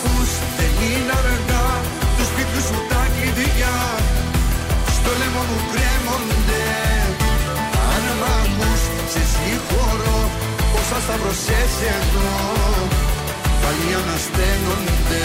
ακούς δεν είναι αργά. Τους σπίτιου σου τα κλειδιά. Στο λαιμό μου κρέμονται. Αν μ' ακούς σε συγχωρώ. Όσα σταυρωσές εδώ Πάλι ανασταίνονται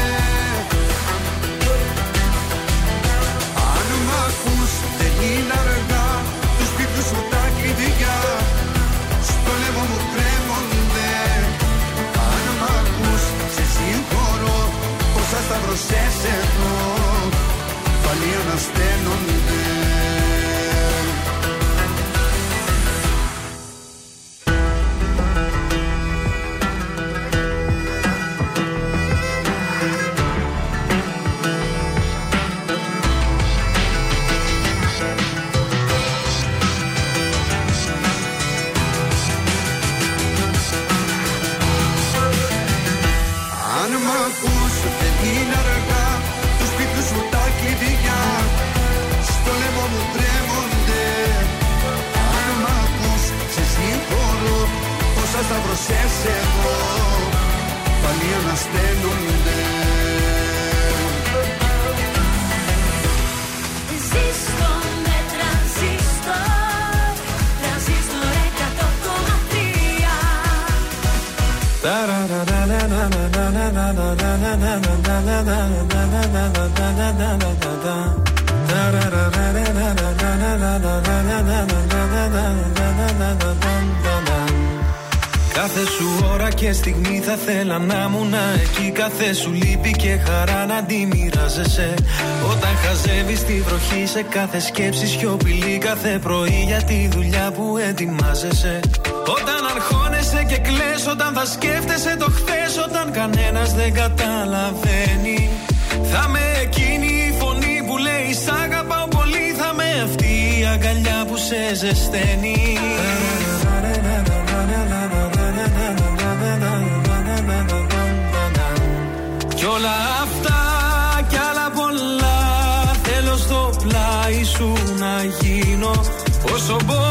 ακούς δεν είναι αργά. Τους σπίτου σου τα κλειδιά. Στο λαιμό μου κρέμονται. Αν μ' ακούς σε συγχωρώ. Όσα σταυρωσές εδώ πάλι ανασταίνονται Κάθε σου ώρα και στιγμή θα θέλα να ήμουν εκεί. Κάθε σου λύπη και χαρά να τη μοιράζεσαι. Όταν χαζεύεις τη βροχή σε κάθε σκέψη σιωπηλή. Κάθε πρωί για τη δουλειά που ετοιμάζεσαι. Όταν αρχώνεσαι και κλαις Όταν θα σκέφτεσαι το χθες Όταν κανένας δεν καταλαβαίνει. Θα με εκείνη η φωνή που λέει Σ' αγαπάω πολύ Θα με αυτή η αγκαλιά που σε ζεσταίνει Κι όλα αυτά κι άλλα πολλά Θέλω στο πλάι σου να γίνω. Όσο μπορώ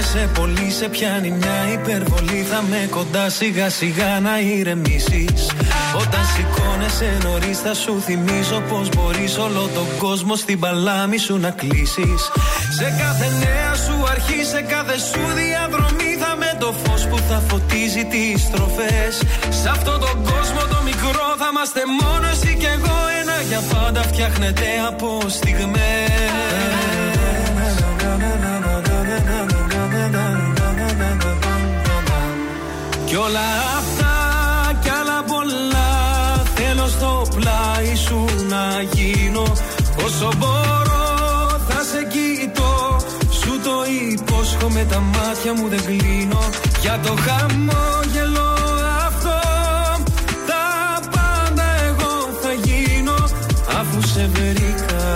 Όταν αγχώνεσαι πολύ σε πιάνει μια υπερβολή. Θα με κοντά σιγά σιγά να ηρεμήσεις. Όταν σηκώνεσαι νωρίς θα σου θυμίζω Πως μπορείς όλο τον κόσμο στην παλάμη σου να κλείσεις. Σε κάθε νέα σου αρχή, σε κάθε σου διαδρομή Θα με το φως που θα φωτίζει τις στροφές. Σε αυτόν τον κόσμο το μικρό θα είμαστε μόνος εσύ και εγώ. Ένα για πάντα φτιάχνεται από στιγμές Κι όλα αυτά κι άλλα πολλά Θέλω στο πλάι σου να γίνω. Όσο μπορώ θα σε κοιτώ Σου το υπόσχομαι τα μάτια μου δεν κλείνω. Για το χαμόγελο αυτό Τα πάντα εγώ θα γίνω. Αφού σε βρήκα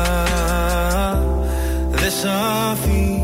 Δεν σ' αφήνω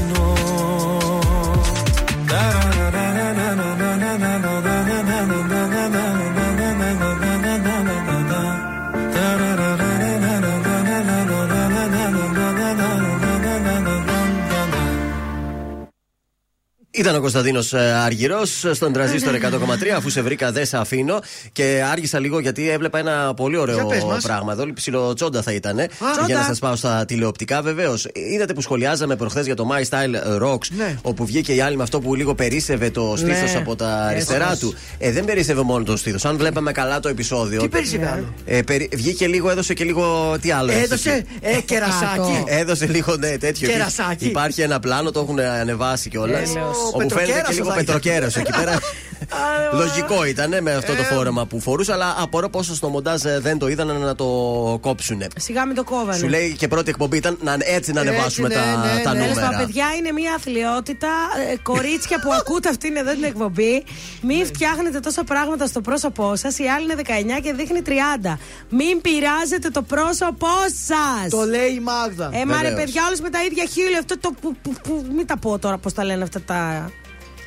Ήταν ο Κωνσταντίνος Αργυρός στον τραζίστορ 100,3 αφού σε βρήκα δεν σε αφήνω και άργησα λίγο γιατί έβλεπα ένα πολύ ωραίο Για πες μας. πράγμα. Εδώ ψιλοτσόντα θα ήταν. Για να σας πάω στα τηλεοπτικά βεβαίως. Είδατε που σχολιάζαμε προχθές για το My Style Rocks Ναι. όπου βγήκε η άλλη με αυτό που λίγο περίσευε το στήθος Ναι. από τα Ναι, αριστερά σωστός. του. Ε, δεν περίσευε μόνο το στήθος. Αν βλέπαμε καλά το επεισόδιο. Τι περίσευε άλλο; Ε, περι- Βγήκε λίγο, έδωσε και λίγο. Τι άλλο Έδωσε, ε, κερασάκι. Έδωσε λίγο ναι, τέτοιο. Κερασάκι. Υπάρχει ένα πλάνο, το έχουν ανεβάσει κιόλας. Τέλος. Όπου Πετροκέρασο φαίνεται και λίγο θα ήταν. πετροκέρατο εκεί πέρα. Λογικό ήταν με αυτό το φόρεμα που φορούσε, αλλά απορώ πόσο στο μοντάζ ε, δεν το είδαν να το κόψουνε. Σιγά με το κόβανε. Σου λέει και πρώτη εκπομπή ήταν να, έτσι να Έτσι, ανεβάσουμε ναι, τα, ναι, τα ναι. Τέλος νούμερα. πάντων, παιδιά, είναι μια αθλειότητα. Ε, κορίτσια που ακούτε αυτήν εδώ την εκπομπή, μην φτιάχνετε τόσα πράγματα στο πρόσωπό σας. Η άλλη είναι 19 και δείχνει 30. Μην πειράζετε το πρόσωπό σας. Το λέει η Μάγδα. Ε, μα ρε Βεβαίως. παιδιά, όλε με τα ίδια χείλη. Αυτό το που, που, που- Μην τα πω τώρα πώς τα λένε αυτά τα.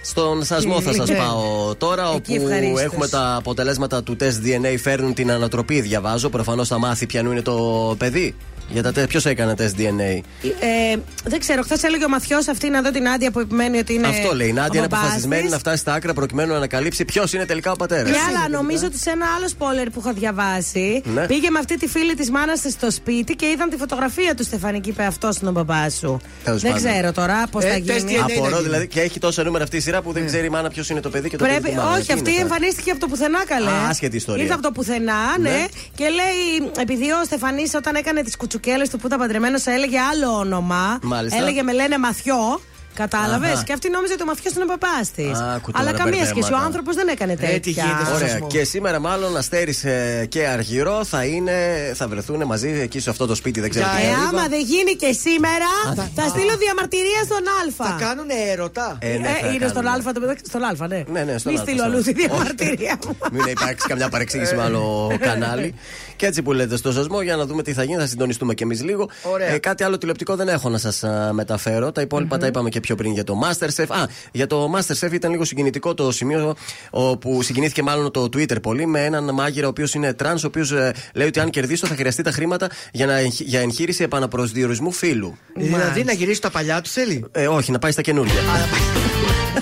Στον σασμό θα σας Ναι. πάω τώρα, Εκεί όπου ευχαρίστως. έχουμε τα αποτελέσματα του τεστ DNA. Φέρνουν την ανατροπή, διαβάζω. Προφανώς θα μάθει ποιανού είναι το παιδί. Για τα Ποιος έκανε τεστ DNA. Ε, δεν ξέρω, χθες έλεγε ο Μαθιός αυτή να δω την Άντια που επιμένει ότι είναι. Αυτό λέει. Η Νάντια ο είναι μπαμπάς αποφασισμένη της. να φτάσει στα άκρα προκειμένου να ανακαλύψει ποιος είναι τελικά ο πατέρας. Και άλλα, νομίζω ότι σε ένα άλλο σπόλερ που είχα διαβάσει, Ναι. πήγε με αυτή τη φίλη της μάνας της στο σπίτι και είδαν τη φωτογραφία του Στεφανή και είπε αυτό είναι ο μπαμπάς σου. Τέλος δεν πάντων. ξέρω τώρα πώς Ε, θα τεστ γίνει. DNA. Απορώ δηλαδή και έχει τόσα νούμερα αυτή η σειρά που δεν ξέρει η μάνα ποιος είναι το παιδί και το παιδί. Πρέπει, του μάνα. όχι, Τι αυτή είναι αυτά; εμφανίστηκε από το πουθενά καλέ. Α, άσχετη ιστορία. Ήρθε από το πουθενά, ναι. Ναι. Και λέει, επειδή ο Στεφανής όταν έκανε τις κουτσουκέλε του που ήταν παντρεμένος, έλεγε άλλο όνομα. Μάλιστα. Έλεγε με λένε Μαθιό. Κατάλαβες; Αχα. Και αυτή νόμιζε ότι ο Μαθιό είναι ο παπάς της. Α, κουτόρα, Αλλά καμία σχέση. Ο μπερδέματα. άνθρωπος δεν έκανε τι τέτοια. γίνεται στο Ωραία. σωσμό. Και σήμερα, μάλλον, Αστέρι ε, και Αργυρό θα, είναι, θα βρεθούν μαζί εκεί σε αυτό το σπίτι. Δεν ξέρω Για τι Ε, είναι. λίγο. άμα δεν γίνει και σήμερα, θα- θα στείλω διαμαρτυρία στον Α. Θα κάνουν έρωτα. Ε, ναι, θα Ε, είναι στον κάνουμε. Α, το μεταξύ- στον Α, ναι. Ναι, ναι, στον Μη Α, στείλω στον αλλού Α. τη διαμαρτυρία μου. Μην υπάρξει καμιά παρεξήγηση με άλλο κανάλι. Και έτσι που λέτε στο σωσμό, για να δούμε τι θα γίνει, θα συντονιστούμε κι εμείς λίγο. Ωραία. Ε, κάτι άλλο τηλεοπτικό δεν έχω να σας μεταφέρω. Τα υπολοιπα τα είπαμε και πιο πριν για το Masterchef. Α, για το Masterchef ήταν λίγο συγκινητικό το σημείο όπου συγκινήθηκε μάλλον το Twitter πολύ με έναν μάγειρα ο οποίος είναι τρανς, ο οποίος λέει ότι αν κερδίσω θα χρειαστεί τα χρήματα για, να, εγχ- για εγχείρηση επαναπροσδιορισμού φύλου. Δηλαδή να γυρίσει τα παλιά του θέλει; Ε, όχι, να πάει στα καινούργια.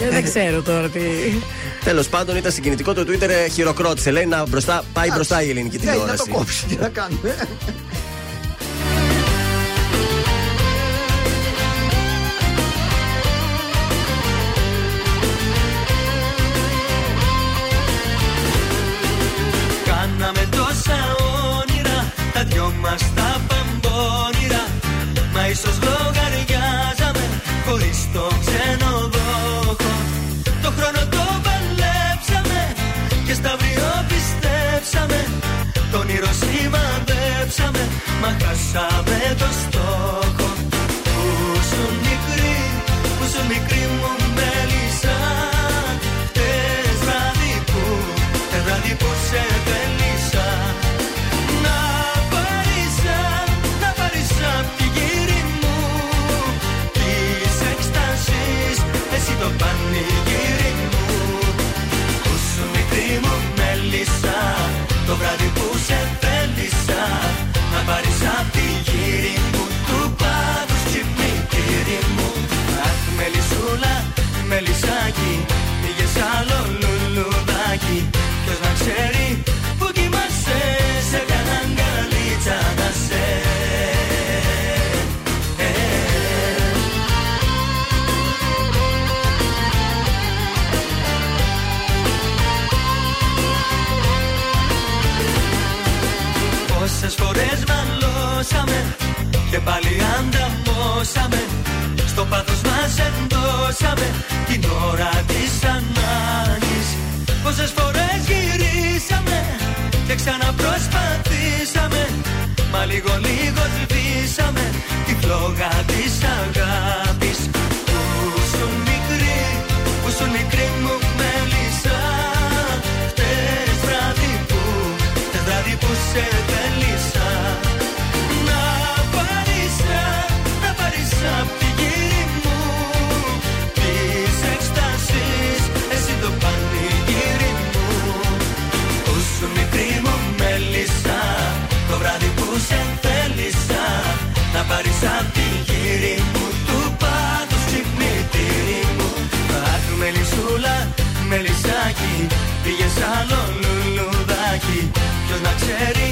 Ε, Δεν ξέρω τώρα τι. Τέλος πάντων, ήταν συγκινητικό το Twitter, ε, χειροκρότησε. Λέει να μπροστά, πάει μπροστά η ελληνική Θέλει να το τηλεόραση. κόψει. Τι να κάνουμε. Μα χάσαμε ξέρει που κοιμάσαι Σε κανένα αγκαλίτσα να σε. Ε, Πόσες φορές μαλώσαμε και πάλι ανταμώσαμε Στο πάθος μας εντώσαμε την ώρα λίγο λίγο σβήσαμε τη φλόγα της αγάπης Πήγες άλλο λουλουδάκι. Ποιος να ξέρει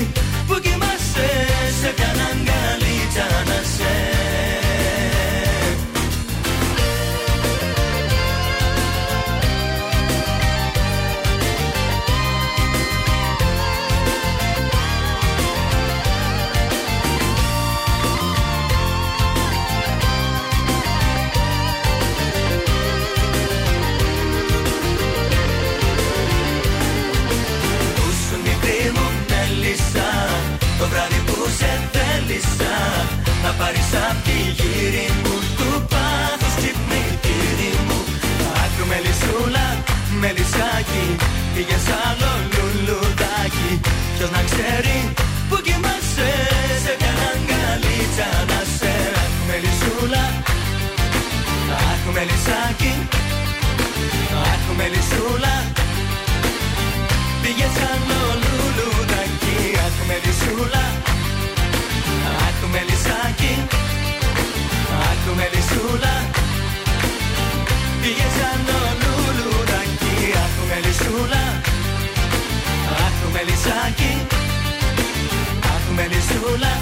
μελισσούλα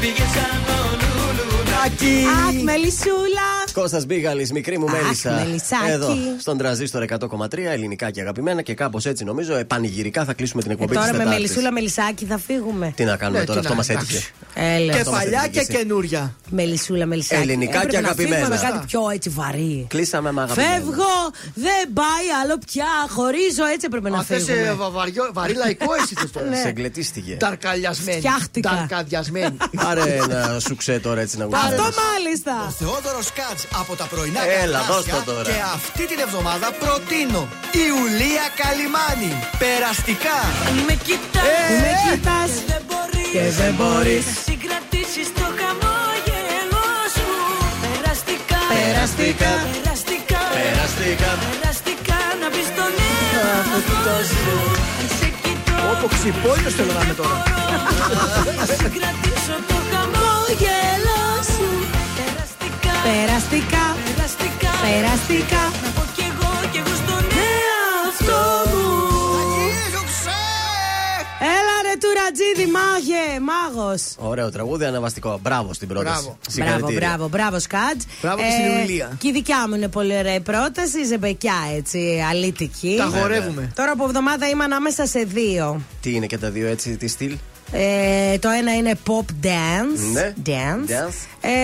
Πήγες σαν το λουλουδάκι Αχ, μελισσούλα. Κώστας Μπίγαλης, μικρή μου Αχ, μέλισσα. μελισσάκι. Εδώ, στον τραζίστορ 100,3, ελληνικά και αγαπημένα και κάπως έτσι νομίζω επανηγυρικά θα κλείσουμε την Ε, εκπομπή τώρα της με Τετάρτης. μελισσούλα, μελισσάκι θα φύγουμε. Τι να κάνουμε Ναι, τώρα, τι αυτό να, μας εντάξει. έτυχε. Έλα. Και Αυτό μας παλιά έτυχε και εσύ. καινούρια. Μελισσούλα, μελισσάκι. Ελληνικά Έπρεπε και να φύγουμε αγαπημένα. με κάτι πιο έτσι βαρύ. Κλείσαμε με αγαπημένα. Φεύγω, δεν πάει άλλο πια. Χωρίζω, έτσι έπρεπε να Μα θες φύγουμε. ε, βα- βαριό- βαρύ λαϊκό εσύ θες τώρα. Ναι. Σε εγκλετίστηκε. Ταρκαλιασμένη. Φτιάχτηκα. Ταρκαδιασμένη. Πάρε ένα σουξέ τώρα έτσι να Αυτό γουστάρεις. μάλιστα. Θεόδωρος Κάτς από τα πρωινά Έλα, Καρτάσια δώσ' το τώρα. Και αυτή την εβδομάδα προτείνω Ιουλία Καλιμάνη. Περαστικά. Αν με κοιτάς, Ε, Με κοιτάς δεν μπορείς και δεν μπορείς. να συγκρατήσεις το χαμόγελό σου Περαστικά, Περαστικά. περαστικά, Περαστικά. περαστικά να πεις τον εαυτό σου Αν σε κοιτώ, Όπω ξυπόλυτο θέλω να είμαι τώρα. να συγκρατήσω το χαμόγελό σου Περαστικά, Περαστικά, περαστικά, Έλα ρε του Ρατζίδη, μάγε, μάγος. Ωραίο τραγούδι, αναβαστικό. Μπράβο στην πρόταση. Μπράβο. Μπράβο, Συγχαρητήρια. μπράβο, μπράβο, Σκάτζ. Μπράβο και στην Ιουλία. Και η δικιά μου είναι πολύ ωραία η πρόταση. Ζεμπεκιά, έτσι, αλήτικη. Τα χορεύουμε. Τώρα από εβδομάδα είμαι ανάμεσα σε δύο. Τι είναι και τα δύο έτσι, τι στυλ; Ε, το ένα είναι pop dance. Ναι. Dance. Dance.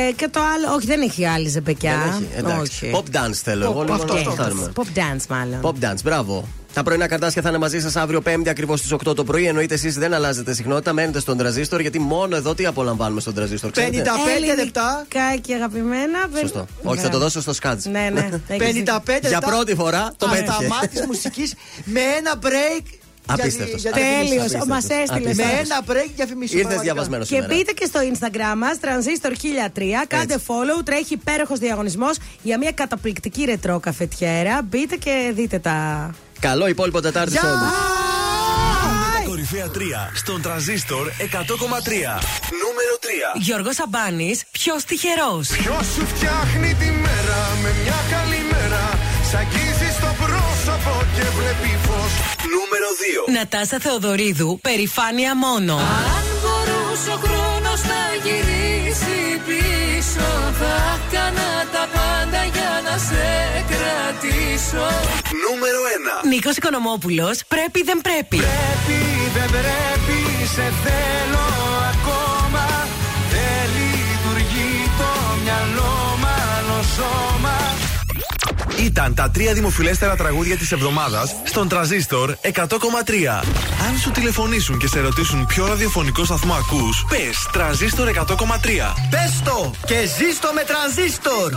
Ε, και το άλλο, όχι, δεν έχει άλλη ζεμπεκιά. Δεν έχει. Εντάξει. Όχι. Pop dance θέλω εγώ. λίγο αυτό, να αυτό, το φτάνουμε. Pop dance, μάλλον. Pop dance, μπράβο. Τα πρωινά καρτάσια θα είναι μαζί σας αύριο 5η ακριβώς στις 8 το πρωί. Εννοείται εσείς δεν αλλάζετε συχνότητα, μένετε στον τραζίστορ γιατί μόνο εδώ τι απολαμβάνουμε στον τραζίστορ. 50 Ξέρετε. Πέντε λεπτά. Ελληνικά και αγαπημένα. Σωστό. Όχι, θα το δώσω στο σκάτζ. Ναι, ναι. 55 Για λεπτά. πρώτη φορά το πέτυχε. Ασταμάτης μουσικής με ένα break. για τη- Απίστευτος. για τη Τέλειος, διαφημίσεις. μας έστειλες. Με Απίστευτος. ένα break για φημίσει. Ήρθες διαβασμένος Και σήμερα. μπείτε και στο Instagram μας, Transistor 1003. Κάντε Έτσι. follow. Τρέχει υπέροχος διαγωνισμός για μια καταπληκτική ρετρό καφετιέρα. Μπείτε και δείτε τα. Καλό υπόλοιπο Τετάρτη σε όλους. Τα κορυφαία 3 στον τραζίστορ 100,3. Νούμερο 3. Γιώργος Σαμπάνης, ποιος τυχερός; Ποιος σου φτιάχνει τη μέρα με μια καλή μέρα. Σ' αγγίζει στο πρόσωπο και βλέπει φως. Νούμερο 2. Νατάσα Θεοδωρίδου, περηφάνεια μόνο. Αν μπορούσε ο χρόνος να γυρίσει πίσω Θα έκανα τα πάντα για να σε κρατήσω Νούμερο 1. Νίκος Οικονομόπουλος, πρέπει δεν πρέπει. Πρέπει, δεν πρέπει, σε θέλω ακόμα. Δεν λειτουργεί το μυαλό μου, άλλο σώμα. Ήταν τα τρία δημοφιλέστερα τραγούδια της εβδομάδας στον Τραζίστορ 100,3. Αν σου τηλεφωνήσουν και σε ρωτήσουν ποιο ραδιοφωνικό σταθμό ακούς, πες Τραζίστορ 100,3. Πες το και ζήστο με τρανζίστορ.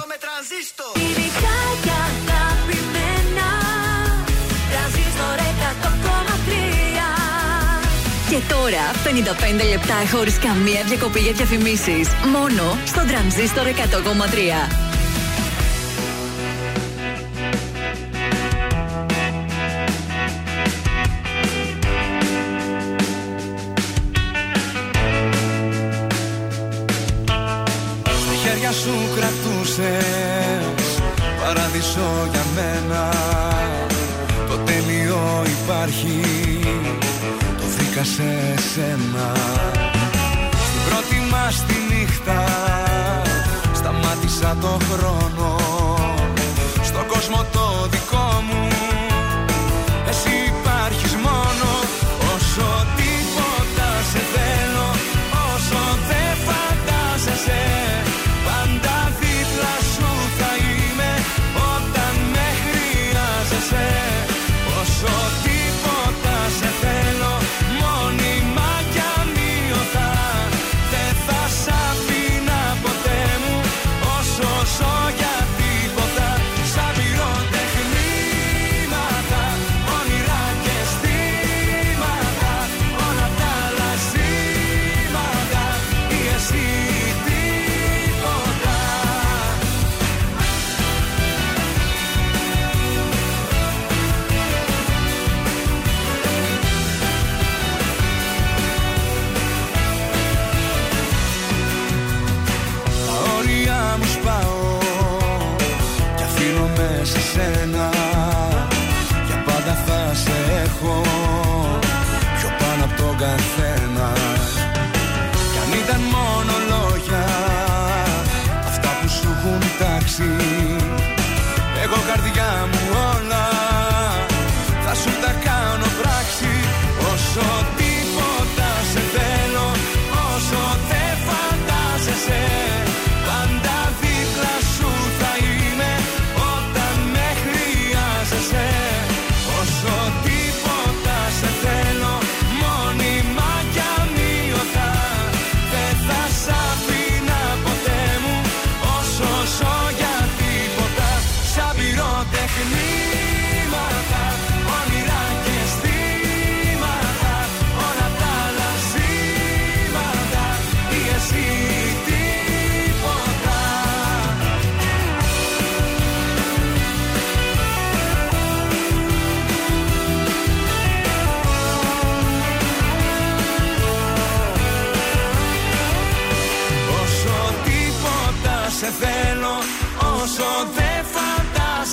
Ειδικά και αγαπημένα Τρανζίστορ 100,3 Και τώρα 55 λεπτά χωρίς καμία διακοπή για διαφημίσεις. Μόνο στον τρανζίστορ 100,3. Στα χέρια σου κρατούσες Παράδεισο για μένα. Το τέλειο υπάρχει Το βρήκα σε σένα. Στην πρώτη μας τη νύχτα Σταμάτησα το χρόνο. Στον κόσμο το